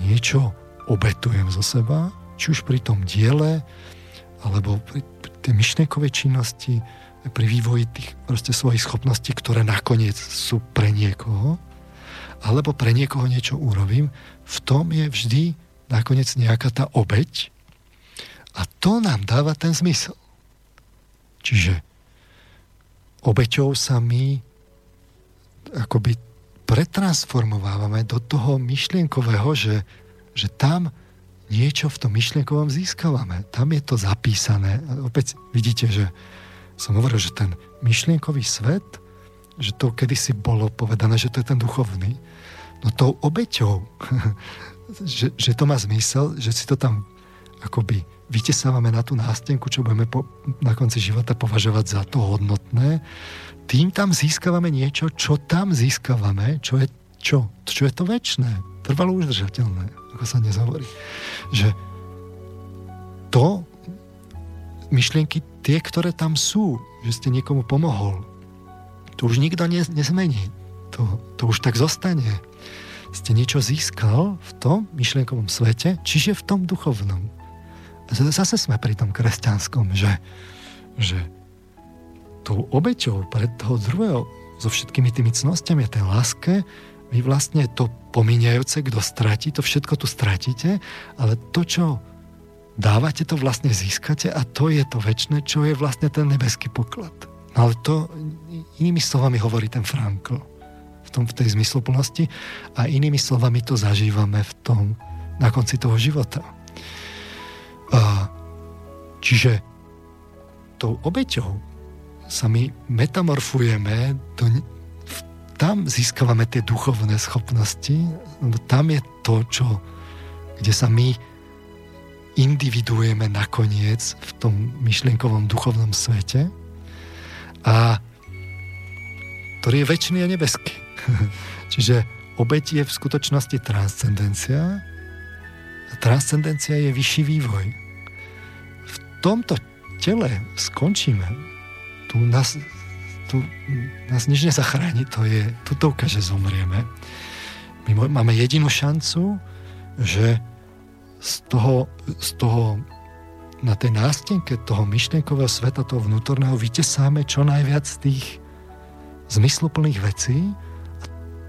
niečo obetujem zo seba, či už pri tom diele, alebo pri tej myšlienkovej činnosti, pri vývoji tých proste svojich schopností, ktoré nakoniec sú pre niekoho, alebo pre niekoho niečo urobím, v tom je vždy nakoniec nejaká tá obeď a to nám dáva ten zmysel. Čiže obeťou sa my akoby pretransformovávame do toho myšlienkového, že, že tam niečo v tom myšlienkovom získavame. Tam je to zapísané. A opäť vidíte, že som hovoril, že ten myšlienkový svet, že to kedysi bolo povedané, že to je ten duchovný. No tou obeťou, že, že to má zmysel, že si to tam akoby vytesávame na tú nástenku, čo budeme po, na konci života považovať za to hodnotné, tým tam získavame niečo, čo tam získavame, čo je čo? Čo je to väčšné, trvalo udržateľné ako sa dnes hovorí. Že to, myšlienky, tie, ktoré tam sú, že ste niekomu pomohol, to už nikto ne, nezmení. To, to už tak zostane. Ste niečo získal v tom myšlienkovom svete, čiže v tom duchovnom. Zase sme pri tom kresťanskom, že, že tou obeťou pre toho druhého so všetkými tými cnostiami a tej láske vy vlastne to pomíňajúce, kto stratí, to všetko tu stratíte, ale to, čo dávate, to vlastne získate a to je to väčšie, čo je vlastne ten nebeský poklad. No ale to inými slovami hovorí ten Frankl v, tom, v tej zmysluplnosti a inými slovami to zažívame v tom, na konci toho života. A, čiže tou obeťou sa my metamorfujeme do, tam získavame tie duchovné schopnosti, lebo tam je to, čo, kde sa my individuujeme nakoniec v tom myšlienkovom duchovnom svete a ktorý je väčší a nebeský. Čiže obeť je v skutočnosti transcendencia a transcendencia je vyšší vývoj. V tomto tele skončíme. Tu nás tu nás nič nezachráni, to je tutovka, že zomrieme. My máme jedinú šancu, že z toho, z toho na tej nástenke toho myšlienkového sveta, toho vnútorného, vytesáme čo najviac tých zmysluplných vecí a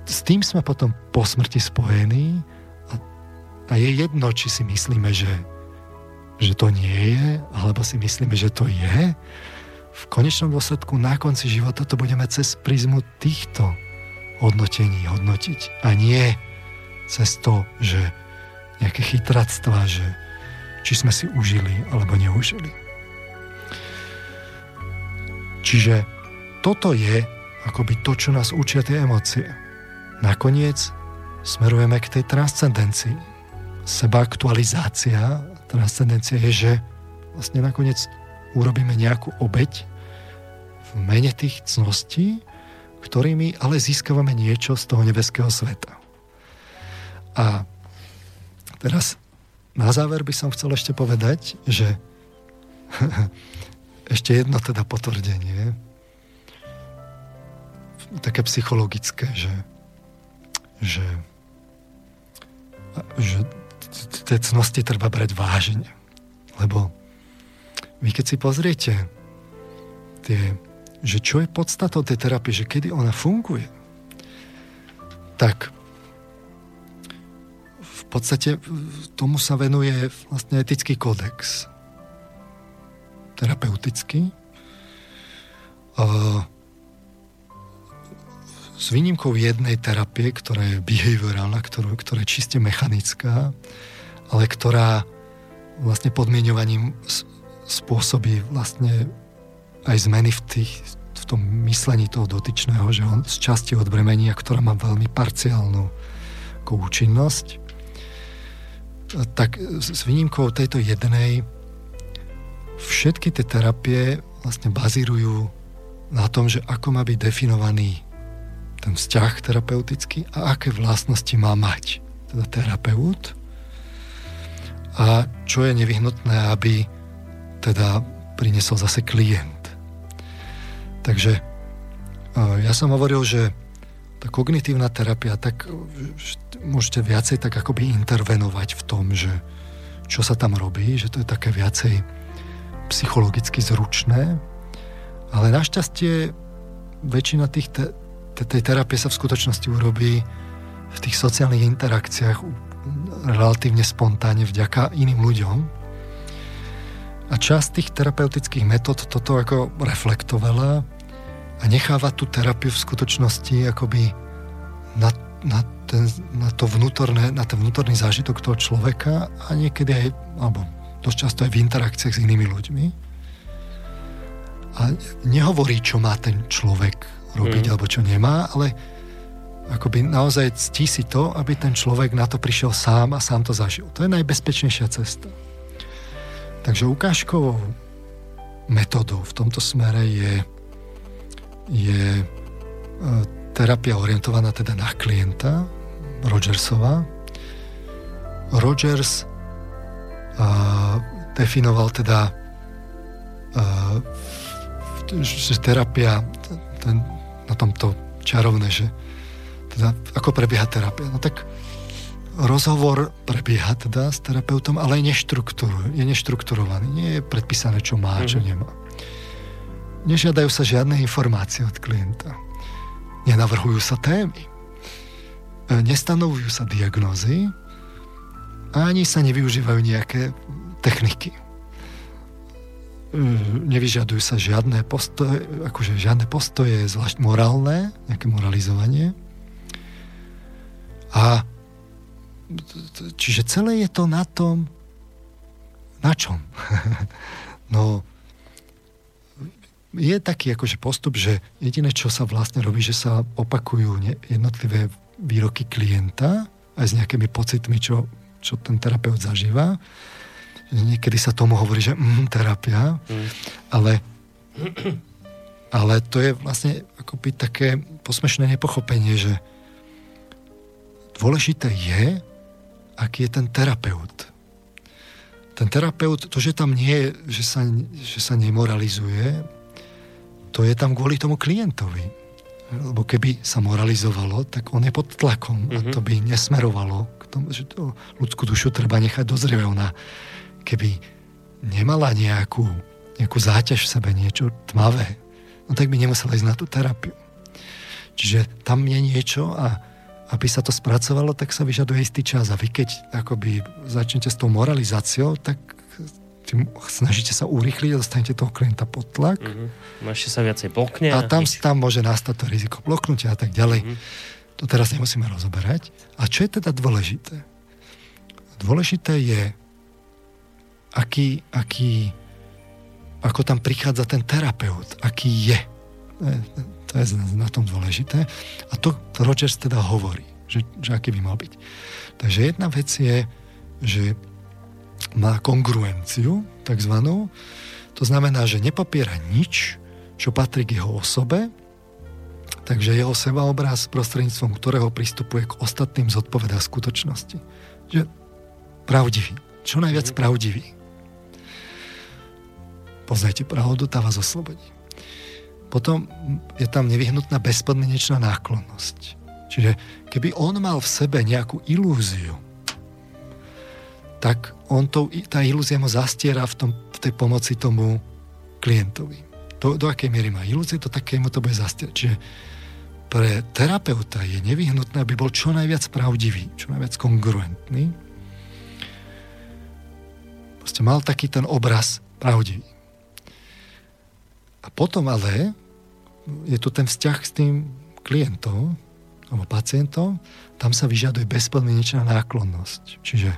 s tým sme potom po smrti spojení a, a je jedno, či si myslíme, že, že to nie je, alebo si myslíme, že to je, v konečnom dôsledku na konci života to budeme cez prízmu týchto hodnotení hodnotiť a nie cez to, že nejaké chytractva, že či sme si užili alebo neužili. Čiže toto je akoby to, čo nás učia tie emócie. Nakoniec smerujeme k tej transcendencii. Seba aktualizácia, transcendencia je, že vlastne nakoniec urobíme nejakú obeď v mene tých cností, ktorými ale získavame niečo z toho nebeského sveta. A teraz na záver by som chcel ešte povedať, že ešte jedno teda potvrdenie, také psychologické, že, že, že tie cnosti treba brať vážne. Lebo vy keď si pozriete tie, že čo je podstatou tej terapie, že kedy ona funguje, tak v podstate tomu sa venuje vlastne etický kodex. Terapeutický. S výnimkou jednej terapie, ktorá je behaviorálna, ktorá, ktorá je čiste mechanická, ale ktorá vlastne podmienovaním spôsobí vlastne aj zmeny v, tých, v tom myslení toho dotyčného, že on z časti odbremenia, ktorá má veľmi parciálnu účinnosť, tak s výnimkou tejto jednej všetky tie terapie vlastne bazírujú na tom, že ako má byť definovaný ten vzťah terapeutický a aké vlastnosti má mať teda terapeut. A čo je nevyhnutné, aby teda priniesol zase klient. Takže ja som hovoril, že tá kognitívna terapia, tak môžete viacej tak akoby intervenovať v tom, že čo sa tam robí, že to je také viacej psychologicky zručné, ale našťastie väčšina tých te, te, tej terapie sa v skutočnosti urobí v tých sociálnych interakciách relatívne spontánne vďaka iným ľuďom, a časť tých terapeutických metód toto ako reflektovala a necháva tú terapiu v skutočnosti akoby na, na, ten, na, to vnútorné, na ten vnútorný zážitok toho človeka a niekedy aj, alebo dosť často aj v interakciách s inými ľuďmi. A nehovorí, čo má ten človek robiť mm. alebo čo nemá, ale akoby naozaj ctí si to, aby ten človek na to prišiel sám a sám to zažil. To je najbezpečnejšia cesta. Takže ukážkovou metodou v tomto smere je, je e, terapia orientovaná teda na klienta, Rogersova. Rogers a, definoval teda a, že terapia ten, na tomto čarovné, že teda ako prebieha terapia. No tak rozhovor prebieha teda s terapeutom, ale je, je neštrukturovaný. Nie je predpísané, čo má, čo mm-hmm. nemá. Nežiadajú sa žiadne informácie od klienta. Nenavrhujú sa témy. E, nestanovujú sa diagnózy a ani sa nevyužívajú nejaké techniky. E, nevyžadujú sa žiadne postoje, akože žiadne postoje, zvlášť morálne, nejaké moralizovanie. A čiže celé je to na tom, na čom? no, je taký akože postup, že jediné, čo sa vlastne robí, že sa opakujú jednotlivé výroky klienta aj s nejakými pocitmi, čo, čo ten terapeut zažíva. Niekedy sa tomu hovorí, že mm, terapia, mm. ale ale to je vlastne akoby také posmešné nepochopenie, že Dôležité je, aký je ten terapeut. Ten terapeut, to, že tam nie je, že sa, že sa nemoralizuje, to je tam kvôli tomu klientovi. Lebo keby sa moralizovalo, tak on je pod tlakom mm-hmm. a mhm. to by nesmerovalo k tomu, že to ľudskú dušu treba nechať dozrieť. Ona keby nemala nejakú, nejakú záťaž v sebe, niečo tmavé, no tak by nemusela ísť na tú terapiu. Čiže tam je niečo a aby sa to spracovalo, tak sa vyžaduje istý čas. A vy keď akoby začnete s tou moralizáciou, tak snažíte sa urýchliť a dostanete toho klienta pod tlak. Mm-hmm. Ešte sa viacej blokne. A tam, tam môže nastať to riziko bloknutia a tak ďalej. Mm-hmm. To teraz nemusíme rozoberať. A čo je teda dôležité? Dôležité je, aký, aký, ako tam prichádza ten terapeut, aký je. To je na tom dôležité. A to Rogers teda hovorí, že, že aký by mal byť. Takže jedna vec je, že má kongruenciu, takzvanú. To znamená, že nepopiera nič, čo patrí k jeho osobe, takže jeho sebaobraz, prostredníctvom ktorého pristupuje k ostatným zodpovedá skutočnosti. Že pravdivý. Čo najviac pravdivý. Poznajte pravdu, tá vás oslobodí potom je tam nevyhnutná bezpodmienečná náklonnosť. Čiže keby on mal v sebe nejakú ilúziu, tak on to, tá ilúzia mu zastiera v, tom, v tej pomoci tomu klientovi. To, do akej miery má ilúzie, to také mu to bude zastierať. Čiže pre terapeuta je nevyhnutné, aby bol čo najviac pravdivý, čo najviac kongruentný. Proste mal taký ten obraz pravdivý. A potom ale je tu ten vzťah s tým klientom alebo pacientom, tam sa vyžaduje bezpodmienečná náklonnosť. Čiže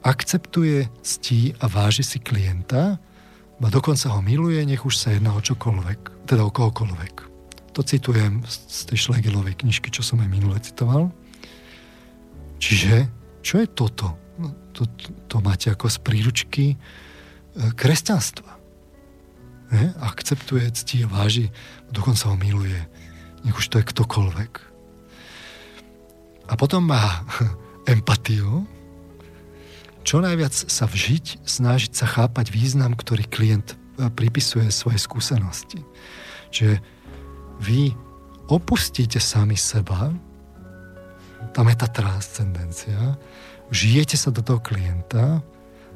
akceptuje, ctí a váži si klienta, a dokonca ho miluje, nech už sa jedná o čokoľvek, teda o kohokoľvek. To citujem z tej Šlegelovej knižky, čo som aj minule citoval. Čiže, čo je toto? No, to, to, to máte ako z príručky e, kresťanstva. Ne? Akceptuje, ctí váži, dokonca ho miluje. Nech už to je ktokoľvek. A potom má empatiu, čo najviac sa vžiť, snažiť sa chápať význam, ktorý klient e, pripisuje svojej skúsenosti. Čiže vy opustíte sami seba, tam je tá transcendencia, žijete sa do toho klienta,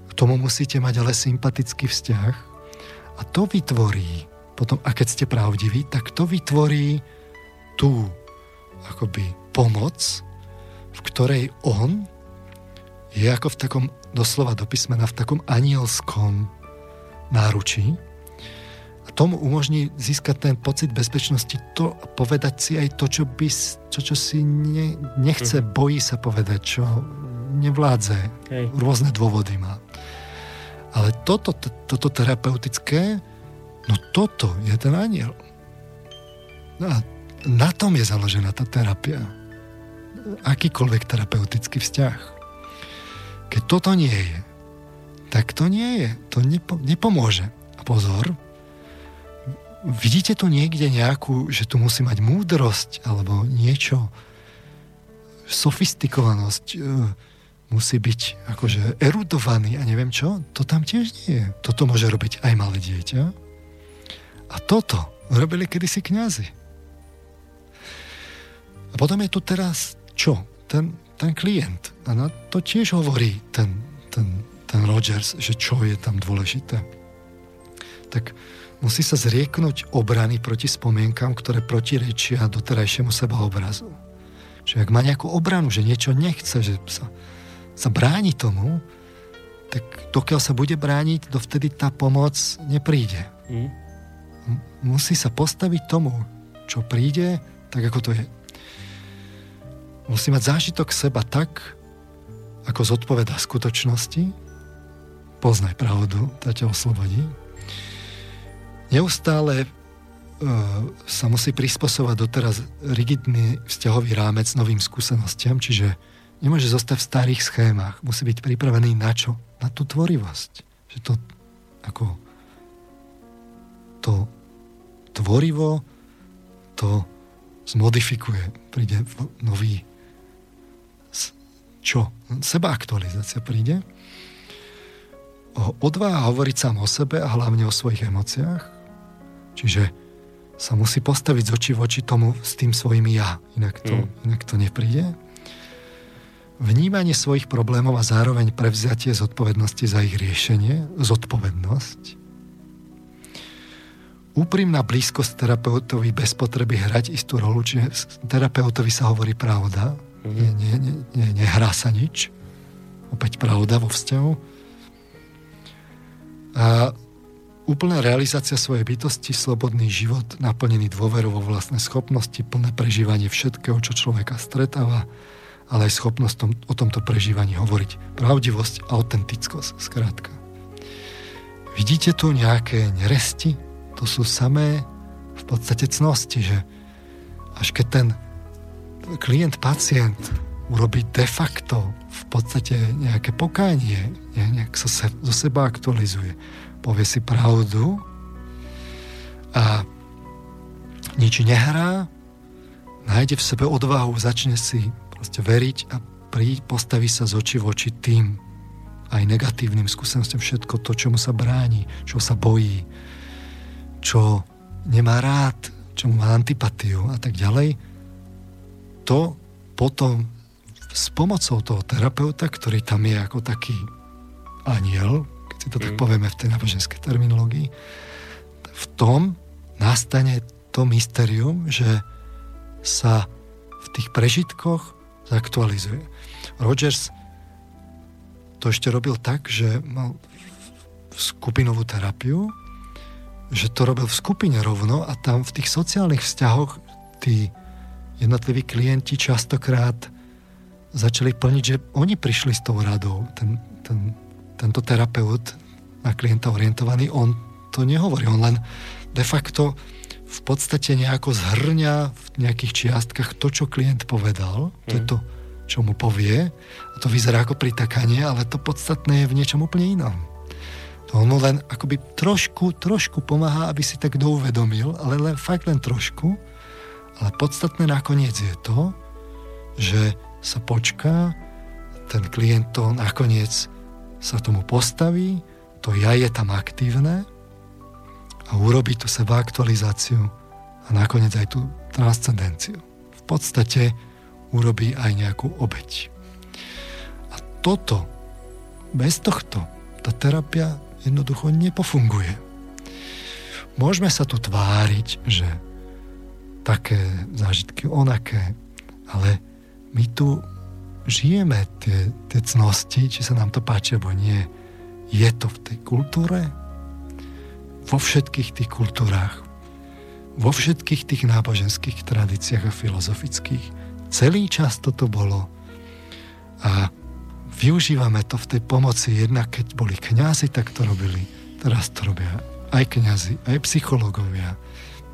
k tomu musíte mať ale sympatický vzťah, a to vytvorí, potom, a keď ste pravdiví, tak to vytvorí tú akoby pomoc, v ktorej on je ako v takom, doslova do písmena, v takom anielskom náručí. A tomu umožní získať ten pocit bezpečnosti, to povedať si aj to, čo, by, čo, čo si ne, nechce, mm. bojí sa povedať, čo nevládze. Hej. Rôzne dôvody má. Ale toto, toto terapeutické, no toto je ten aniel. No a na tom je založená tá terapia. Akýkoľvek terapeutický vzťah. Keď toto nie je, tak to nie je. To nepo, nepomôže. A pozor, vidíte tu niekde nejakú, že tu musí mať múdrosť alebo niečo, sofistikovanosť, e, musí byť akože erudovaný a neviem čo, to tam tiež nie je. Toto môže robiť aj malé dieťa. A toto robili kedysi kňazi. A potom je tu teraz čo? Ten, ten klient. A na to tiež hovorí ten, ten, ten Rogers, že čo je tam dôležité. Tak musí sa zrieknúť obrany proti spomienkam, ktoré protirečia doterajšiemu sebaobrazu. Že ak má nejakú obranu, že niečo nechce, že sa, sa bráni tomu, tak dokiaľ sa bude brániť, dovtedy tá pomoc nepríde. Mm. Musí sa postaviť tomu, čo príde, tak ako to je. Musí mať zážitok seba tak, ako zodpoveda skutočnosti, poznaj pravdu, tá ťa oslobodí neustále uh, sa musí prispôsobať doteraz rigidný vzťahový rámec novým skúsenostiam, čiže nemôže zostať v starých schémach. Musí byť pripravený na čo? Na tú tvorivosť. Že to ako to tvorivo to zmodifikuje. Príde nový čo? Seba aktualizácia príde. Odvaha hovoriť sám o sebe a hlavne o svojich emóciách Čiže sa musí postaviť z očí v oči tomu s tým svojim ja. Inak to, mm. inak to nepríde. Vnímanie svojich problémov a zároveň prevziatie zodpovednosti za ich riešenie. Zodpovednosť. Úprimná blízkosť terapeutovi bez potreby hrať istú rolu, čiže terapeutovi sa hovorí pravda, mm. nie, nie, nie, nie, nehrá sa nič. Opäť pravda vo vzťahu. A Úplná realizácia svojej bytosti, slobodný život, naplnený dôverou vo vlastné schopnosti, plné prežívanie všetkého, čo človeka stretáva, ale aj schopnosť tom, o tomto prežívaní hovoriť. Pravdivosť, autentickosť, skrátka. Vidíte tu nejaké neresti? To sú samé v podstate cnosti, že až keď ten klient, pacient urobí de facto v podstate nejaké pokánie, nejak sa se, zo seba aktualizuje, povie si pravdu a nič nehrá, nájde v sebe odvahu, začne si proste veriť a prí, postaví sa z očí v oči tým aj negatívnym skúsenostiam, všetko to, čomu sa bráni, čo sa bojí, čo nemá rád, čo má antipatiu a tak ďalej, to potom s pomocou toho terapeuta, ktorý tam je ako taký aniel, si to tak mm. povieme v tej náboženskej terminológii, v tom nastane to mysterium, že sa v tých prežitkoch zaktualizuje. Rogers to ešte robil tak, že mal skupinovú terapiu, že to robil v skupine rovno a tam v tých sociálnych vzťahoch tí jednotliví klienti častokrát začali plniť, že oni prišli s tou radou. Ten, ten tento terapeut na klienta orientovaný, on to nehovorí, on len de facto v podstate nejako zhrňa v nejakých čiastkách to, čo klient povedal, to je to, čo mu povie, a to vyzerá ako pritakanie, ale to podstatné je v niečom úplne inom. To on mu len akoby trošku, trošku pomáha, aby si tak douvedomil, ale len, fakt len trošku, ale podstatné nakoniec je to, že sa počká, ten klient to nakoniec sa tomu postaví, to ja je tam aktívne a urobí tú seba aktualizáciu a nakoniec aj tú transcendenciu. V podstate urobí aj nejakú obeď. A toto, bez tohto, tá terapia jednoducho nepofunguje. Môžeme sa tu tváriť, že také zážitky, onaké, ale my tu žijeme tie, tie cnosti, či sa nám to páči alebo nie, je to v tej kultúre, vo všetkých tých kultúrách, vo všetkých tých náboženských tradíciách a filozofických. Celý čas toto bolo. A využívame to v tej pomoci. Jednak keď boli kňazi, tak to robili. Teraz to robia aj kňazi, aj psychológovia.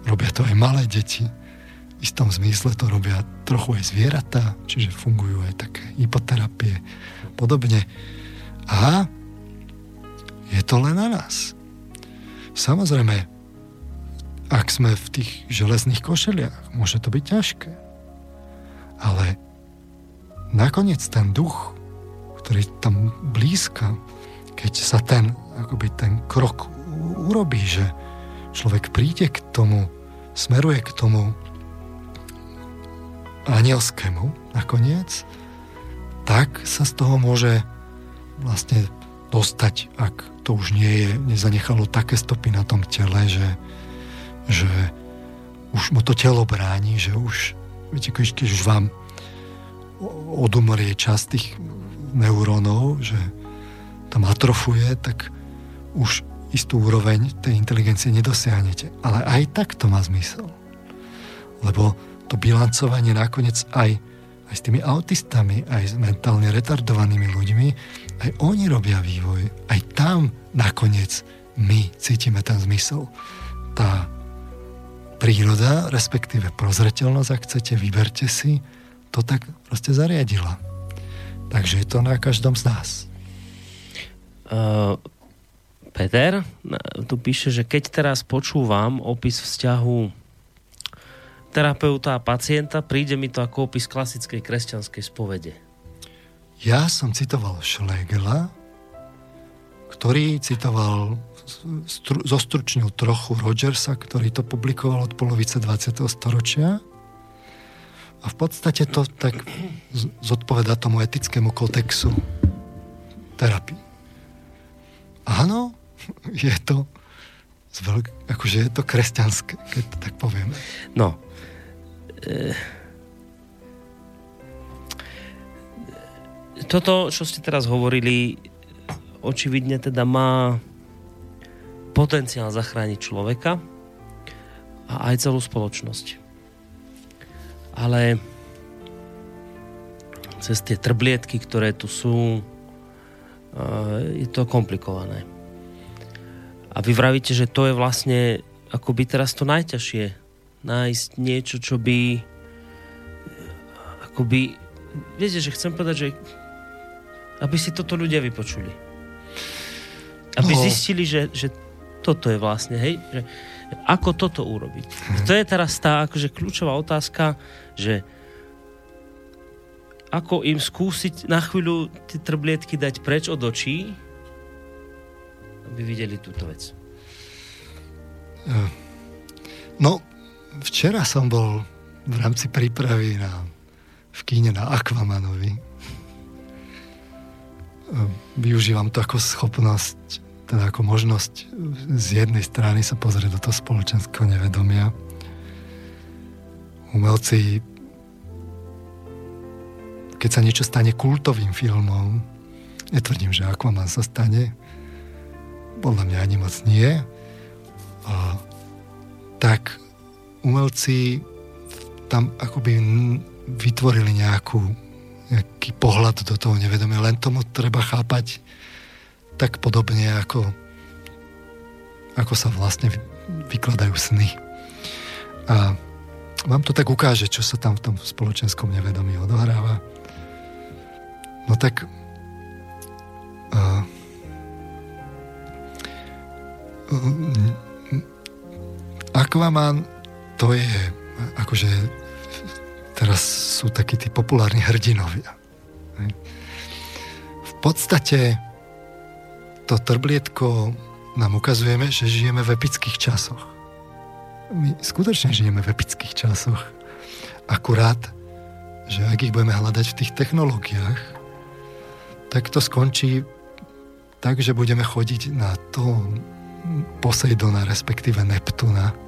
Robia to aj malé deti. V istom zmysle to robia trochu aj zvieratá, čiže fungujú aj také hypoterapie podobne. A je to len na nás. Samozrejme, ak sme v tých železných košeliach, môže to byť ťažké. Ale nakoniec ten duch, ktorý tam blízka, keď sa ten, akoby ten krok urobí, že človek príde k tomu, smeruje k tomu anielskému nakoniec, tak sa z toho môže vlastne dostať, ak to už nie je, nezanechalo také stopy na tom tele, že že už mu to telo bráni, že už, viete, keď, keď už vám odumrie časť tých neurónov, že tam atrofuje, tak už istú úroveň tej inteligencie nedosiahnete. Ale aj tak to má zmysel. Lebo to bilancovanie nakoniec aj, aj s tými autistami, aj s mentálne retardovanými ľuďmi, aj oni robia vývoj. Aj tam nakoniec my cítime ten zmysel. Tá príroda, respektíve prozreteľnosť, ak chcete, vyberte si, to tak proste zariadila. Takže je to na každom z nás. Uh, Peter tu píše, že keď teraz počúvam opis vzťahu terapeuta a pacienta, príde mi to ako opis klasickej kresťanskej spovede. Ja som citoval Schlegela, ktorý citoval stru, zostručnil trochu Rogersa, ktorý to publikoval od polovice 20. storočia. A v podstate to tak zodpoveda tomu etickému kodexu terapii. Áno, je to zveľk, akože je to kresťanské, keď to tak povieme. No. E... Toto, čo ste teraz hovorili, očividne teda má potenciál zachrániť človeka a aj celú spoločnosť. Ale cez tie trblietky, ktoré tu sú, je to komplikované. A vy vravíte, že to je vlastne akoby teraz to najťažšie. Nájsť niečo, čo by akoby viete, že chcem povedať, že aby si toto ľudia vypočuli. Aby no. zistili, že, že toto je vlastne, hej, že ako toto urobiť. To je teraz tá akože kľúčová otázka, že ako im skúsiť na chvíľu tie trblietky dať preč od očí, aby videli túto vec. No, včera som bol v rámci prípravy na, v kíne na Aquamanovi. Využívam to ako schopnosť teda ako možnosť z jednej strany sa pozrieť do toho spoločenského nevedomia. Umelci, keď sa niečo stane kultovým filmom, netvrdím, že Aquaman sa stane, podľa mňa ani moc nie, tak umelci tam akoby vytvorili nejakú, nejaký pohľad do toho nevedomia, len tomu treba chápať tak podobne ako, ako sa vlastne vykladajú sny. A vám to tak ukáže, čo sa tam v tom spoločenskom nevedomí odohráva. No tak uh, Aquaman to je akože teraz sú takí tí populárni hrdinovia. V podstate to trblietko nám ukazujeme, že žijeme v epických časoch. My skutočne žijeme v epických časoch. Akurát, že ak ich budeme hľadať v tých technológiách, tak to skončí tak, že budeme chodiť na to Poseidona, respektíve Neptuna.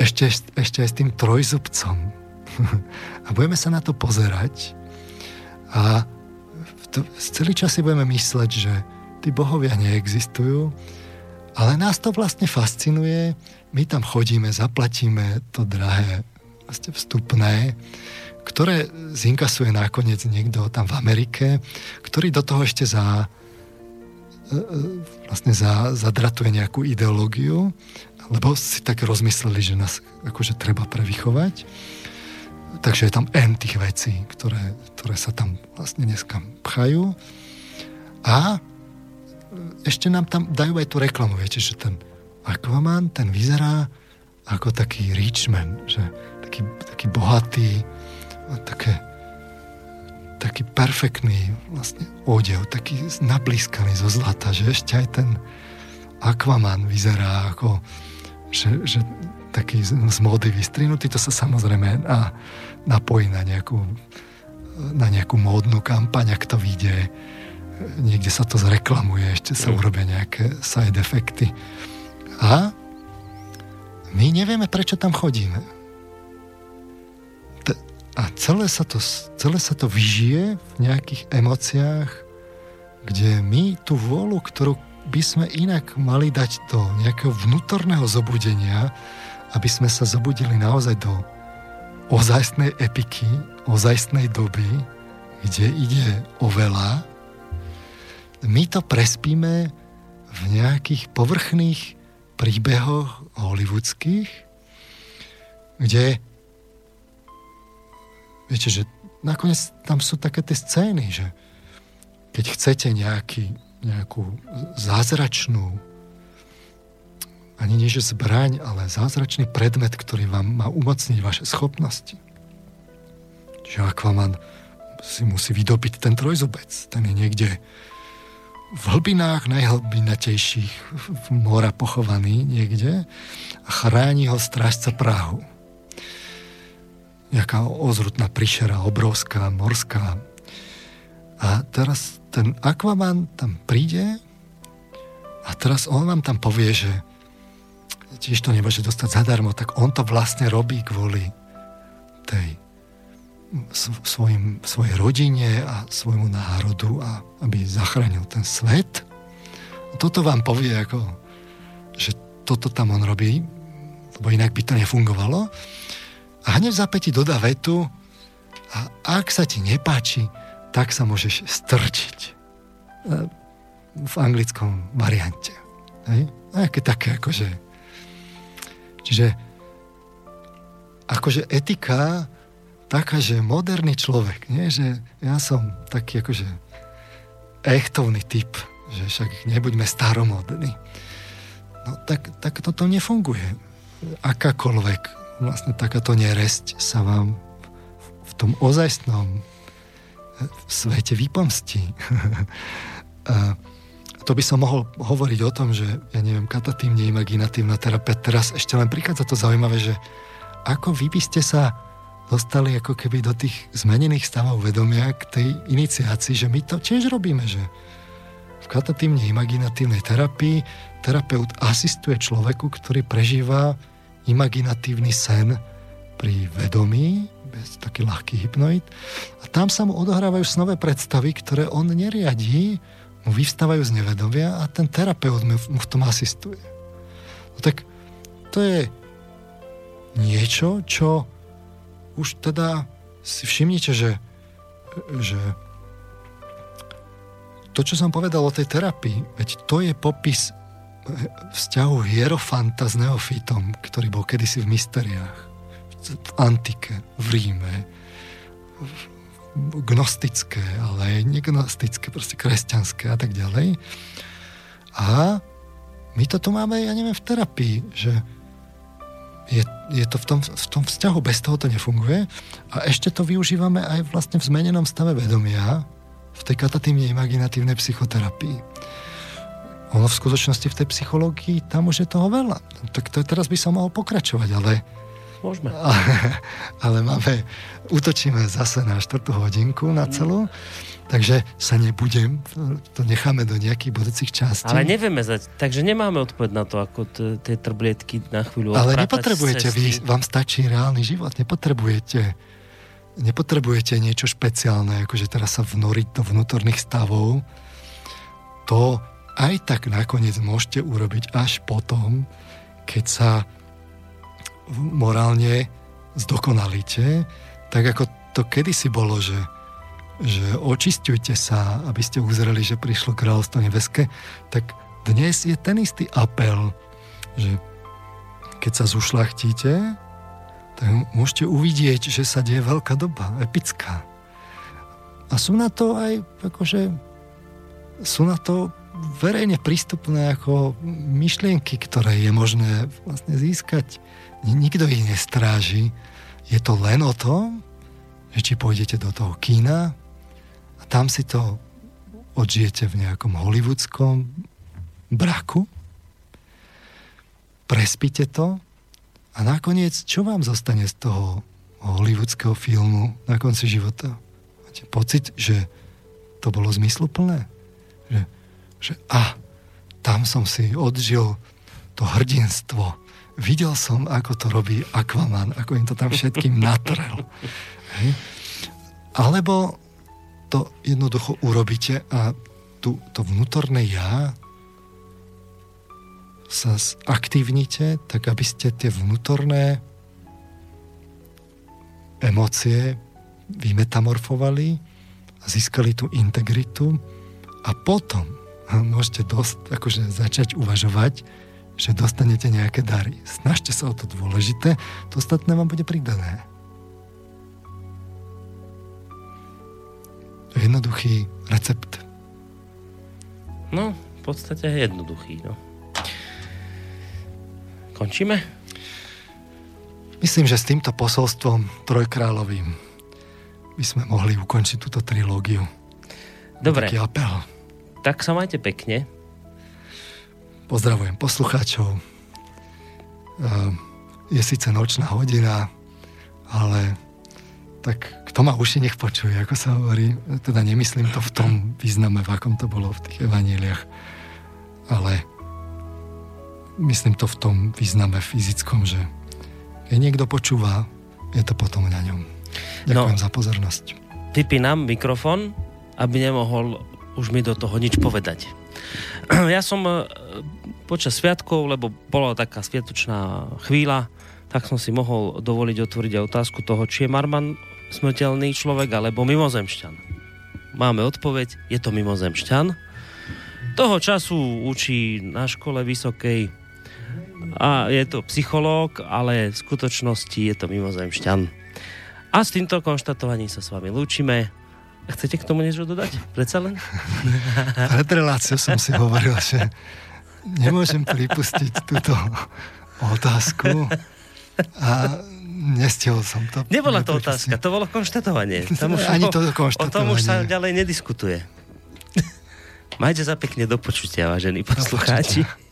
Ešte, ešte aj s tým trojzubcom. A budeme sa na to pozerať. A to, celý čas si budeme mysleť, že tí bohovia neexistujú Ale nás to vlastne fascinuje, my tam chodíme, zaplatíme to drahé vlastne vstupné, ktoré zinkasuje nakoniec niekto tam v Amerike, ktorý do toho ešte za, e, e, vlastne za, zadratuje nejakú ideológiu, lebo si tak rozmysleli, že nás akože treba prevychovať. Takže je tam N tých vecí, ktoré, ktoré sa tam vlastne dneska pchajú. A ešte nám tam dajú aj tú reklamu, viete, že ten Aquaman, ten vyzerá ako taký Richman, že taký, taký bohatý, také, taký perfektný vlastne odev, taký nablískaný zo zlata, že ešte aj ten Aquaman vyzerá ako že, že taký z, módy vystrinutý, to sa samozrejme na, napojí na nejakú, na nejakú módnu kampaň, ak to vyjde niekde sa to zreklamuje, ešte sa mm. urobia nejaké side efekty. A my nevieme, prečo tam chodíme. A celé sa to, celé sa to vyžije v nejakých emóciách, kde my tú vôľu, ktorú by sme inak mali dať do nejakého vnútorného zobudenia, aby sme sa zobudili naozaj do ozajstnej epiky, ozajstnej doby, kde ide o veľa, my to prespíme v nejakých povrchných príbehoch hollywoodských, kde viete, že nakoniec tam sú také tie scény, že keď chcete nejaký, nejakú zázračnú ani nie že zbraň, ale zázračný predmet, ktorý vám má umocniť vaše schopnosti. Čiže Aquaman si musí vydobiť ten trojzubec. Ten je niekde v hlbinách najhlbinatejších mora pochovaný niekde a chráni ho strážca Prahu. Nejaká ozrutná prišera, obrovská, morská. A teraz ten Aquaman tam príde a teraz on vám tam povie, že tiež to nemôže dostať zadarmo, tak on to vlastne robí kvôli tej svojim, svojej rodine a svojmu národu a aby zachránil ten svet. Toto vám povie, ako, že toto tam on robí, lebo inak by to nefungovalo. A hneď v zapäti dodá vetu a ak sa ti nepáči, tak sa môžeš strčiť. E, v anglickom variante. Hej? Aké také, akože... Čiže akože etika taká, že moderný človek, nie? že ja som taký akože echtovný typ, že však nebuďme staromodní. No tak, tak toto nefunguje. Akákoľvek vlastne takáto neresť sa vám v tom ozajstnom svete vypomstí. A to by som mohol hovoriť o tom, že ja neviem, katatímne imaginatívna terapia. Teraz ešte len prichádza to zaujímavé, že ako vy by ste sa dostali ako keby do tých zmenených stavov vedomia k tej iniciácii, že my to tiež robíme, že v katatívne imaginatívnej terapii terapeut asistuje človeku, ktorý prežíva imaginatívny sen pri vedomí, bez taký ľahký hypnoid. A tam sa mu odohrávajú snové predstavy, ktoré on neriadí, mu vyvstávajú z nevedomia a ten terapeut mu v tom asistuje. No tak to je niečo, čo už teda si všimnite, že, že to, čo som povedal o tej terapii, veď to je popis vzťahu hierofanta s neofitom, ktorý bol kedysi v mysteriách, v antike, v Ríme, gnostické, ale aj negnostické, proste kresťanské a tak ďalej. A my to tu máme, ja neviem, v terapii, že je, je to v tom, v tom vzťahu, bez toho to nefunguje. A ešte to využívame aj vlastne v zmenenom stave vedomia, v tej katatívne imaginatívnej psychoterapii. Ono v skutočnosti v tej psychológii, tam už je toho veľa. Tak to teraz by som mohol pokračovať, ale... Môžeme. Ale, máme, útočíme zase na štvrtú hodinku na celú. Mm Takže sa nebudem, to necháme do nejakých budúcich častí. Ale nevieme, takže nemáme odpoveď na to, ako tie trblietky na chvíľu Ale nepotrebujete, vy, vám stačí reálny život, nepotrebujete nepotrebujete niečo špeciálne, akože teraz sa vnoriť do vnútorných stavov. To aj tak nakoniec môžete urobiť až potom, keď sa morálne zdokonalíte, tak ako to kedysi bolo, že, že očistujte sa, aby ste uzreli, že prišlo kráľovstvo nebeské, tak dnes je ten istý apel, že keď sa zušlachtíte, tak môžete uvidieť, že sa deje veľká doba, epická. A sú na to aj akože sú na to verejne prístupné ako myšlienky, ktoré je možné vlastne získať. Nikto ich nestráži. Je to len o tom, že či pôjdete do toho kína a tam si to odžijete v nejakom hollywoodskom braku, prespíte to a nakoniec, čo vám zostane z toho hollywoodského filmu na konci života? Máte pocit, že to bolo zmysluplné? Že, že a, tam som si odžil to hrdinstvo. Videl som, ako to robí Aquaman, ako im to tam všetkým natrel. Hej. Alebo to jednoducho urobíte a tu, to vnútorné ja sa aktívnite, tak aby ste tie vnútorné emócie vymetamorfovali a získali tú integritu a potom môžete dosť, akože začať uvažovať, že dostanete nejaké dary. Snažte sa o to dôležité, to ostatné vám bude pridané. Jednoduchý recept. No, v podstate jednoduchý, no. Končíme? Myslím, že s týmto posolstvom trojkráľovým by sme mohli ukončiť túto trilógiu. Dobre. Taký apel. Tak sa majte pekne. Pozdravujem poslucháčov. Je síce nočná hodina, ale tak kto ma uši nech počuje, ako sa hovorí. Teda nemyslím to v tom význame, v akom to bolo v tých evaníliach, ale myslím to v tom význame fyzickom, že keď niekto počúva, je to potom na ňom. Ďakujem no, za pozornosť. Vypí nám mikrofón, aby nemohol už mi do toho nič povedať. Ja som e, počas sviatkov, lebo bola taká sviatočná chvíľa, tak som si mohol dovoliť otvoriť aj otázku toho, či je Marman smrteľný človek alebo mimozemšťan. Máme odpoveď, je to mimozemšťan. Toho času učí na škole vysokej a je to psychológ, ale v skutočnosti je to mimozemšťan. A s týmto konštatovaním sa s vami lúčime. Chcete k tomu niečo dodať? Predsa len? Pred reláciou som si hovoril, že nemôžem pripustiť túto otázku a nestihol som to. Nebola to otázka, to bolo konštatovanie. Tam už Ani to konštatovanie. O tom už sa ďalej nediskutuje. Majte sa pekne do počutia, vážení poslucháči. Do počutia.